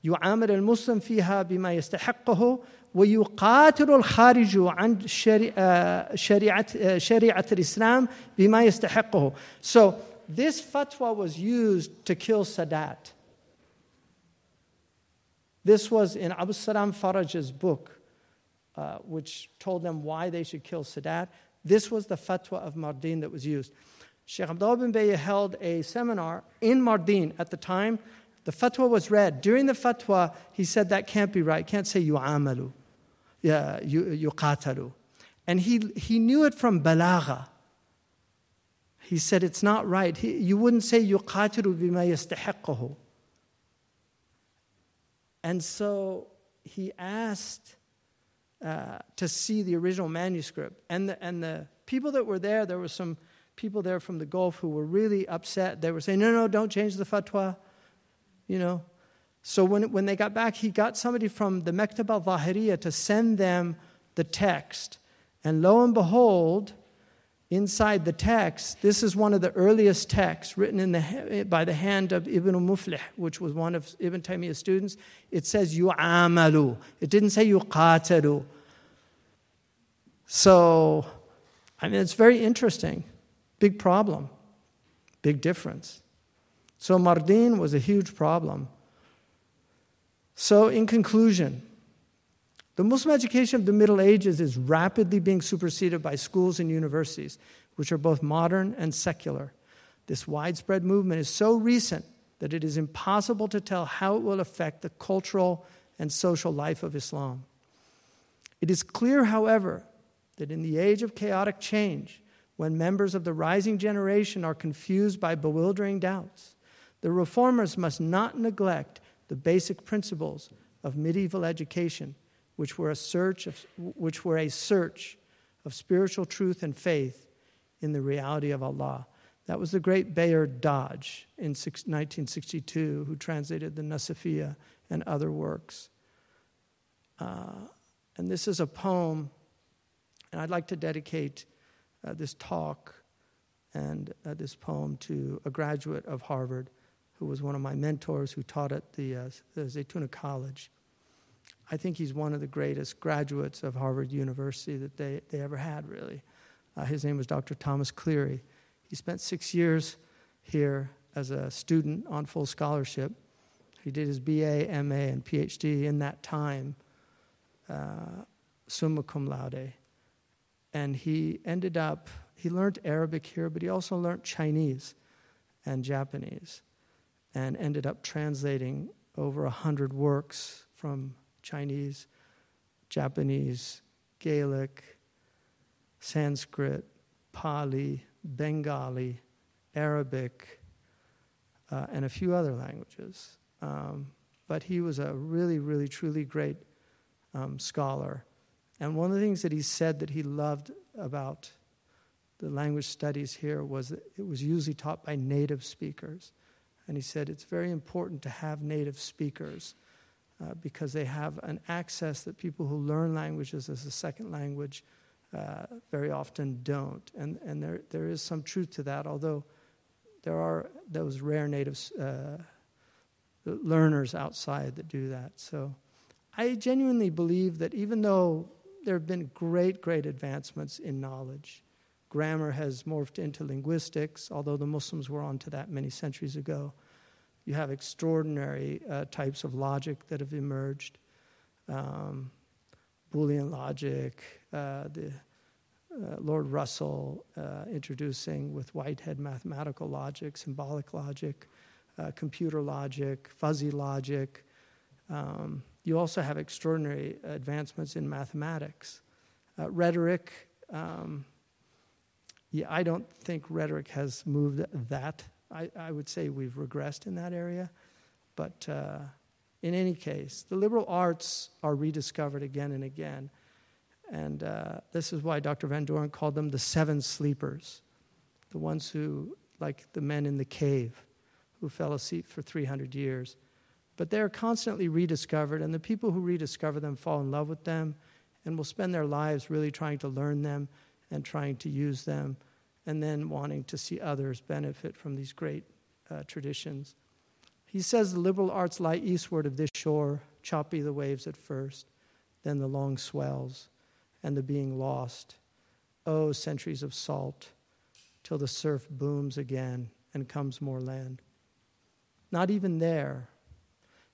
S5: يعامل المسلم فيها بما يستحقه ويقاتل الخارج عن شريعة, شريعة الإسلام بما يستحقه. So, this fatwa was used to kill Sadat. This was in Abd al-Salam Faraj's book, uh, which told them why they should kill Sadat. This was the fatwa of Mardin that was used. Sheikh Abdullah bin Bayya held a seminar in Mardin at the time. The fatwa was read. During the fatwa, he said, That can't be right. Can't say yu'amalu, yeah, yuqatalu. And he, he knew it from balagha. He said, It's not right. He, you wouldn't say yuqatalu bima yastahiqahu. And so he asked uh, to see the original manuscript. And the, and the people that were there, there were some people there from the Gulf who were really upset. They were saying, no, no, don't change the fatwa. You know. So when, when they got back, he got somebody from the Mektab al Zahiriya to send them the text. And lo and behold, inside the text, this is one of the earliest texts written in the, by the hand of Ibn Muflih, which was one of Ibn Taymiyyah's students. It says yu'amalu. It didn't say yuqatalu. So, I mean, it's very interesting. Big problem. Big difference. So, Mardin was a huge problem. So, in conclusion, the Muslim education of the Middle Ages is rapidly being superseded by schools and universities, which are both modern and secular. This widespread movement is so recent that it is impossible to tell how it will affect the cultural and social life of Islam. It is clear, however, that in the age of chaotic change, when members of the rising generation are confused by bewildering doubts, the reformers must not neglect the basic principles of medieval education which were a search of, which were a search of spiritual truth and faith in the reality of Allah. That was the great Bayard Dodge in 1962, who translated the Nasafiyah and other works. Uh, and this is a poem, and I'd like to dedicate uh, this talk and uh, this poem to a graduate of Harvard who was one of my mentors who taught at the, uh, the Zaytuna College. I think he's one of the greatest graduates of Harvard University that they, they ever had, really. Uh, his name was Dr. Thomas Cleary. He spent six years here as a student on full scholarship. He did his BA, MA, and PhD in that time, uh, summa cum laude. And he ended up, he learned Arabic here, but he also learned Chinese and Japanese and ended up translating over a hundred works from Chinese, Japanese, Gaelic, Sanskrit, Pali, Bengali, Arabic, uh, and a few other languages. Um, but he was a really, really, truly great um, scholar. And one of the things that he said that he loved about the language studies here was that it was usually taught by native speakers. And he said it's very important to have native speakers uh, because they have an access that people who learn languages as a second language uh, very often don't. And, and there, there is some truth to that, although there are those rare native uh, learners outside that do that. So I genuinely believe that even though there have been great, great advancements in knowledge, grammar has morphed into linguistics, although the Muslims were onto that many centuries ago. You have extraordinary uh, types of logic that have emerged. Um, Boolean logic, uh, the uh, Lord Russell uh, introducing with Whitehead mathematical logic, symbolic logic, uh, computer logic, fuzzy logic. Um, you also have extraordinary advancements in mathematics. Uh, rhetoric, um, yeah, I don't think rhetoric has moved that. I, I, would say we've regressed in that area. But uh, in any case, the liberal arts are rediscovered again and again. And uh, this is why Dr. Van Doren called them the seven sleepers, the ones who, like the men in the cave, who fell asleep for 300 years. But they're constantly rediscovered, and the people who rediscover them fall in love with them and will spend their lives really trying to learn them and trying to use them, and then wanting to see others benefit from these great uh, traditions. He says the liberal arts lie eastward of this shore, choppy the waves at first, then the long swells and the being lost. Oh, centuries of salt, till the surf booms again and comes more land. Not even there,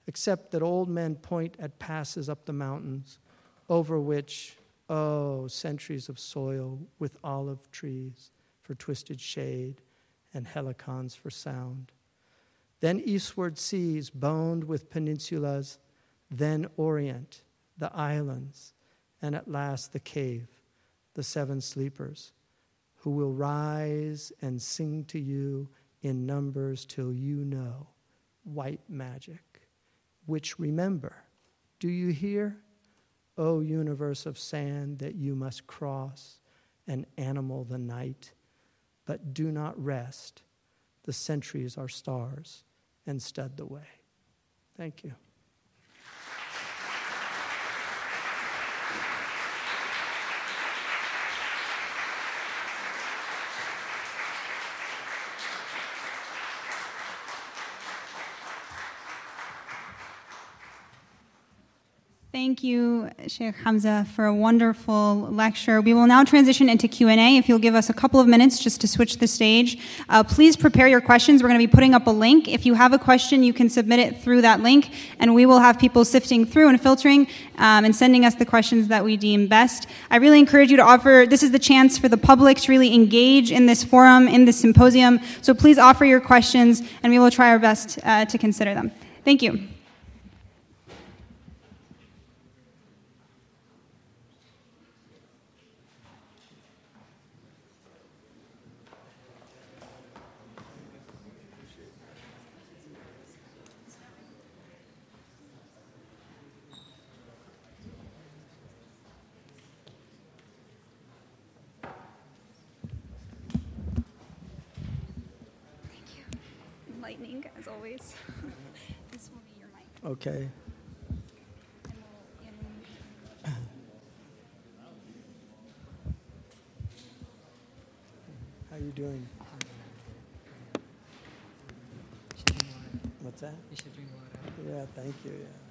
S5: except that old men point at passes up the mountains, over which, oh, centuries of soil with olive trees for twisted shade and helicons for sound. Then eastward seas boned with peninsulas, then Orient, the islands, and at last the cave, the seven sleepers, who will rise and sing to you in numbers till you know white magic, which remember, do you hear? O universe of sand that you must cross and animal the night, but do not rest. The centuries are stars and stud the way. Thank you.
S1: Thank you, Sheikh Hamza, for a wonderful lecture. We will now transition into Q&A. If you'll give us a couple of minutes just to switch the stage. Uh, please prepare your questions. We're going to be putting up a link. If you have a question, you can submit it through that link, and we will have people sifting through and filtering um, and sending us the questions that we deem best. I really encourage you to offer, this is the chance for the public to really engage in this forum, in this symposium. So please offer your questions, and we will try our best uh, to consider them. Thank you.
S5: okay? How are you doing? What's that?
S6: You should drink water.
S5: Yeah, thank you. Yeah.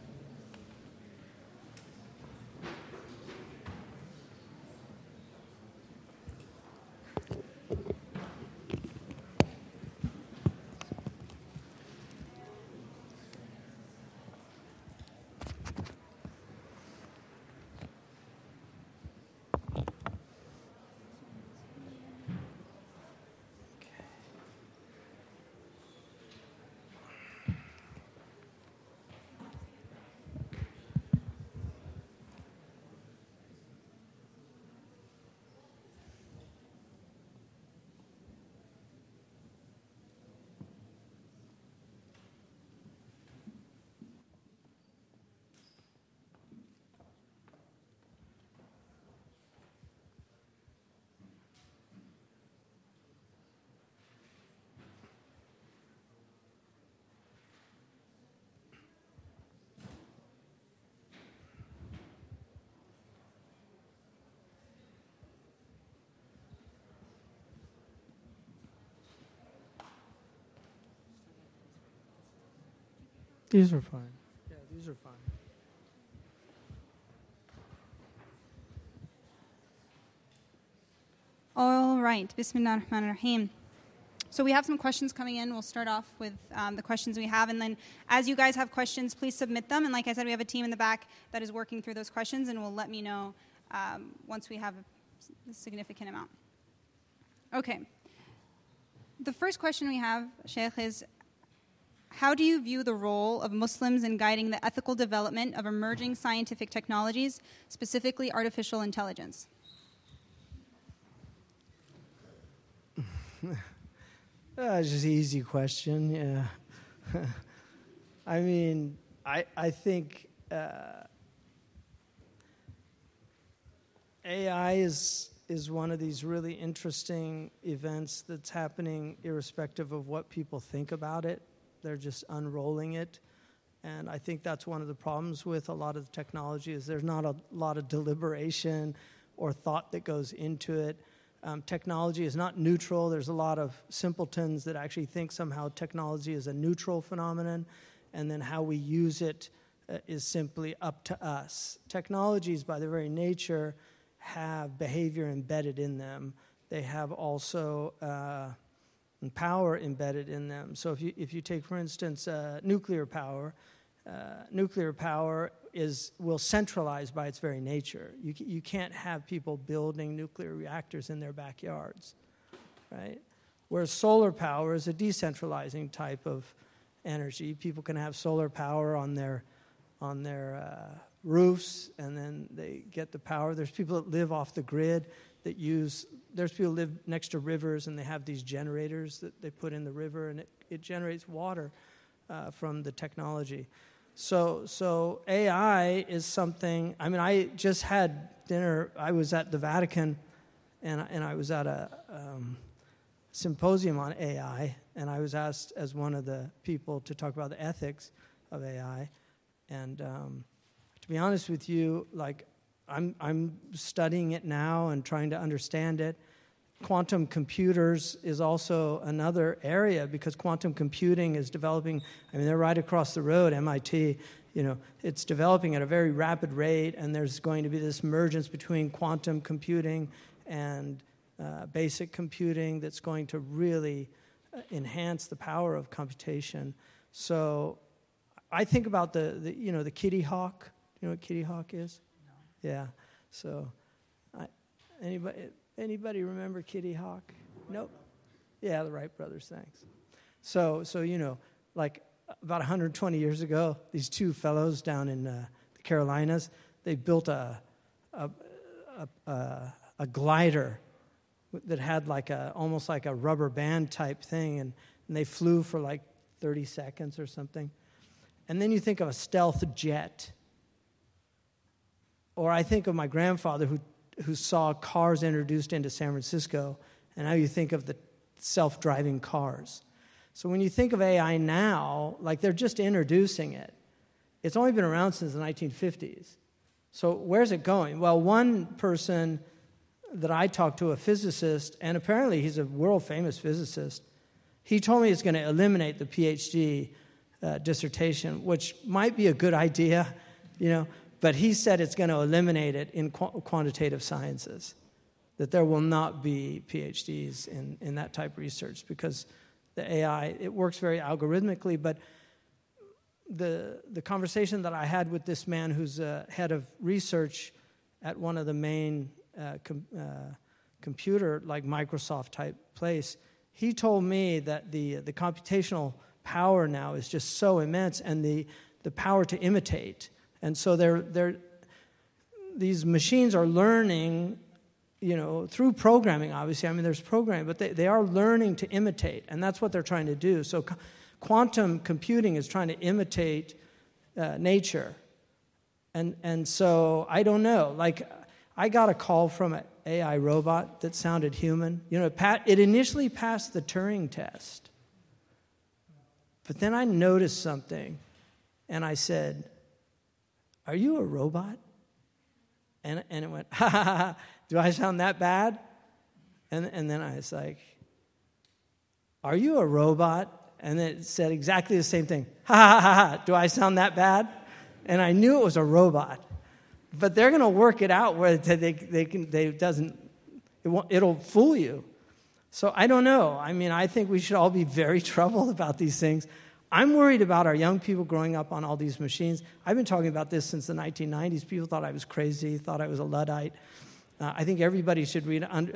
S5: These are fine. Yeah, these are fine.
S1: All right, Bismillah ar-Rahman ar-Rahim. So we have some questions coming in. We'll start off with um, the questions we have, and then as you guys have questions, please submit them. And like I said, we have a team in the back that is working through those questions, and will let me know um, once we have a significant amount. Okay. The first question we have, Sheikh, is how do you view the role of Muslims in guiding the ethical development of emerging scientific technologies, specifically artificial intelligence?
S5: Uh, just an easy question, yeah. I mean, I, I think uh, AI is, is one of these really interesting events that's happening irrespective of what people think about it. They're just unrolling it. And I think that's one of the problems with a lot of the technology is there's not a lot of deliberation or thought that goes into it. Um, technology is not neutral. There's a lot of simpletons that actually think somehow technology is a neutral phenomenon, and then how we use it uh, is simply up to us. Technologies, by their very nature, have behavior embedded in them. They have also uh, power embedded in them. So if you, if you take, for instance, uh, nuclear power, uh, nuclear power is will centralize by its very nature. You you can't have people building nuclear reactors in their backyards, right? Whereas solar power is a decentralizing type of energy. People can have solar power on their on their uh, roofs, and then they get the power. There's people that live off the grid that use. There's people live next to rivers, and they have these generators that they put in the river, and it, it generates water uh, from the technology. So, so AI is something. I mean, I just had dinner. I was at the Vatican, and and I was at a um, symposium on AI, and I was asked as one of the people to talk about the ethics of AI. And um, to be honest with you, like I'm I'm studying it now and trying to understand it. Quantum computers is also another area because quantum computing is developing. I mean, they're right across the road, MIT. You know, it's developing at a very rapid rate, and there's going to be this mergence between quantum computing and uh, basic computing that's going to really uh, enhance the power of computation. So, I think about the, the you know the kitty hawk. You know what kitty hawk is? Yeah. So, I, anybody Anybody remember Kitty Hawk? Nope. Yeah, the Wright brothers, thanks. So, so you know, like about 120 years ago, these two fellows down in uh, the Carolinas, they built a, a, a, a, a glider that had like a almost like a rubber band type thing, and, and they flew for like 30 seconds or something. And then you think of a stealth jet. Or I think of my grandfather who who saw cars introduced into San Francisco, and now you think of the self driving cars. So when you think of AI now, like they're just introducing it. It's only been around since the 1950s. So where's it going? Well, one person that I talked to, a physicist, and apparently he's a world famous physicist, he told me it's going to eliminate the PhD uh, dissertation, which might be a good idea, you know, but he said it's going to eliminate it in qu- quantitative sciences, that there will not be PhDs in, in that type of research because the AI, it works very algorithmically, but the, the conversation that I had with this man who's a head of research at one of the main uh, com, uh, computer, like Microsoft type place, he told me that the, the computational power now is just so immense and the, the power to imitate. And so they're, they're, these machines are learning, you know, through programming, obviously. I mean, there's programming, but they, they are learning to imitate, and that's what they're trying to do. So quantum computing is trying to imitate uh, nature. And, and so I don't know. Like, I got a call from an AI robot that sounded human. You know, it, it initially passed the Turing test. But then I noticed something, and I said, Are you a robot? And, and it went, ha, ha, ha, do I sound that bad? And, and then I was like, Are you a robot? and it said exactly the same thing. Ha ha ha ha. Do I sound that bad? And I knew it was a robot. But they're going to work it out where they, they can, they doesn't, it won't, it'll fool you. So I don't know. I mean, I think we should all be very troubled about these things. I'm worried about our young people growing up on all these machines. I've been talking about this since the 1990s. People thought I was crazy, thought I was a Luddite. Uh, I think everybody should read under,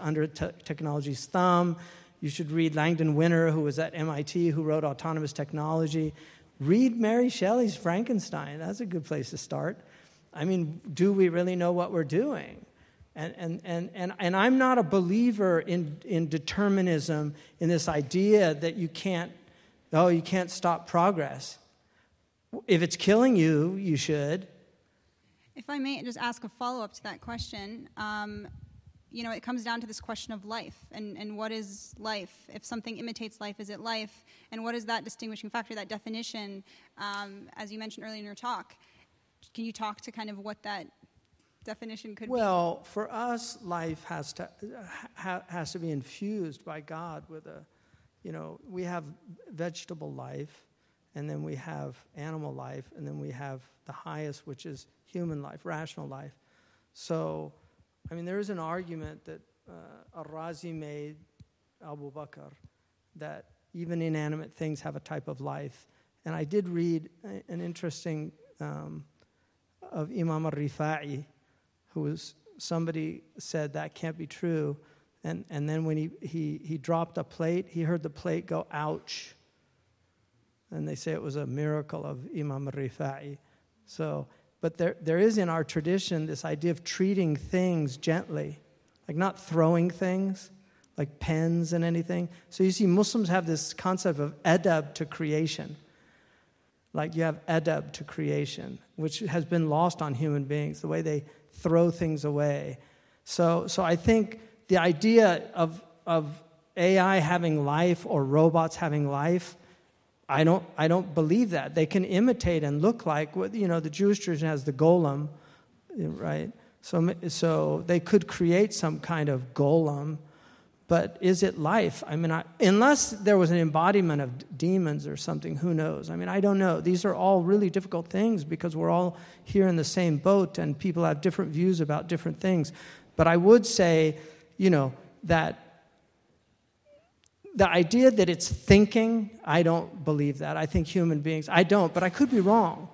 S5: Under Technology's Thumb. You should read Langdon Winner, who was at MIT, who wrote Autonomous Technology. Read Mary Shelley's Frankenstein. That's a good place to start. I mean, do we really know what we're doing? And, and, and, and, and I'm not a believer in, in determinism, in this idea that you can't, oh, you can't stop progress. If it's killing you, you should.
S1: If I may just ask a follow up to that question, um, you know, it comes down to this question of life and, and what is life? If something imitates life, is it life? And what is that distinguishing factor, that definition, um, as you mentioned earlier in your talk? Can you talk to kind of what that definition could
S5: well, be? Well, for us, life has to, ha, has to be infused by God with a, you know, we have vegetable life, and then we have animal life, and then we have the highest, which is human life, rational life. So, I mean, there is an argument that uh, Al-Razi made, Abu Bakr, that even inanimate things have a type of life. And I did read an interesting um, of Imam al-Rifa'i, who was somebody said that can't be true. And, and then when he, he, he dropped a plate, he heard the plate go, ouch. And they say it was a miracle of Imam al-Rifa'i. So but there, there is in our tradition this idea of treating things gently, like not throwing things, like pens and anything. So you see, Muslims have this concept of adab to creation. Like you have adab to creation, which has been lost on human beings, the way they throw things away. So, so I think the idea of, of AI having life or robots having life I don't, I don't believe that. They can imitate and look like, you know, the Jewish tradition has the golem, right? So, so they could create some kind of golem, but is it life? I mean, I, unless there was an embodiment of demons or something, who knows? I mean, I don't know. These are all really difficult things because we're all here in the same boat and people have different views about different things. But I would say, you know, that the idea that it's thinking, I don't believe that. I think human beings, I don't, but I could be wrong.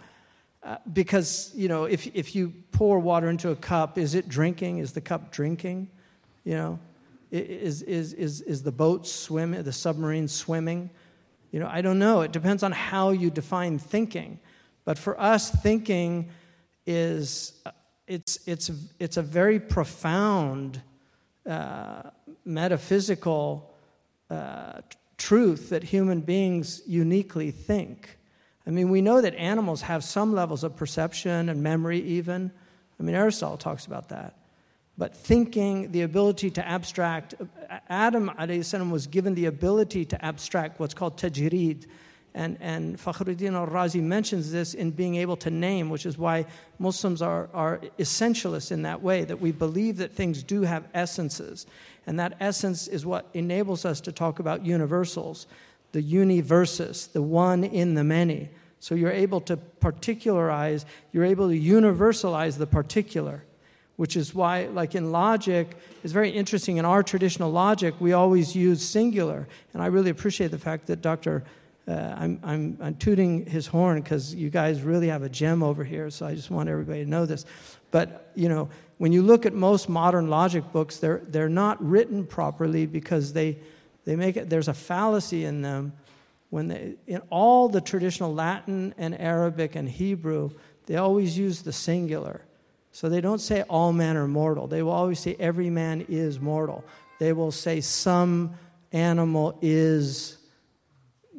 S5: Uh, because, you know, if, if you pour water into a cup, is it drinking? Is the cup drinking? You know, is, is, is, is the boat swimming, the submarine swimming? You know, I don't know. It depends on how you define thinking. But for us, thinking is, uh, it's, it's, it's a very profound uh, metaphysical uh, truth that human beings uniquely think. I mean, we know that animals have some levels of perception and memory, even. I mean, Aristotle talks about that. But thinking, the ability to abstract, Adam was given the ability to abstract what's called tajrid, and, and Fakhruddin al Razi mentions this in being able to name, which is why Muslims are, are essentialists in that way, that we believe that things do have essences. And that essence is what enables us to talk about universals. the universus, the one in the many. So you're able to particularize, you're able to universalize the particular, which is why, like in logic, it's very interesting. In our traditional logic, we always use singular. And I really appreciate the fact that Dr. Uh, I'm, I'm, I'm tooting his horn because you guys really have a gem over here, so I just want everybody to know this. But, you know, when you look at most modern logic books, they're, they're not written properly because they, they make it, there's a fallacy in them. When they, in all the traditional Latin and Arabic and Hebrew, they always use the singular. So they don't say all men are mortal. They will always say every man is mortal. They will say some animal is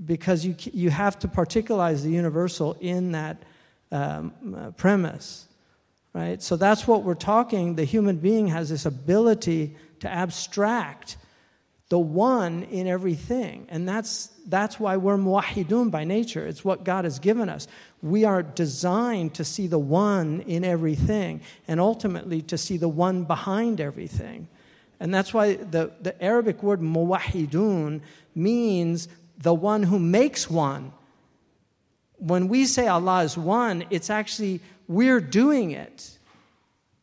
S5: because you, you have to particularize the universal in that um, premise, right? So that's what we're talking. The human being has this ability to abstract the one in everything. And that's, that's why we're muwahidun by nature. It's what God has given us. We are designed to see the one in everything and ultimately to see the one behind everything. And that's why the, the Arabic word muwahidun means the one who makes one. When we say Allah is one, it's actually we're doing it.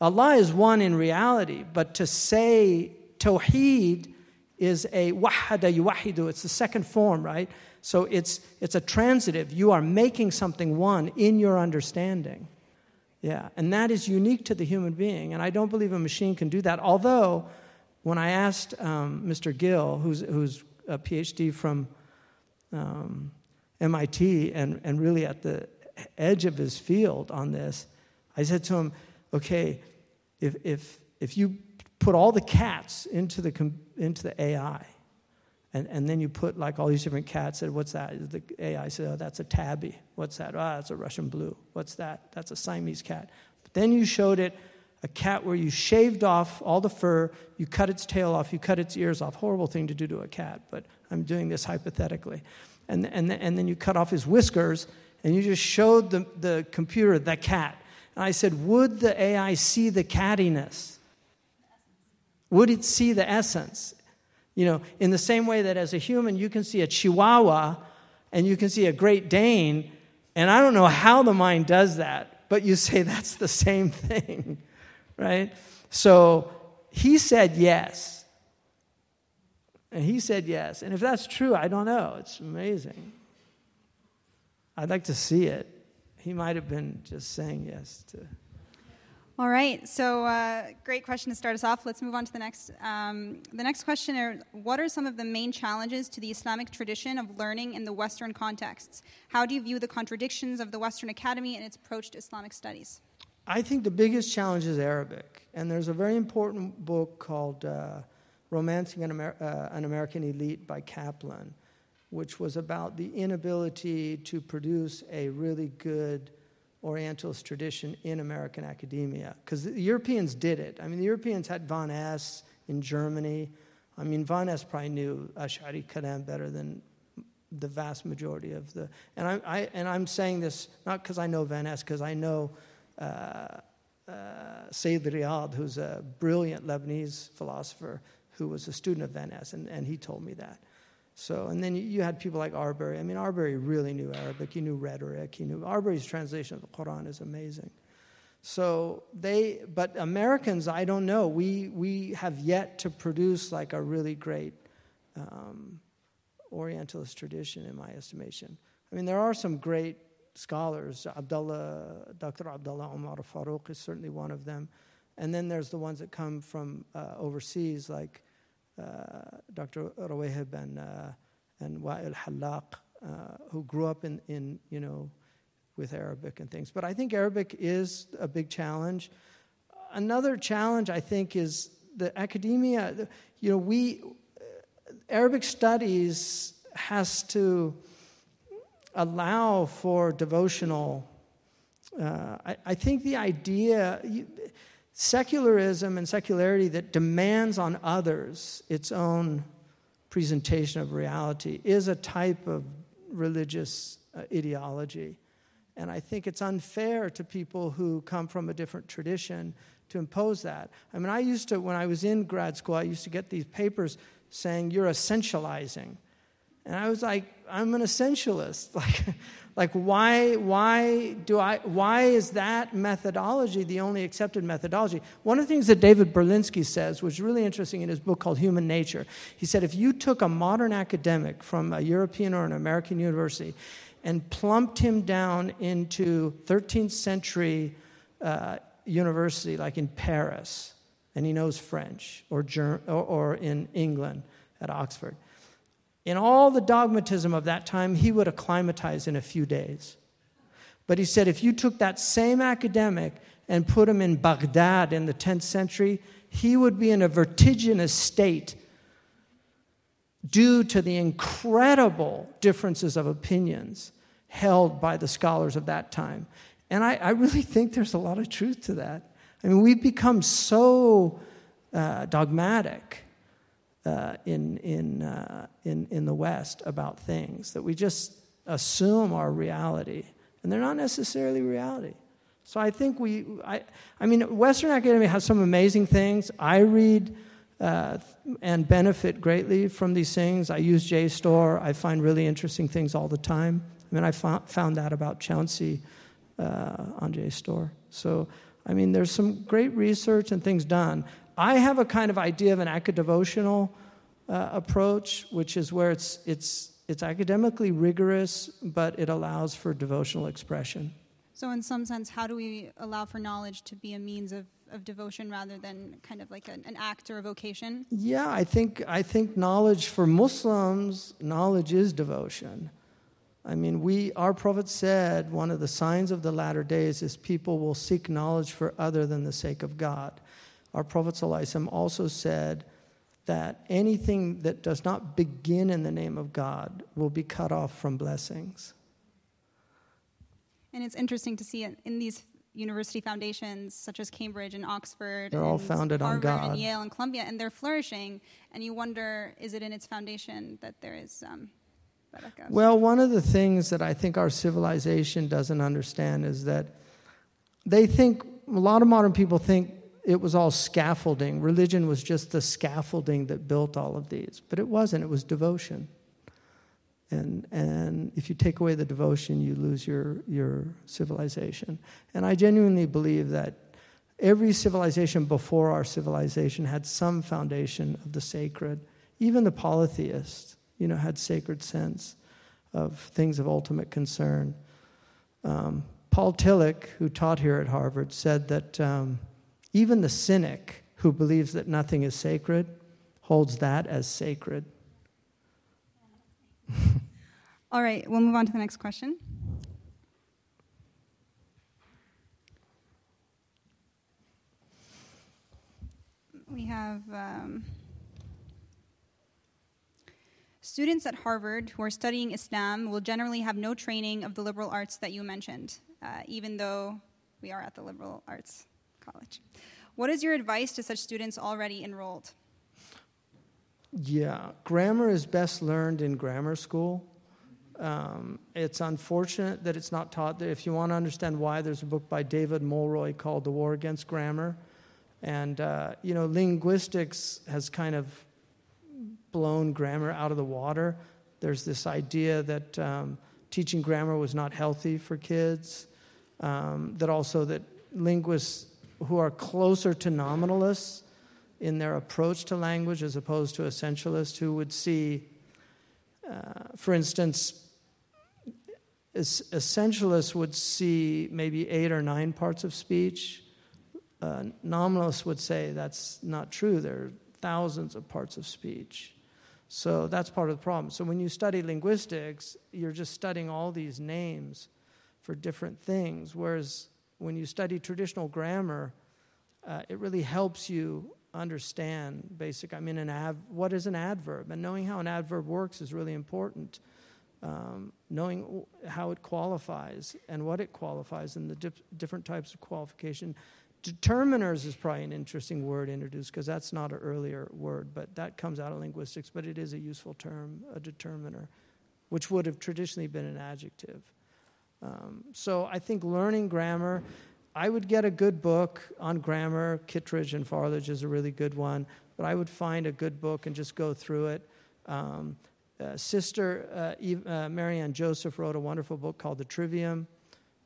S5: Allah is one in reality, but to say Tawheed is a wahada yuwahidu, it's the second form, right? So it's, it's a transitive. You are making something one in your understanding. Yeah, and that is unique to the human being. And I don't believe a machine can do that. Although, when I asked um, Mr. Gill, who's, who's a PhD from um, MIT and, and really at the edge of his field on this, I said to him, okay, if, if, if you put all the cats into the, into the AI, and, and then you put like all these different cats, said, what's that? The AI said, oh, that's a tabby. What's that? Ah, oh, that's a Russian blue. What's that? That's a Siamese cat. But then you showed it a cat where you shaved off all the fur, you cut its tail off, you cut its ears off. Horrible thing to do to a cat, but I'm doing this hypothetically. And, and, and then you cut off his whiskers and you just showed the, the computer the cat. And I said, Would the AI see the cattiness? Would it see the essence? You know, in the same way that as a human, you can see a chihuahua and you can see a Great Dane, and I don't know how the mind does that, but you say that's the same thing, right? So he said yes. And he said yes. And if that's true, I don't know. It's amazing. I'd like to see it. He might have been just saying yes to.
S1: All right, so uh, great question to start us off. Let's move on to the next. Um, the next question are What are some of the main challenges to the Islamic tradition of learning in the Western contexts? How do you view the contradictions of the Western Academy and its approach to Islamic studies?
S5: I think the biggest challenge is Arabic. And there's a very important book called uh, Romancing an, Amer- uh, an American Elite by Kaplan, which was about the inability to produce a really good Orientalist tradition in American academia. Because the Europeans did it. I mean, the Europeans had Von Ess in Germany. I mean, Von Ess probably knew Ash'ari Kalam better than the vast majority of the. And, I, I and I'm saying this not because I know Van Ess, because I know uh, uh, Sayyid Riyad, who's a brilliant Lebanese philosopher who was a student of Van and, and he told me that. So, and then you had people like Arberry. I mean, Arberry really knew Arabic. He knew rhetoric. He knew Arberry's translation of the Quran is amazing. So they, but Americans, I don't know. We we have yet to produce like a really great um, Orientalist tradition, in my estimation. I mean, there are some great scholars. Abdullah, Dr. Abdullah Omar Farouk is certainly one of them. And then there's the ones that come from uh, overseas, like uh, Dr. Rouayheb and, uh, and Wael Hallaq, uh, who grew up in, in, you know, with Arabic and things. But I think Arabic is a big challenge. Another challenge, I think, is the academia. You know, we, Arabic studies has to allow for devotional. Uh, I, I, think the idea, you, secularism and secularity that demands on others its own presentation of reality is a type of religious uh, ideology. And I think it's unfair to people who come from a different tradition to impose that. I mean, I used to, when I was in grad school, I used to get these papers saying, You're essentializing. And I was like, I'm an essentialist. Like, like why, why, do I, why is that methodology the only accepted methodology? One of the things that David Berlinski says was really interesting in his book called Human Nature. He said if you took a modern academic from a European or an American university and plumped him down into 13th century uh, university, like in Paris, and he knows French, or, Germ- or, or in England at Oxford, in all the dogmatism of that time, he would acclimatize in a few days. But he said if you took that same academic and put him in Baghdad in the 10th century, he would be in a vertiginous state due to the incredible differences of opinions held by the scholars of that time. And I, I really think there's a lot of truth to that. I mean, we've become so uh, dogmatic uh, in, in, uh, in, in the West about things that we just assume are reality, and they're not necessarily reality. So I think we, I, I mean, Western academia has some amazing things. I read uh, and benefit greatly from these things. I use JSTOR. I find really interesting things all the time. I mean, I found, found that about Chauncy uh, on JSTOR. So, I mean, there's some great research and things done. I have a kind of idea of an academical uh, approach, which is where it's, it's, it's academically rigorous, but it allows for devotional expression.
S1: So, in some sense, how do we allow for knowledge to be a means of, of devotion rather than kind of like an, an act or a vocation?
S5: Yeah, I think, I think knowledge for Muslims, knowledge is devotion. I mean, we, our Prophet said one of the signs of the latter days is people will seek knowledge for other than the sake of God. Our Prophet also said that anything that does not begin in the name of God will be cut off from blessings.
S1: And it's interesting to see in these university foundations, such as Cambridge and Oxford,
S5: they're all founded
S1: Harvard
S5: on God,
S1: and Yale and Columbia, and they're flourishing. And you wonder, is it in its foundation that there is um,
S5: well, one of the things that I think our civilization doesn't understand is that they think, a lot of modern people think it was all scaffolding. Religion was just the scaffolding that built all of these. But it wasn't, it was devotion. And, and if you take away the devotion, you lose your, your civilization. And I genuinely believe that every civilization before our civilization had some foundation of the sacred. Even the polytheists, you know, had sacred sense of things of ultimate concern. Um, Paul Tillich, who taught here at Harvard, said that um, even the cynic who believes that nothing is sacred holds that as sacred.
S1: All right, we'll move on to the next question. We have. Um, Students at Harvard who are studying Islam will generally have no training of the liberal arts that you mentioned, uh, even though we are at the liberal arts college. What is your advice to such students already enrolled?
S5: Yeah, grammar is best learned in grammar school. Um, it's unfortunate that it's not taught there. If you want to understand why, there's a book by David Mulroy called The War Against Grammar. And, uh, you know, linguistics has kind of blown grammar out of the water. There's this idea that um, teaching grammar was not healthy for kids, um, that also that linguists who are closer to nominalists in their approach to language as opposed to essentialists who would see, uh, for instance, essentialists would see maybe eight or nine parts of speech. Uh, nominalists would say that's not true. There are thousands of parts of speech. So that's part of the problem. So when you study linguistics, you're just studying all these names for different things. Whereas when you study traditional grammar, uh, it really helps you understand basic. I mean, an what is an adverb? And knowing how an adverb works is really important. Um, knowing how it qualifies and what it qualifies and the dip, different types of qualification Determiners is probably an interesting word introduced because that's not an earlier word, but that comes out of linguistics, but it is a useful term, a determiner, which would have traditionally been an adjective. Um, so I think learning grammar, I would get a good book on grammar. Kittredge and Farley is a really good one, but I would find a good book and just go through it. Um, uh, sister uh, Eve, uh, Miriam Joseph wrote a wonderful book called The Trivium.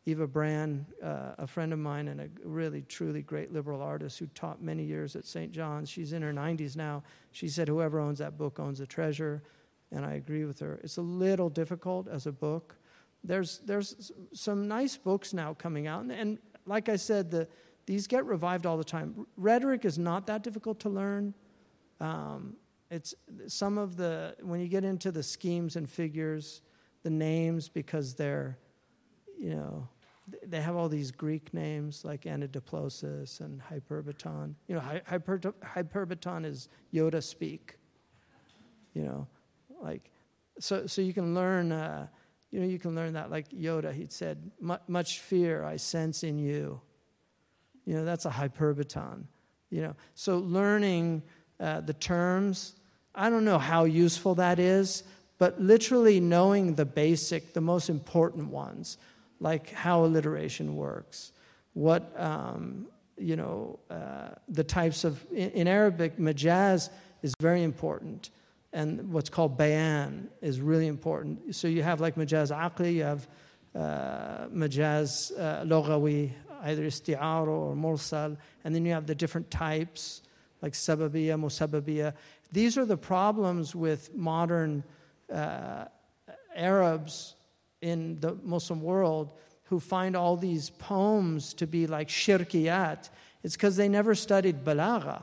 S5: Eva Brann, uh, a friend of mine and a really, truly great liberal artist who taught many years at St. John's, she's in her 90s now. She said, Whoever owns that book owns the treasure. And I agree with her. It's a little difficult as a book. There's, there's some nice books now coming out. And, and like I said, the, these get revived all the time. Rhetoric is not that difficult to learn. Um, it's some of the, when you get into the schemes and figures, the names, because they're, you know, they have all these Greek names like Anadiplosis and Hyperbaton. You know, hyper, Hyperbaton is Yoda speak. You know, like, so, so you can learn, uh, you know, you can learn that like Yoda, he'd said, much fear I sense in you. You know, that's a Hyperbaton. You know, so learning uh, the terms, I don't know how useful that is, but literally knowing the basic, the most important ones like how alliteration works, what, um, you know, uh, the types of, in, in, Arabic, majaz is very important. And what's called bayan is really important. So you have like majaz aqli, you have uh, majaz uh, logawi, either isti'aro or mursal, and then you have the different types like sababiya, musababiya. These are the problems with modern uh, Arabs in the Muslim world who find all these poems to be like shirkiyat, it's because they never studied balagha.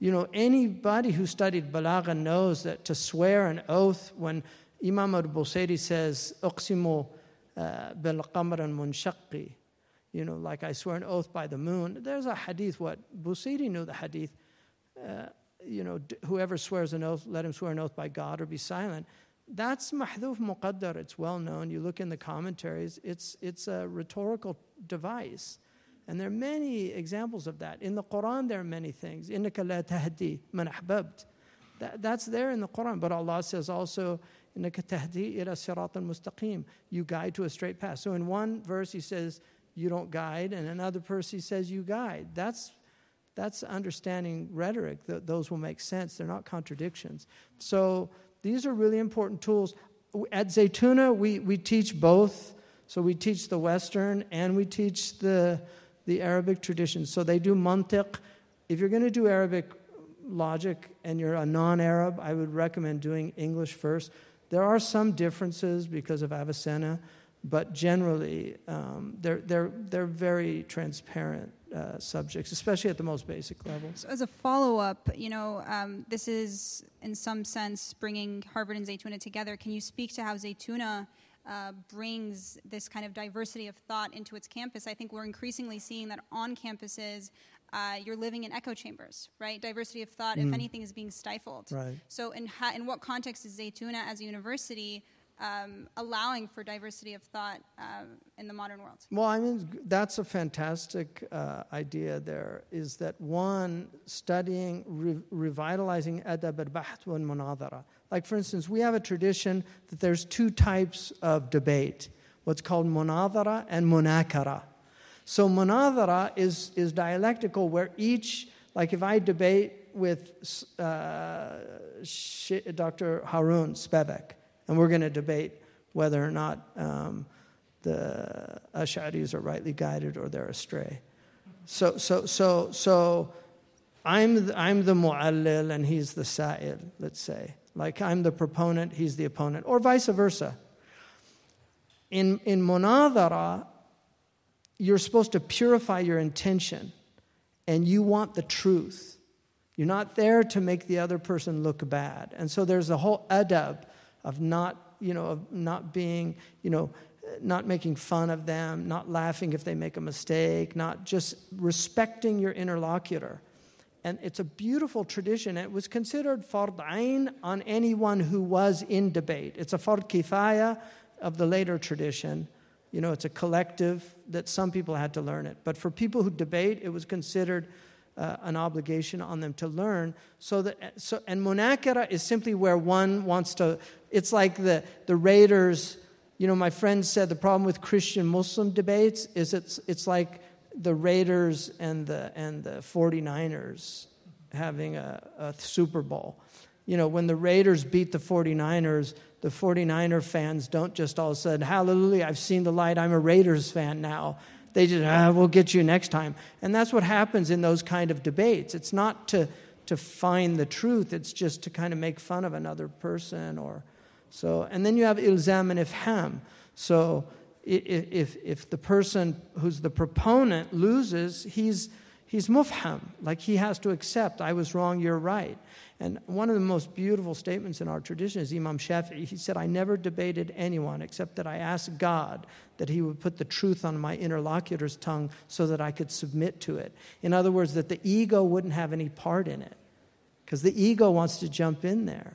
S5: You know, anybody who studied balagha knows that to swear an oath when Imam al-Busayri says, "Uqsimu uh, bil qamar munshaqi," you know, like I swear an oath by the moon. There's a hadith. What Busayri knew the hadith. Uh, you know, whoever swears an oath, let him swear an oath by God or be silent. That's mahdhuf muqaddar. It's well known. You look in the commentaries, it's, it's a rhetorical device. And there are many examples of that. In the Quran, there are many things. إِنَّكَ لَا تَهْدِي مَنْ أَحْبَبْتَ that, That's there in the Quran. But Allah says also, إِنَّكَ تَهْدِي إِلَى صِرَاطٍ مُسْتَقِيمٍ You guide to a straight path. So in one verse, he says, you don't guide. And another verse, he says, you guide. That's that's understanding rhetoric. Those will make sense. They're not contradictions. So these are really important tools. At Zaytuna, we, we teach both. So we teach the Western and we teach the, the Arabic tradition. So they do mantiq. If you're going to do Arabic logic and you're a non Arab, I would recommend doing English first. There are some differences because of Avicenna, but generally um, they're, they're, they're very transparent uh, subjects, especially at the most basic level.
S1: So, as a follow up, you know, um, this is in some sense bringing Harvard and Zaytuna together. Can you speak to how Zaytuna uh, brings this kind of diversity of thought into its campus? I think we're increasingly seeing that on campuses. Uh, you're living in echo chambers, right? Diversity of thought, mm. if anything, is being stifled.
S5: Right.
S1: So, in, ha- in what context is Zaytuna as a university um, allowing for diversity of thought um, in the modern world?
S5: Well, I mean, that's a fantastic uh, idea there, is that one, studying, re- revitalizing adab al-bahth wa munadara. Like, for instance, we have a tradition that there's two types of debate, what's called munadara and munakara. So munadara is, is dialectical where each, like if I debate with uh, Dr. Harun Spevek, and we're going to debate whether or not um, the Ash'aris are rightly guided or they're astray. So, so, so, so I'm the, I'm the mu'allil and he's the sa'il, let's say. Like I'm the proponent, he's the opponent, or vice versa. In, in munadara, you're supposed to purify your intention and you want the truth. You're not there to make the other person look bad. And so there's a whole adab of not, you know, of not being, you know, not making fun of them, not laughing if they make a mistake, not just respecting your interlocutor. And it's a beautiful tradition. It was considered fard on anyone who was in debate. It's a fard kifaya of the later tradition. You know, it's a collective that some people had to learn it. But for people who debate, it was considered uh, an obligation on them to learn. So that, so, and munakara is simply where one wants to, it's like the, the Raiders, you know, my friend said the problem with Christian Muslim debates is it's, it's like the Raiders and the, and the 49ers having a, a Super Bowl. You know, when the Raiders beat the 49ers, the 49er fans don't just all said, Hallelujah, I've seen the light, I'm a Raiders fan now. They just, ah, we'll get you next time. And that's what happens in those kind of debates. It's not to, to find the truth, it's just to kind of make fun of another person or so. And then you have ilzam and ifham. So if, if the person who's the proponent loses, he's, he's mufham, like he has to accept, I was wrong, you're right. And one of the most beautiful statements in our tradition is Imam Shafi'i. He said, I never debated anyone except that I asked God that He would put the truth on my interlocutor's tongue so that I could submit to it. In other words, that the ego wouldn't have any part in it, because the ego wants to jump in there.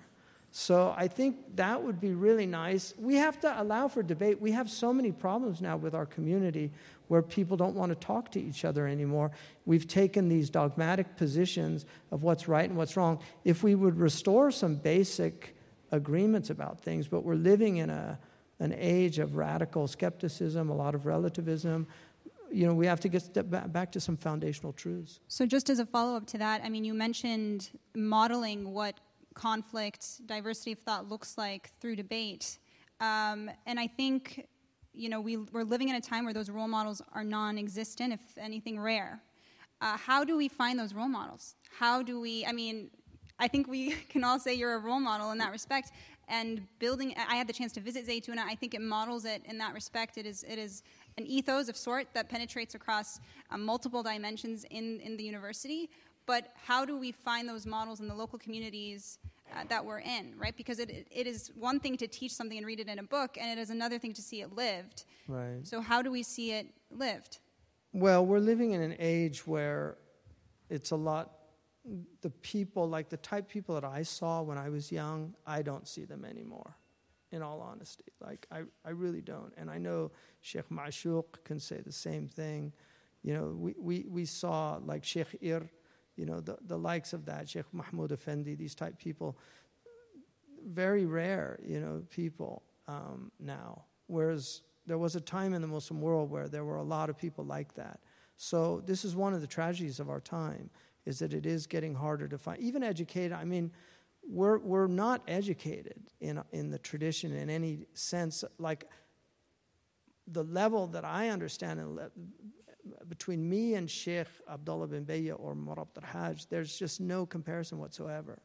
S5: So I think that would be really nice. We have to allow for debate. We have so many problems now with our community where people don't want to talk to each other anymore. We've taken these dogmatic positions of what's right and what's wrong. If we would restore some basic agreements about things, but we're living in a, an age of radical skepticism, a lot of relativism. You know, we have to get back to some foundational truths.
S1: So, just as a follow up to that, I mean, you mentioned modeling what conflict, diversity of thought looks like through debate. Um, and I think you know, we, we're living in a time where those role models are non existent, if anything, rare. Uh, how do we find those role models? How do we, I mean, I think we can all say you're a role model in that respect. And building, I had the chance to visit Zaytuna. I think it models it in that respect. It is, it is an ethos of sort that penetrates across uh, multiple dimensions in, in the university. But how do we find those models in the local communities uh, that we're in, right? Because it, it is one thing to teach something and read it in a book, and it is another thing to see it lived.
S5: Right.
S1: So, how do we see it lived?
S5: Well, we're living in an age where it's a lot, the people, like the type people that I saw when I was young, I don't see them anymore, in all honesty. Like, I, I really don't. And I know Sheikh Ma'shuq can say the same thing. You know, we, we, we saw like Sheikh Ir you know, the, the likes of that, Sheikh Mahmoud Effendi, these type people, very rare, you know, people um, now. Whereas there was a time in the Muslim world where there were a lot of people like that. So this is one of the tragedies of our time, is that it is getting harder to find. Even educated, I mean, we're, we're not educated in, in the tradition in any sense. Like the level that I understand between me and Sheikh Abdullah bin Bayya or Murabit Hajj, there's just no comparison whatsoever.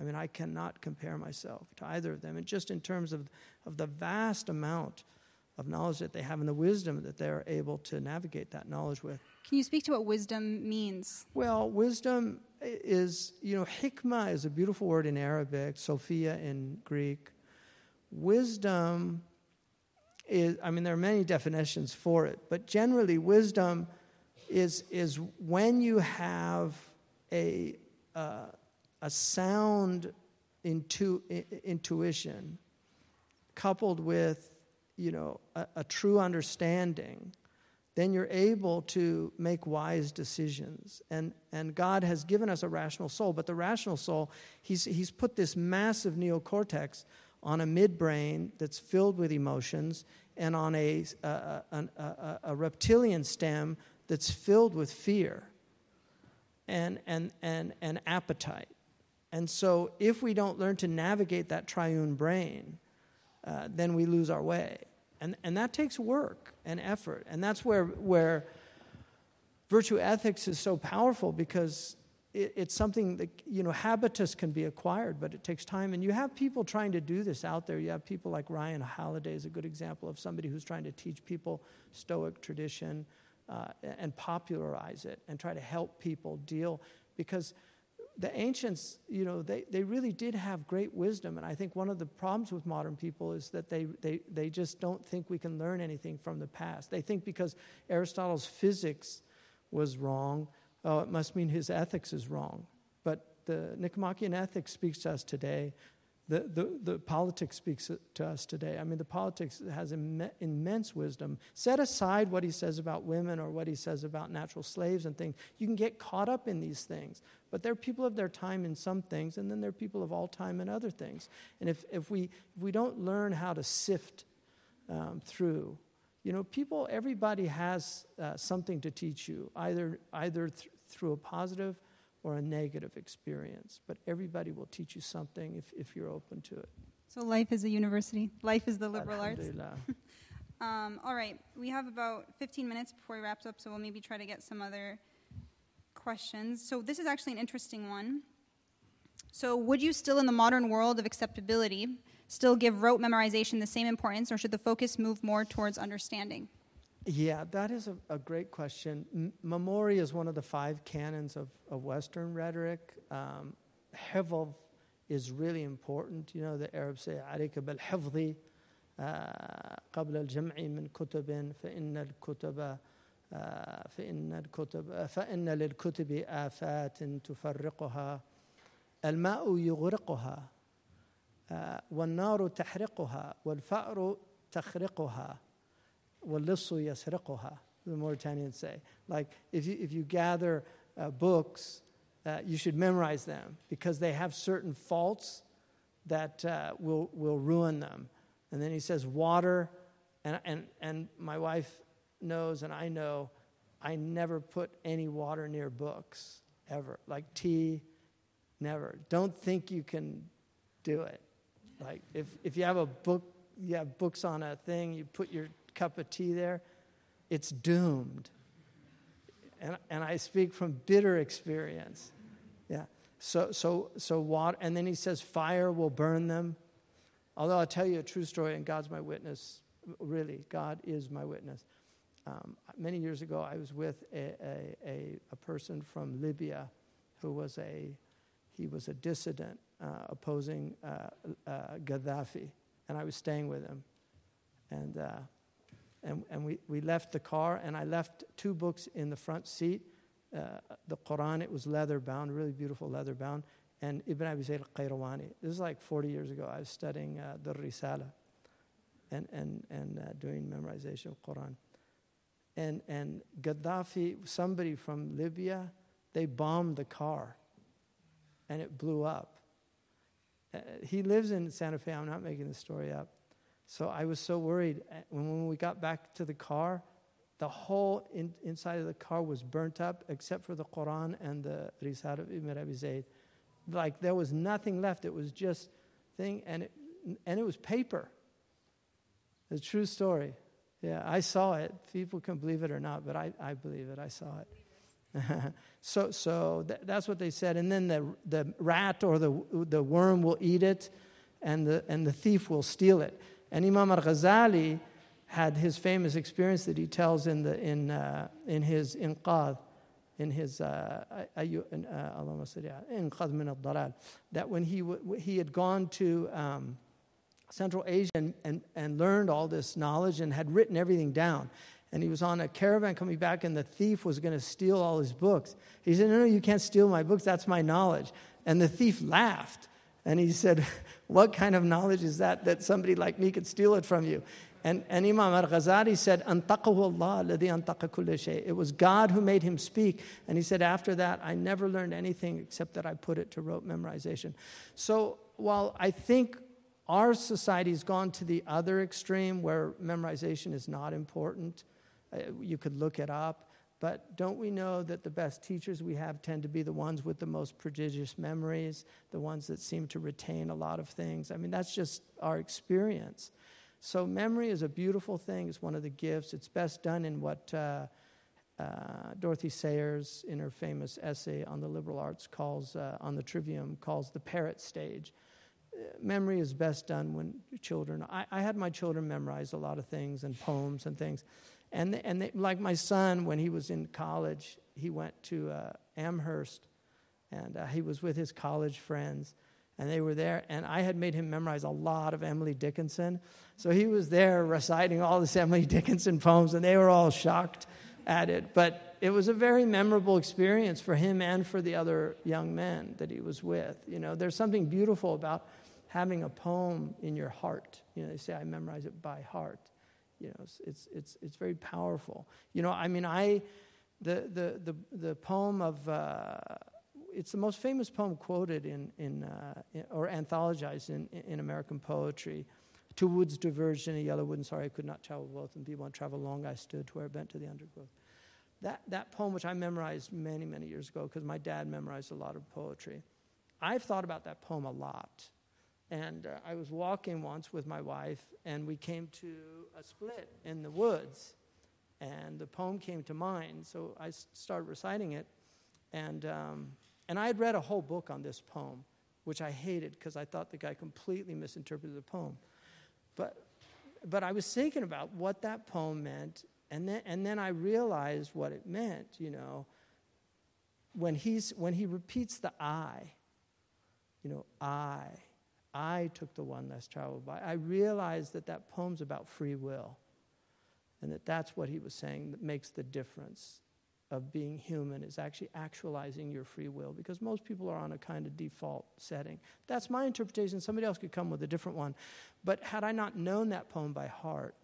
S5: I mean, I cannot compare myself to either of them. And just in terms of, of the vast amount of knowledge that they have and the wisdom that they're able to navigate that knowledge with.
S1: Can you speak to what wisdom means?
S5: Well, wisdom is, you know, hikmah is a beautiful word in Arabic, Sophia in Greek. Wisdom is, I mean, there are many definitions for it, but generally, wisdom is, is when you have a, uh, a sound intu- intuition coupled with, you know, a, a true understanding then you're able to make wise decisions. And, and God has given us a rational soul, but the rational soul, he's, he's put this massive neocortex on a midbrain that's filled with emotions and on a, a, a, a, reptilian stem that's filled with fear and, and, and, and appetite. And so, if we don't learn to navigate that triune brain, uh, then we lose our way. And, and that takes work and effort. And that's where, where virtue ethics is so powerful because it, it's something that, you know, habitus can be acquired, but it takes time. And you have people trying to do this out there. You have people like Ryan Holiday is a good example of somebody who's trying to teach people Stoic tradition uh, and popularize it and try to help people deal because the ancients, you know, they, they really did have great wisdom. And I think one of the problems with modern people is that they, they, they just don't think we can learn anything from the past. They think because Aristotle's physics was wrong, oh, it must mean his ethics is wrong. But the Nicomachean ethics speaks to us today. The, the, the politics speaks to us today. I mean, the politics has Im- immense wisdom. Set aside what he says about women or what he says about natural slaves and things. You can get caught up in these things. But there are people of their time in some things, and then there are people of all time in other things. And if, if, we, if we don't learn how to sift um, through you know, people, everybody has uh, something to teach you, either, either th- through a positive or a negative experience. But everybody will teach you something if, if you're open to it.
S1: So life is a university. Life is the liberal arts. Um, all right, we have about 15 minutes before we wrap up, so we'll maybe try to get some other questions. So this is actually an interesting one. So would you still, in the modern world of acceptability, still give rote memorization the same importance, or should the focus move more towards understanding?
S5: Yeah, that is a, a great question. M- memory is one of the five canons of, of Western rhetoric. Um, hifz is really important. You know, the Arabs say, عليك بالحفظ آه، قبل الجمع من كتب فإن الكتب آه، فإن الكتب فإن للكتب آفات تفرقها الماء يغرقها آه، والنار تحرقها والفأر تخرقها واللص يسرقها the Mauritanians say like if you, if you gather uh, books uh, you should memorize them because they have certain faults that uh, will, will ruin them and then he says water and, and, and my wife knows and I know I never put any water near books ever like tea never don't think you can do it like if, if you have a book you have books on a thing you put your cup of tea there it's doomed. And, and i speak from bitter experience. Yeah. So so so water and then he says fire will burn them. Although i'll tell you a true story and god's my witness really god is my witness. Um, many years ago i was with a, a, a, a person from libya who was a he was a dissident uh, opposing uh, uh, Gaddafi, and I was staying with him. And, uh, and, and we, we left the car, and I left two books in the front seat uh, the Quran, it was leather bound, really beautiful leather bound, and Ibn Abi Zayd al Qayrawani. This is like 40 years ago. I was studying uh, the Risala and, and, and doing memorization of Quran. And, and Gaddafi, somebody from Libya, they bombed the car and it blew up. Uh, he lives in Santa Fe. I'm not making this story up. So I was so worried. Uh, when, when we got back to the car, the whole in, inside of the car was burnt up except for the Quran and the Risal of Ibn Abi Zayd. Like there was nothing left. It was just thing, and it, and it was paper. A true story. Yeah, I saw it. People can believe it or not, but I, I believe it. I saw it. so so th- that's what they said. And then the, the rat or the, the worm will eat it, and the, and the thief will steal it. And Imam al Ghazali had his famous experience that he tells in, the, in, uh, in his Inqadh, in his uh, uh, Inqadh min al that when he, w- he had gone to um, Central Asia and, and, and learned all this knowledge and had written everything down and he was on a caravan coming back, and the thief was going to steal all his books. He said, No, no, you can't steal my books. That's my knowledge. And the thief laughed. And he said, What kind of knowledge is that that somebody like me could steal it from you? And, and Imam al Ghazali said, It was God who made him speak. And he said, After that, I never learned anything except that I put it to rote memorization. So while I think our society's gone to the other extreme where memorization is not important, uh, you could look it up. But don't we know that the best teachers we have tend to be the ones with the most prodigious memories, the ones that seem to retain a lot of things? I mean, that's just our experience. So, memory is a beautiful thing, it's one of the gifts. It's best done in what uh, uh, Dorothy Sayers, in her famous essay on the liberal arts, calls, uh, on the trivium, calls the parrot stage. Uh, memory is best done when children, I, I had my children memorize a lot of things and poems and things. And, and they, like my son, when he was in college, he went to uh, Amherst and uh, he was with his college friends and they were there and i had made him memorize a lot of emily dickinson. So he was there reciting all this emily dickinson poems and they were all shocked at it. But it was a very memorable experience for him and for the other young men that he was with. You know there's something beautiful about having a poem in your heart. You know they say i memorize it by heart you know, it's, it's, it's, it's very powerful. You know, I mean, I, the, the, the, the poem of, uh, it's the most famous poem quoted in, in, uh, in or anthologized in, in American poetry. Two woods diverged in a yellow wood, and sorry I could not travel both, and be to travel long, I stood to where I bent to the undergrowth. that, that poem, which I memorized many, many years ago, because my dad memorized a lot of poetry, I've thought about that poem a lot. And uh, I was walking once with my wife, and we came to a split in the woods, and the poem came to mind. So I started reciting it, and, um, and I had read a whole book on this poem, which I hated because I thought the guy completely misinterpreted the poem. But, but I was thinking about what that poem meant and then, and then I realized what it meant, you know. When, he's, when he repeats the I, you know, I, I took the one less traveled by, I realized that that poem's about free will. And that that's what he was saying that makes the difference of being human is actually actualizing your free will because most people are on a kind of default setting. That's my interpretation. Somebody else could come with a different one. But had I not known that poem by heart,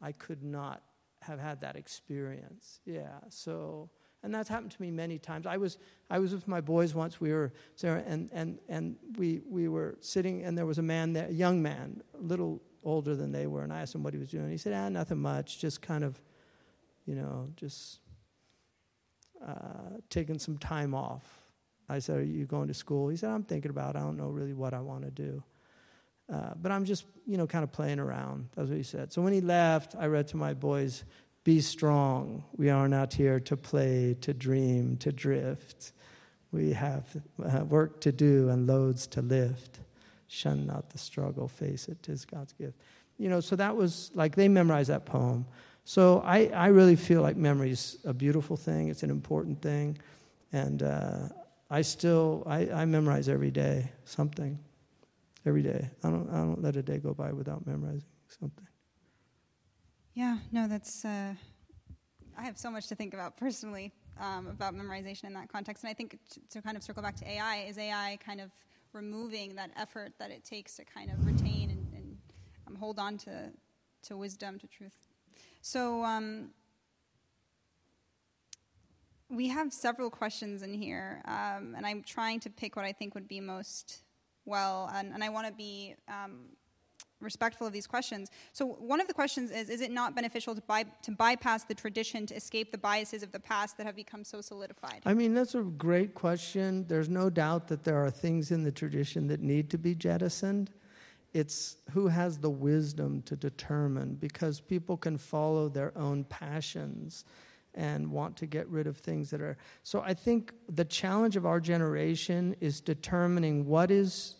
S5: I could not have had that experience. Yeah. So, and that's happened to me many times. I was I was with my boys once. We were there, and and and we we were sitting, and there was a man there, a young man, a little older than they were, and I asked him what he was doing. He said, "Ah, nothing much. Just kind of, you know, just uh, taking some time off." I said, "Are you going to school?" He said, "I'm thinking about. It. I don't know really what I want to do." Uh, but I'm just, you know, kind of playing around. That's what he said. So when he left, I read to my boys, Be strong. We are not here to play, to dream, to drift. We have uh, work to do and loads to lift. Shun not the struggle, face it, tis God's gift. You know, so that was like they memorized that poem. So I, I really feel like memory is a beautiful thing, it's an important thing. And uh, I still, I, I memorize every day something every day. I don't, I don't let a day go by without memorizing something.
S1: Yeah, no, that's. Uh, I have so much to think about personally um, about memorization in that context, and I think to, to kind of circle back to AI, is AI kind of removing that effort that it takes to kind of retain and, and um, hold on to to wisdom, to truth. So. Um, we have several questions in here, um, and I'm trying to pick what I think would be most well, and, and I want to be um, respectful of these questions. So one of the questions is, is it not beneficial to, by, to bypass the tradition to escape the biases of the past that have become so solidified?
S5: I mean, that's a great question. There's no doubt that there are things in the tradition that need to be jettisoned. It's who has the wisdom to determine, because people can follow their own passions and want to get rid of things that are. So I think the challenge of our generation is determining what is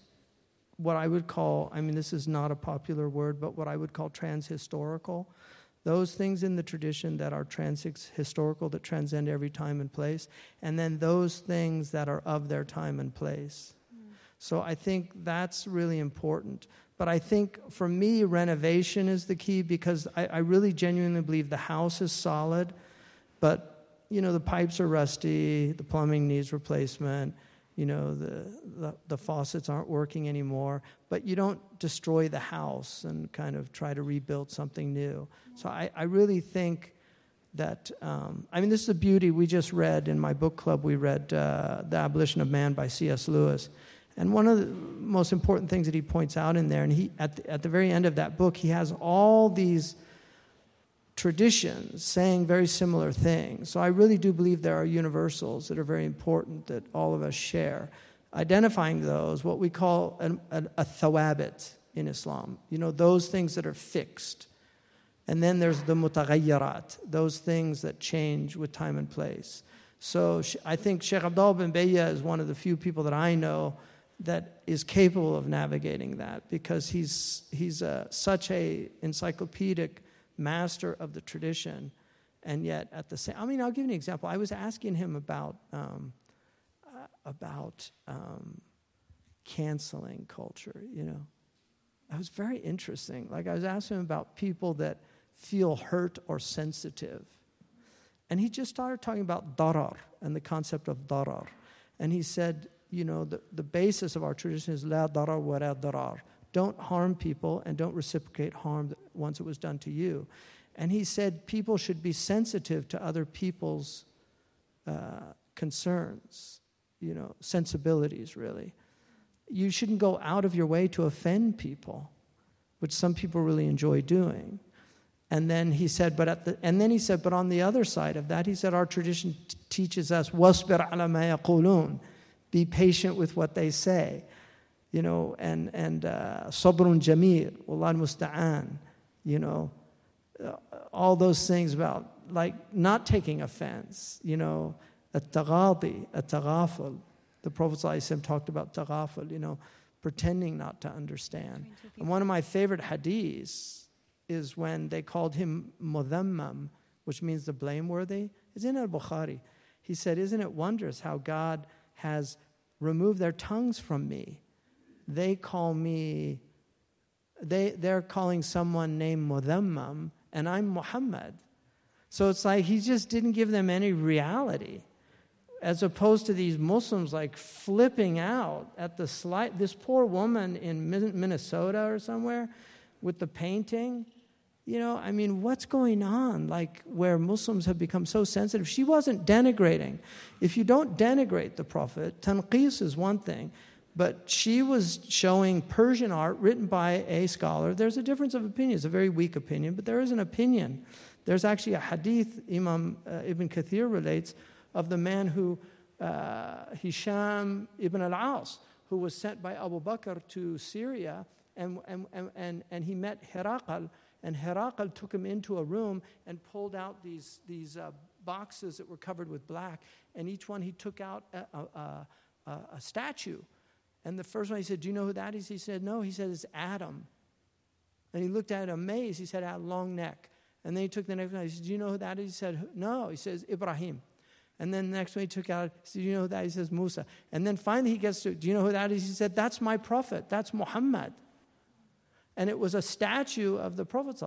S5: what I would call, I mean, this is not a popular word, but what I would call transhistorical. Those things in the tradition that are transhistorical, that transcend every time and place, and then those things that are of their time and place. Mm. So I think that's really important. But I think for me, renovation is the key because I, I really genuinely believe the house is solid but, you know, the pipes are rusty, the plumbing needs replacement, you know, the, the, the, faucets aren't working anymore. But you don't destroy the house and kind of try to rebuild something new. So I, I really think that, um, I mean, this is the beauty. We just read in my book club, we read uh, The Abolition of Man by C.S. Lewis. And one of the most important things that he points out in there, and he, at, the, at the very end of that book, he has all these traditions saying very similar things. So I really do believe there are universals that are very important that all of us share. Identifying those, what we call an, an, a thawabit in Islam, you know, those things that are fixed. And then there's the mutaghayyarat, those things that change with time and place. So I think Sheikh Abdullah bin Bayya is one of the few people that I know that is capable of navigating that because he's, he's a, such a encyclopedic master of the tradition, and yet at the same. I mean, I'll give you an example. I was asking him about um, uh, about um, canceling culture. You know, that was very interesting. Like I was asking him about people that feel hurt or sensitive, and he just started talking about darar and the concept of darar, and he said, you know, the, the basis of our tradition is la darar wa darar don't harm people and don't reciprocate harm once it was done to you. And he said people should be sensitive to other people's uh, concerns, you know, sensibilities, really. You shouldn't go out of your way to offend people, which some people really enjoy doing. And then he said, but at the, and then he said, but on the other side of that, he said, our tradition t- teaches us, be patient with what they say, you know, and and uh, sabrun jamil, wallah musta'an, you know, uh, all those things about like not taking offense, you know, at-taghadi, at-taghaful. The Prophet ﷺ talked about taghaful, you know, pretending not to understand. And one of my favorite hadiths is when they called him mudhammam, which means the blameworthy. It's in Al Bukhari. He said, Isn't it wondrous how God has removed their tongues from me? They call me, they, they're calling someone named Mudhammam, and I'm Muhammad. So it's like he just didn't give them any reality. As opposed to these Muslims like flipping out at the slight, this poor woman in Minnesota or somewhere with the painting you know, I mean, what's going on? Like, where Muslims have become so sensitive. She wasn't denigrating. If you don't denigrate the Prophet, tanqis is one thing, but she was showing Persian art written by a scholar. There's a difference of opinion. It's a very weak opinion, but there is an opinion. There's actually a hadith Imam uh, Ibn Kathir relates of the man who, uh, Hisham ibn al-As, who was sent by Abu Bakr to Syria, and, and, and, and he met Herakal, and Herakal took him into a room and pulled out these, these uh, boxes that were covered with black. And each one he took out a, a, a, a statue. And the first one he said, Do you know who that is? He said, No. He said, It's Adam. And he looked at it amazed. He said, I had a long neck. And then he took the next one. He said, Do you know who that is? He said, No. He says, Ibrahim. And then the next one he took out, he said, Do you know who that is? He says, Musa. And then finally he gets to, Do you know who that is? He said, That's my prophet. That's Muhammad and it was a statue of the Prophet.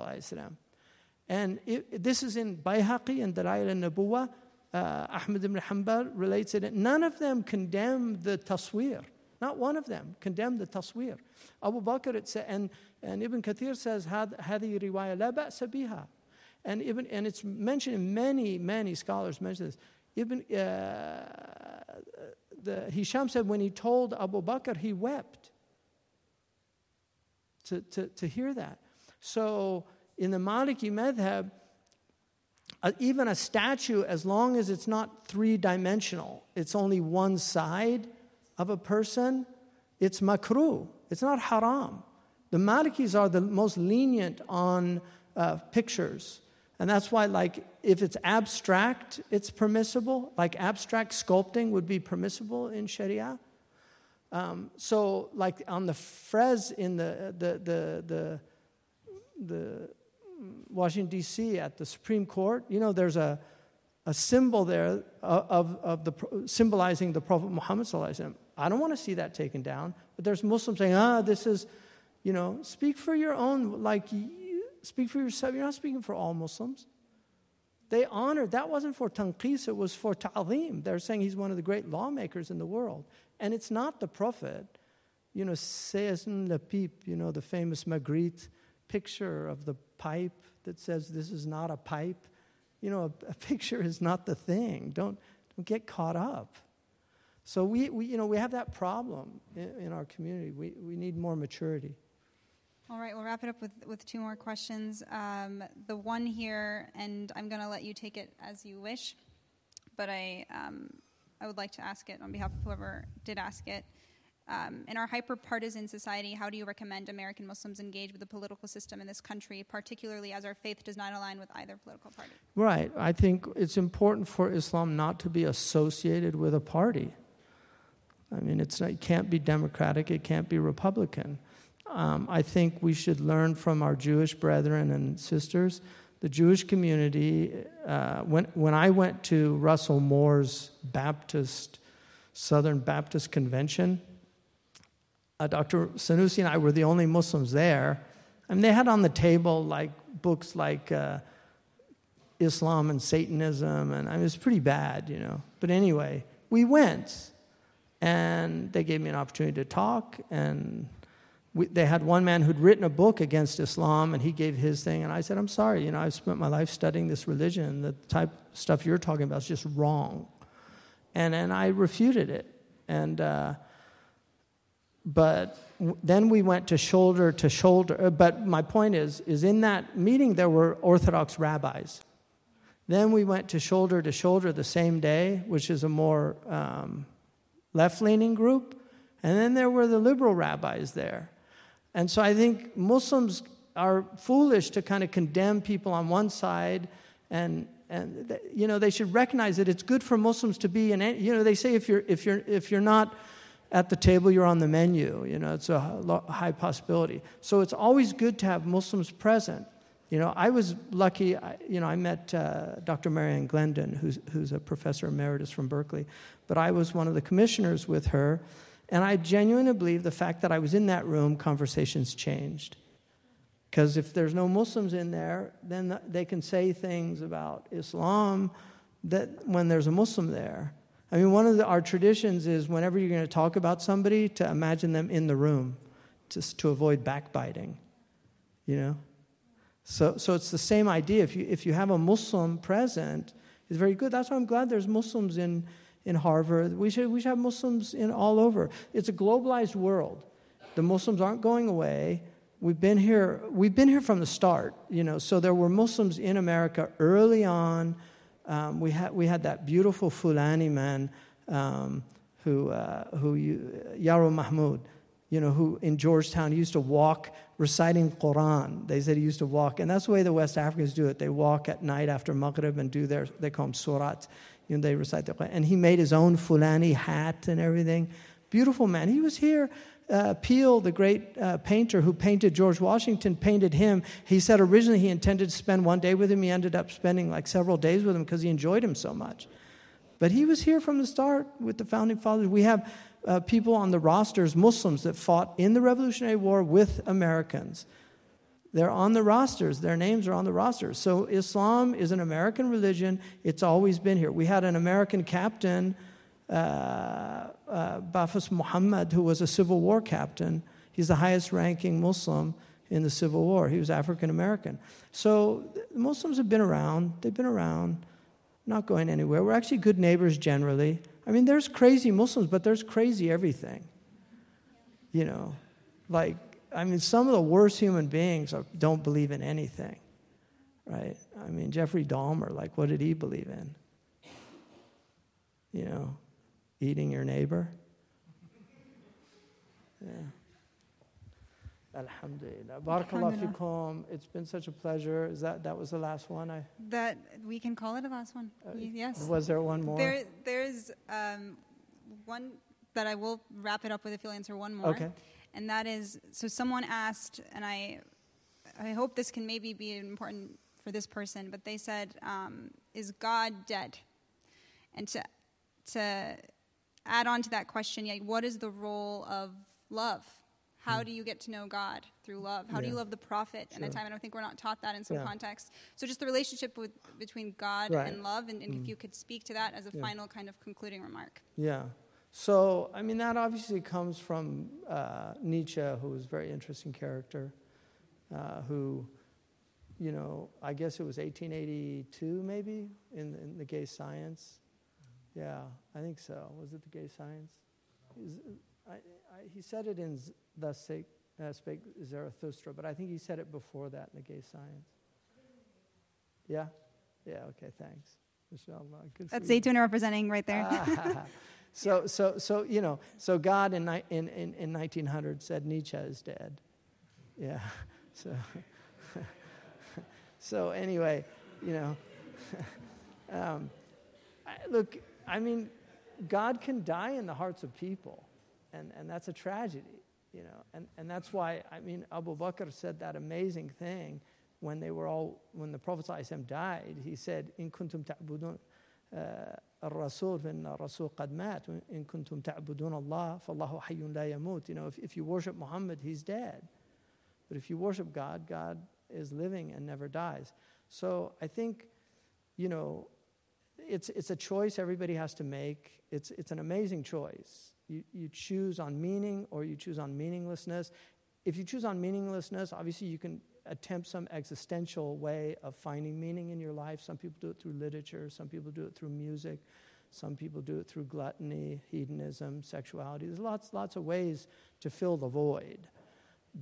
S5: And it, this is in Bayhaqi and Dalail al Nubuwwa. Uh, Ahmed ibn Hanbal relates it. None of them condemn the taswir. Not one of them condemned the taswir. Abu Bakr it sa- and, and Ibn Kathir says, هذه رواية لا بأس بها. And, Ibn, and it's mentioned in many, many scholars mention this. Ibn, uh, the, Hisham said when he told Abu Bakr, he wept to, to, to hear that. So in the Maliki madhab, uh, even a statue, as long as it's not three dimensional, it's only one side of a person, it's makruh. It's not haram. The Malikis are the most lenient on uh, pictures. And that's why, like, if it's abstract, it's permissible. Like, abstract sculpting would be permissible in Sharia. Um, so, like on the frieze in the, the, the, the, the Washington, D.C., at the Supreme Court, you know, there's a, a symbol there of, of the, symbolizing the Prophet Muhammad. I don't want to see that taken down, but there's Muslims saying, ah, this is, you know, speak for your own, like, speak for yourself. You're not speaking for all Muslims. They honored, that wasn't for tanqis, it was for ta'zim. They're saying he's one of the great lawmakers in the world. And it's not the prophet. You know, Sayyidun Lapip, you know, the famous Magritte picture of the pipe that says this is not a pipe. You know, a, a picture is not the thing. Don't, don't get caught up. So we, we, you know, we have that problem in, in our community. We, we need more maturity.
S1: All right, we'll wrap it up with, with two more questions. Um, the one here, and I'm going to let you take it as you wish, but I um, I would like to ask it on behalf of whoever did ask it. Um, in our hyper partisan society, how do you recommend American Muslims engage with the political system in this country, particularly as our faith does not align with either political party?
S5: Right. I think it's important for Islam not to be associated with a party. I mean, it's not, it can't be Democratic, it can't be Republican. Um, I think we should learn from our Jewish brethren and sisters the Jewish community, uh, when, when I went to Russell Moore's Baptist, Southern Baptist Convention, uh, Dr. Sanusi and I were the only Muslims there. I mean, they had on the table like books like uh, Islam and Satanism, and I mean, it was pretty bad, you know. But anyway, we went, and they gave me an opportunity to talk, and we, they had one man who'd written a book against Islam, and he gave his thing. And I said, I'm sorry, you know, I've spent my life studying this religion. The type of stuff you're talking about is just wrong. And, and I refuted it. And, uh, but then we went to shoulder to shoulder. Uh, But my point is, is in that meeting there were Orthodox rabbis. Then we went to shoulder to shoulder the same day, which is a more um, left-leaning group, and then there were the liberal rabbis there. And so I think Muslims are foolish to kind of condemn people on one side and and you know they should recognize that it's good for Muslims to be in you know they say if you're if you're if you're not at the table you're on the menu you know it's a high possibility so it's always good to have Muslims present you know I was lucky I, you know I met uh, Dr. Mary Ann Glendon who's who's a professor emeritus from Berkeley but I was one of the commissioners with her and I genuinely believe the fact that I was in that room conversations changed because if there's no Muslims in there, then they can say things about Islam that when there's a Muslim there. I mean, one of the, our traditions is whenever you're going to talk about somebody, to imagine them in the room, just to avoid backbiting. You know? So, so it's the same idea. If you, if you have a Muslim present, it's very good. That's why I'm glad there's Muslims in, in Harvard. We should, we should have Muslims in all over. It's a globalized world. The Muslims aren't going away. We've been here. We've been here from the start, you know. So there were Muslims in America early on. Um, we had we had that beautiful Fulani man um, who uh, who you, Yarrow Mamout, you know, who in Georgetown used to walk reciting Quran. They said he used to walk, and that's the way the West Africans do it. They walk at night after Maghrib and do their they call them surat. You know, they recite the Quran. And he made his own Fulani hat and everything. Beautiful man. He was here uh, Peale, the great uh, painter who painted George Washington, painted him. He said originally he intended to spend one day with him. He ended up spending like several days with him because he enjoyed him so much. But he was here from the start with the founding fathers. We have uh, people on the rosters, Muslims, that fought in the Revolutionary War with Americans. They're on the rosters. Their names are on the rosters. So Islam is an American religion. It's always been here. We had an American captain uh, uh, Bafus Muhammad, who was a Civil War captain. He's the highest ranking Muslim in the Civil War. He was African American. So Muslims have been around. They've been around, not going anywhere. We're actually good neighbors generally. I mean, there's crazy Muslims, but there's crazy everything. You know, like, I mean, some of the worst human beings are, don't believe in anything, right? I mean, Jeffrey Dahmer, like, what did he believe in? You know, eating your neighbor? Yeah. Alhamdulillah. Barakallah fikum. It's been such a pleasure. Is that that was the last one? I
S1: That we can call it a last one. Y- yes.
S5: was there one more?
S1: There, there's um, one that I will wrap it up with if you'll answer one more.
S5: Okay.
S1: And that is so someone asked, and I, I hope this can maybe be important for this person, but they said, um, "Is God dead?" And to to add on to that question, yeah, what is the role of love? How do you get to know God through love? How do you
S5: Hmm.
S1: Love the prophet in a
S5: Sure.
S1: time? I don't think we're not taught that in some
S5: Yeah.
S1: contexts. So just the relationship with, between God
S5: Right.
S1: and love, and, and if
S5: Mm.
S1: you could speak to that as a
S5: Yeah.
S1: final kind of concluding remark.
S5: Yeah. So, I mean, that obviously comes from uh, Nietzsche, who was a very interesting character, uh, who, you know, I guess it was 1882 maybe in, in the gay science. Yeah, I think so. Was it the gay science? I, I, he said it in Thus Spake, uh, Spake Zarathustra, but I think he said it before that in the gay science. Yeah? Yeah, okay, thanks. Inshallah. Good for
S1: That's. Zaytuna representing right there.
S5: So, so, so, you know, so God in, in, in, in 1900 said Nietzsche is dead. Yeah. So, so anyway, you know, um, look, I mean, God can die in the hearts of people, and, and that's a tragedy, you know, and, and that's why, I mean, Abu Bakr said that amazing thing when they were all, when the Prophet ﷺ died, he said, in kuntum ta'budun, الرسول فإن الرسول قد مات إن كنتم تعبدون الله فالله حي لا يموت you know if, if you worship Muhammad he's dead but if you worship God God is living and never dies so I think you know it's it's a choice everybody has to make it's it's an amazing choice you you choose on meaning or you choose on meaninglessness if you choose on meaninglessness obviously you can attempt some existential way of finding meaning in your life some people do it through literature some people do it through music Some people do it through gluttony, hedonism, sexuality. There's lots, lots of ways to fill the void,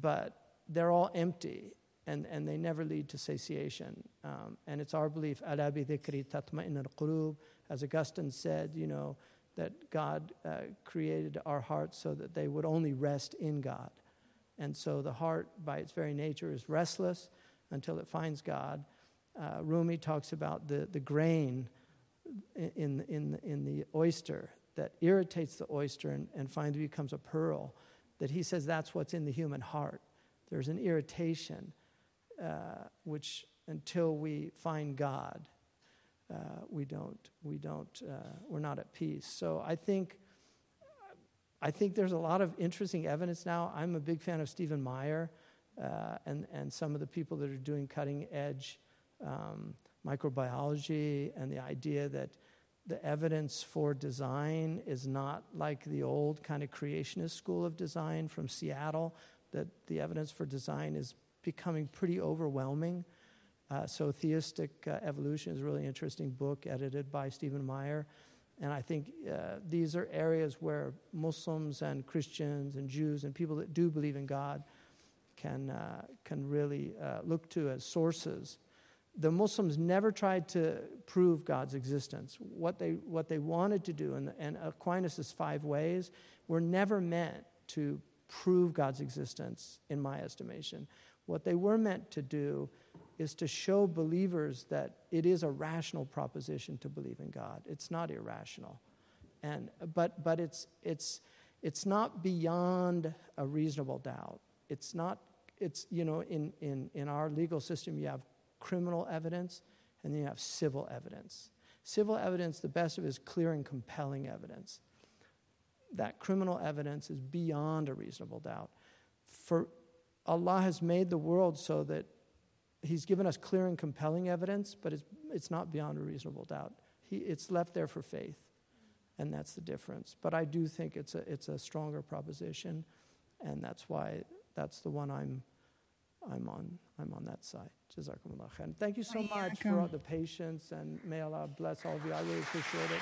S5: but they're all empty and, and they never lead to satiation. Um, and it's our belief, ala bi al-qulub, as Augustine said, you know, that God uh, created our hearts so that they would only rest in God. And so the heart, by its very nature, is restless until it finds God. Uh, Rumi talks about the, the grain in, in, in the oyster that irritates the oyster and, and finally becomes a pearl, that he says that's what's in the human heart. There's an irritation, uh, which until we find God, uh, we don't, we don't, uh, we're not at peace. So I think, I think there's a lot of interesting evidence now. I'm a big fan of Stephen Meyer uh, and, and some of the people that are doing cutting edge um, microbiology and the idea that the evidence for design is not like the old kind of creationist school of design from Seattle, that the evidence for design is becoming pretty overwhelming. Uh, so, Theistic uh, Evolution is a really interesting book edited by Stephen Meyer. And I think uh, these are areas where Muslims and Christians and Jews and people that do believe in God can, uh, can really uh, look to as sources. The Muslims never tried to prove God's existence. What they, what they wanted to do, and, and Aquinas' five ways, were never meant to prove God's existence, in my estimation. What they were meant to do is to show believers that it is a rational proposition to believe in God. It's not irrational. And, but but it's, it's, it's not beyond a reasonable doubt. It's not, it's, you know, in, in, in our legal system, you have criminal evidence and then you have civil evidence. Civil evidence, the best of it is clear and compelling evidence. That criminal evidence is beyond a reasonable doubt. For Allah has made the world so that He's given us clear and compelling evidence, but it's, it's not beyond a reasonable doubt. He, it's left there for faith, and that's the difference. But I do think it's a, it's a stronger proposition, and that's why that's the one I'm, I'm, on, I'm on that side. Jazakumullah khair. And thank you so much for all the patience, and may Allah bless all of you. I really appreciate it.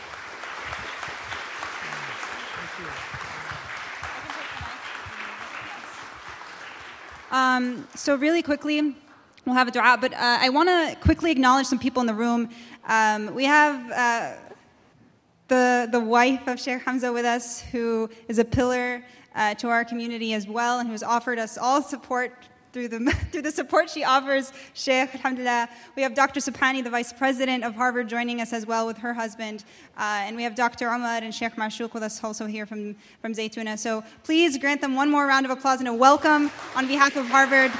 S5: Thank you.
S1: Um, so, really quickly, we'll have a dua, but uh, I want to quickly acknowledge some people in the room. Um, we have uh, the, the wife of Sheikh Hamza with us, who is a pillar uh, to our community as well, and who has offered us all support through the, through the support she offers, Sheikh, alhamdulillah. We have Dr. Subhani, the vice president of Harvard, joining us as well with her husband. Uh, and we have Dr. Umar and Sheikh Mashouk with us also here from, from Zaytuna. So please grant them one more round of applause and a welcome on behalf of Harvard.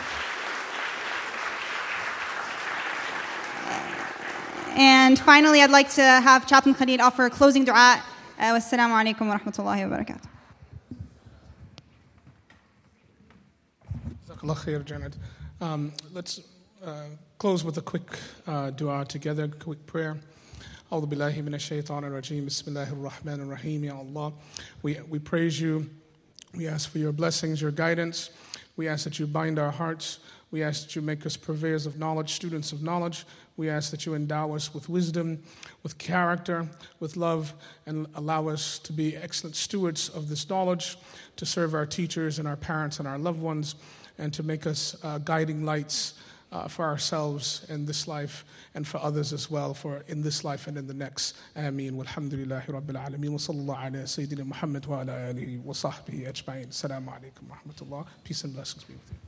S1: And finally, I'd like to have Chaplain Khalid offer a closing dua. Uh, wassalamu alaikum wa rahmatullahi wa barakatuh.
S4: Jazakallah khair, Janet. Um, let's uh, close with a quick uh, dua together, quick prayer. أعوذ بالله من الشيطان الرجيم بسم الله الرحمن الرحيم يا Allah we, we praise you we ask for your blessings your guidance we ask that you bind our hearts we ask that you make us purveyors of knowledge students of knowledge we ask that you endow us with wisdom with character with love and allow us to be excellent stewards of this knowledge to serve our teachers and our parents and our loved ones and to make us uh, guiding lights uh, for ourselves in this life and for others as well for in this life and in the next. Ameen walhamdulillahi rabbil alamin wa sallallahu ala sayyidina muhammad wa ala alihi wa sahbihi ajma'in. Assalamu alaikum wa rahmatullah. Peace and blessings be with you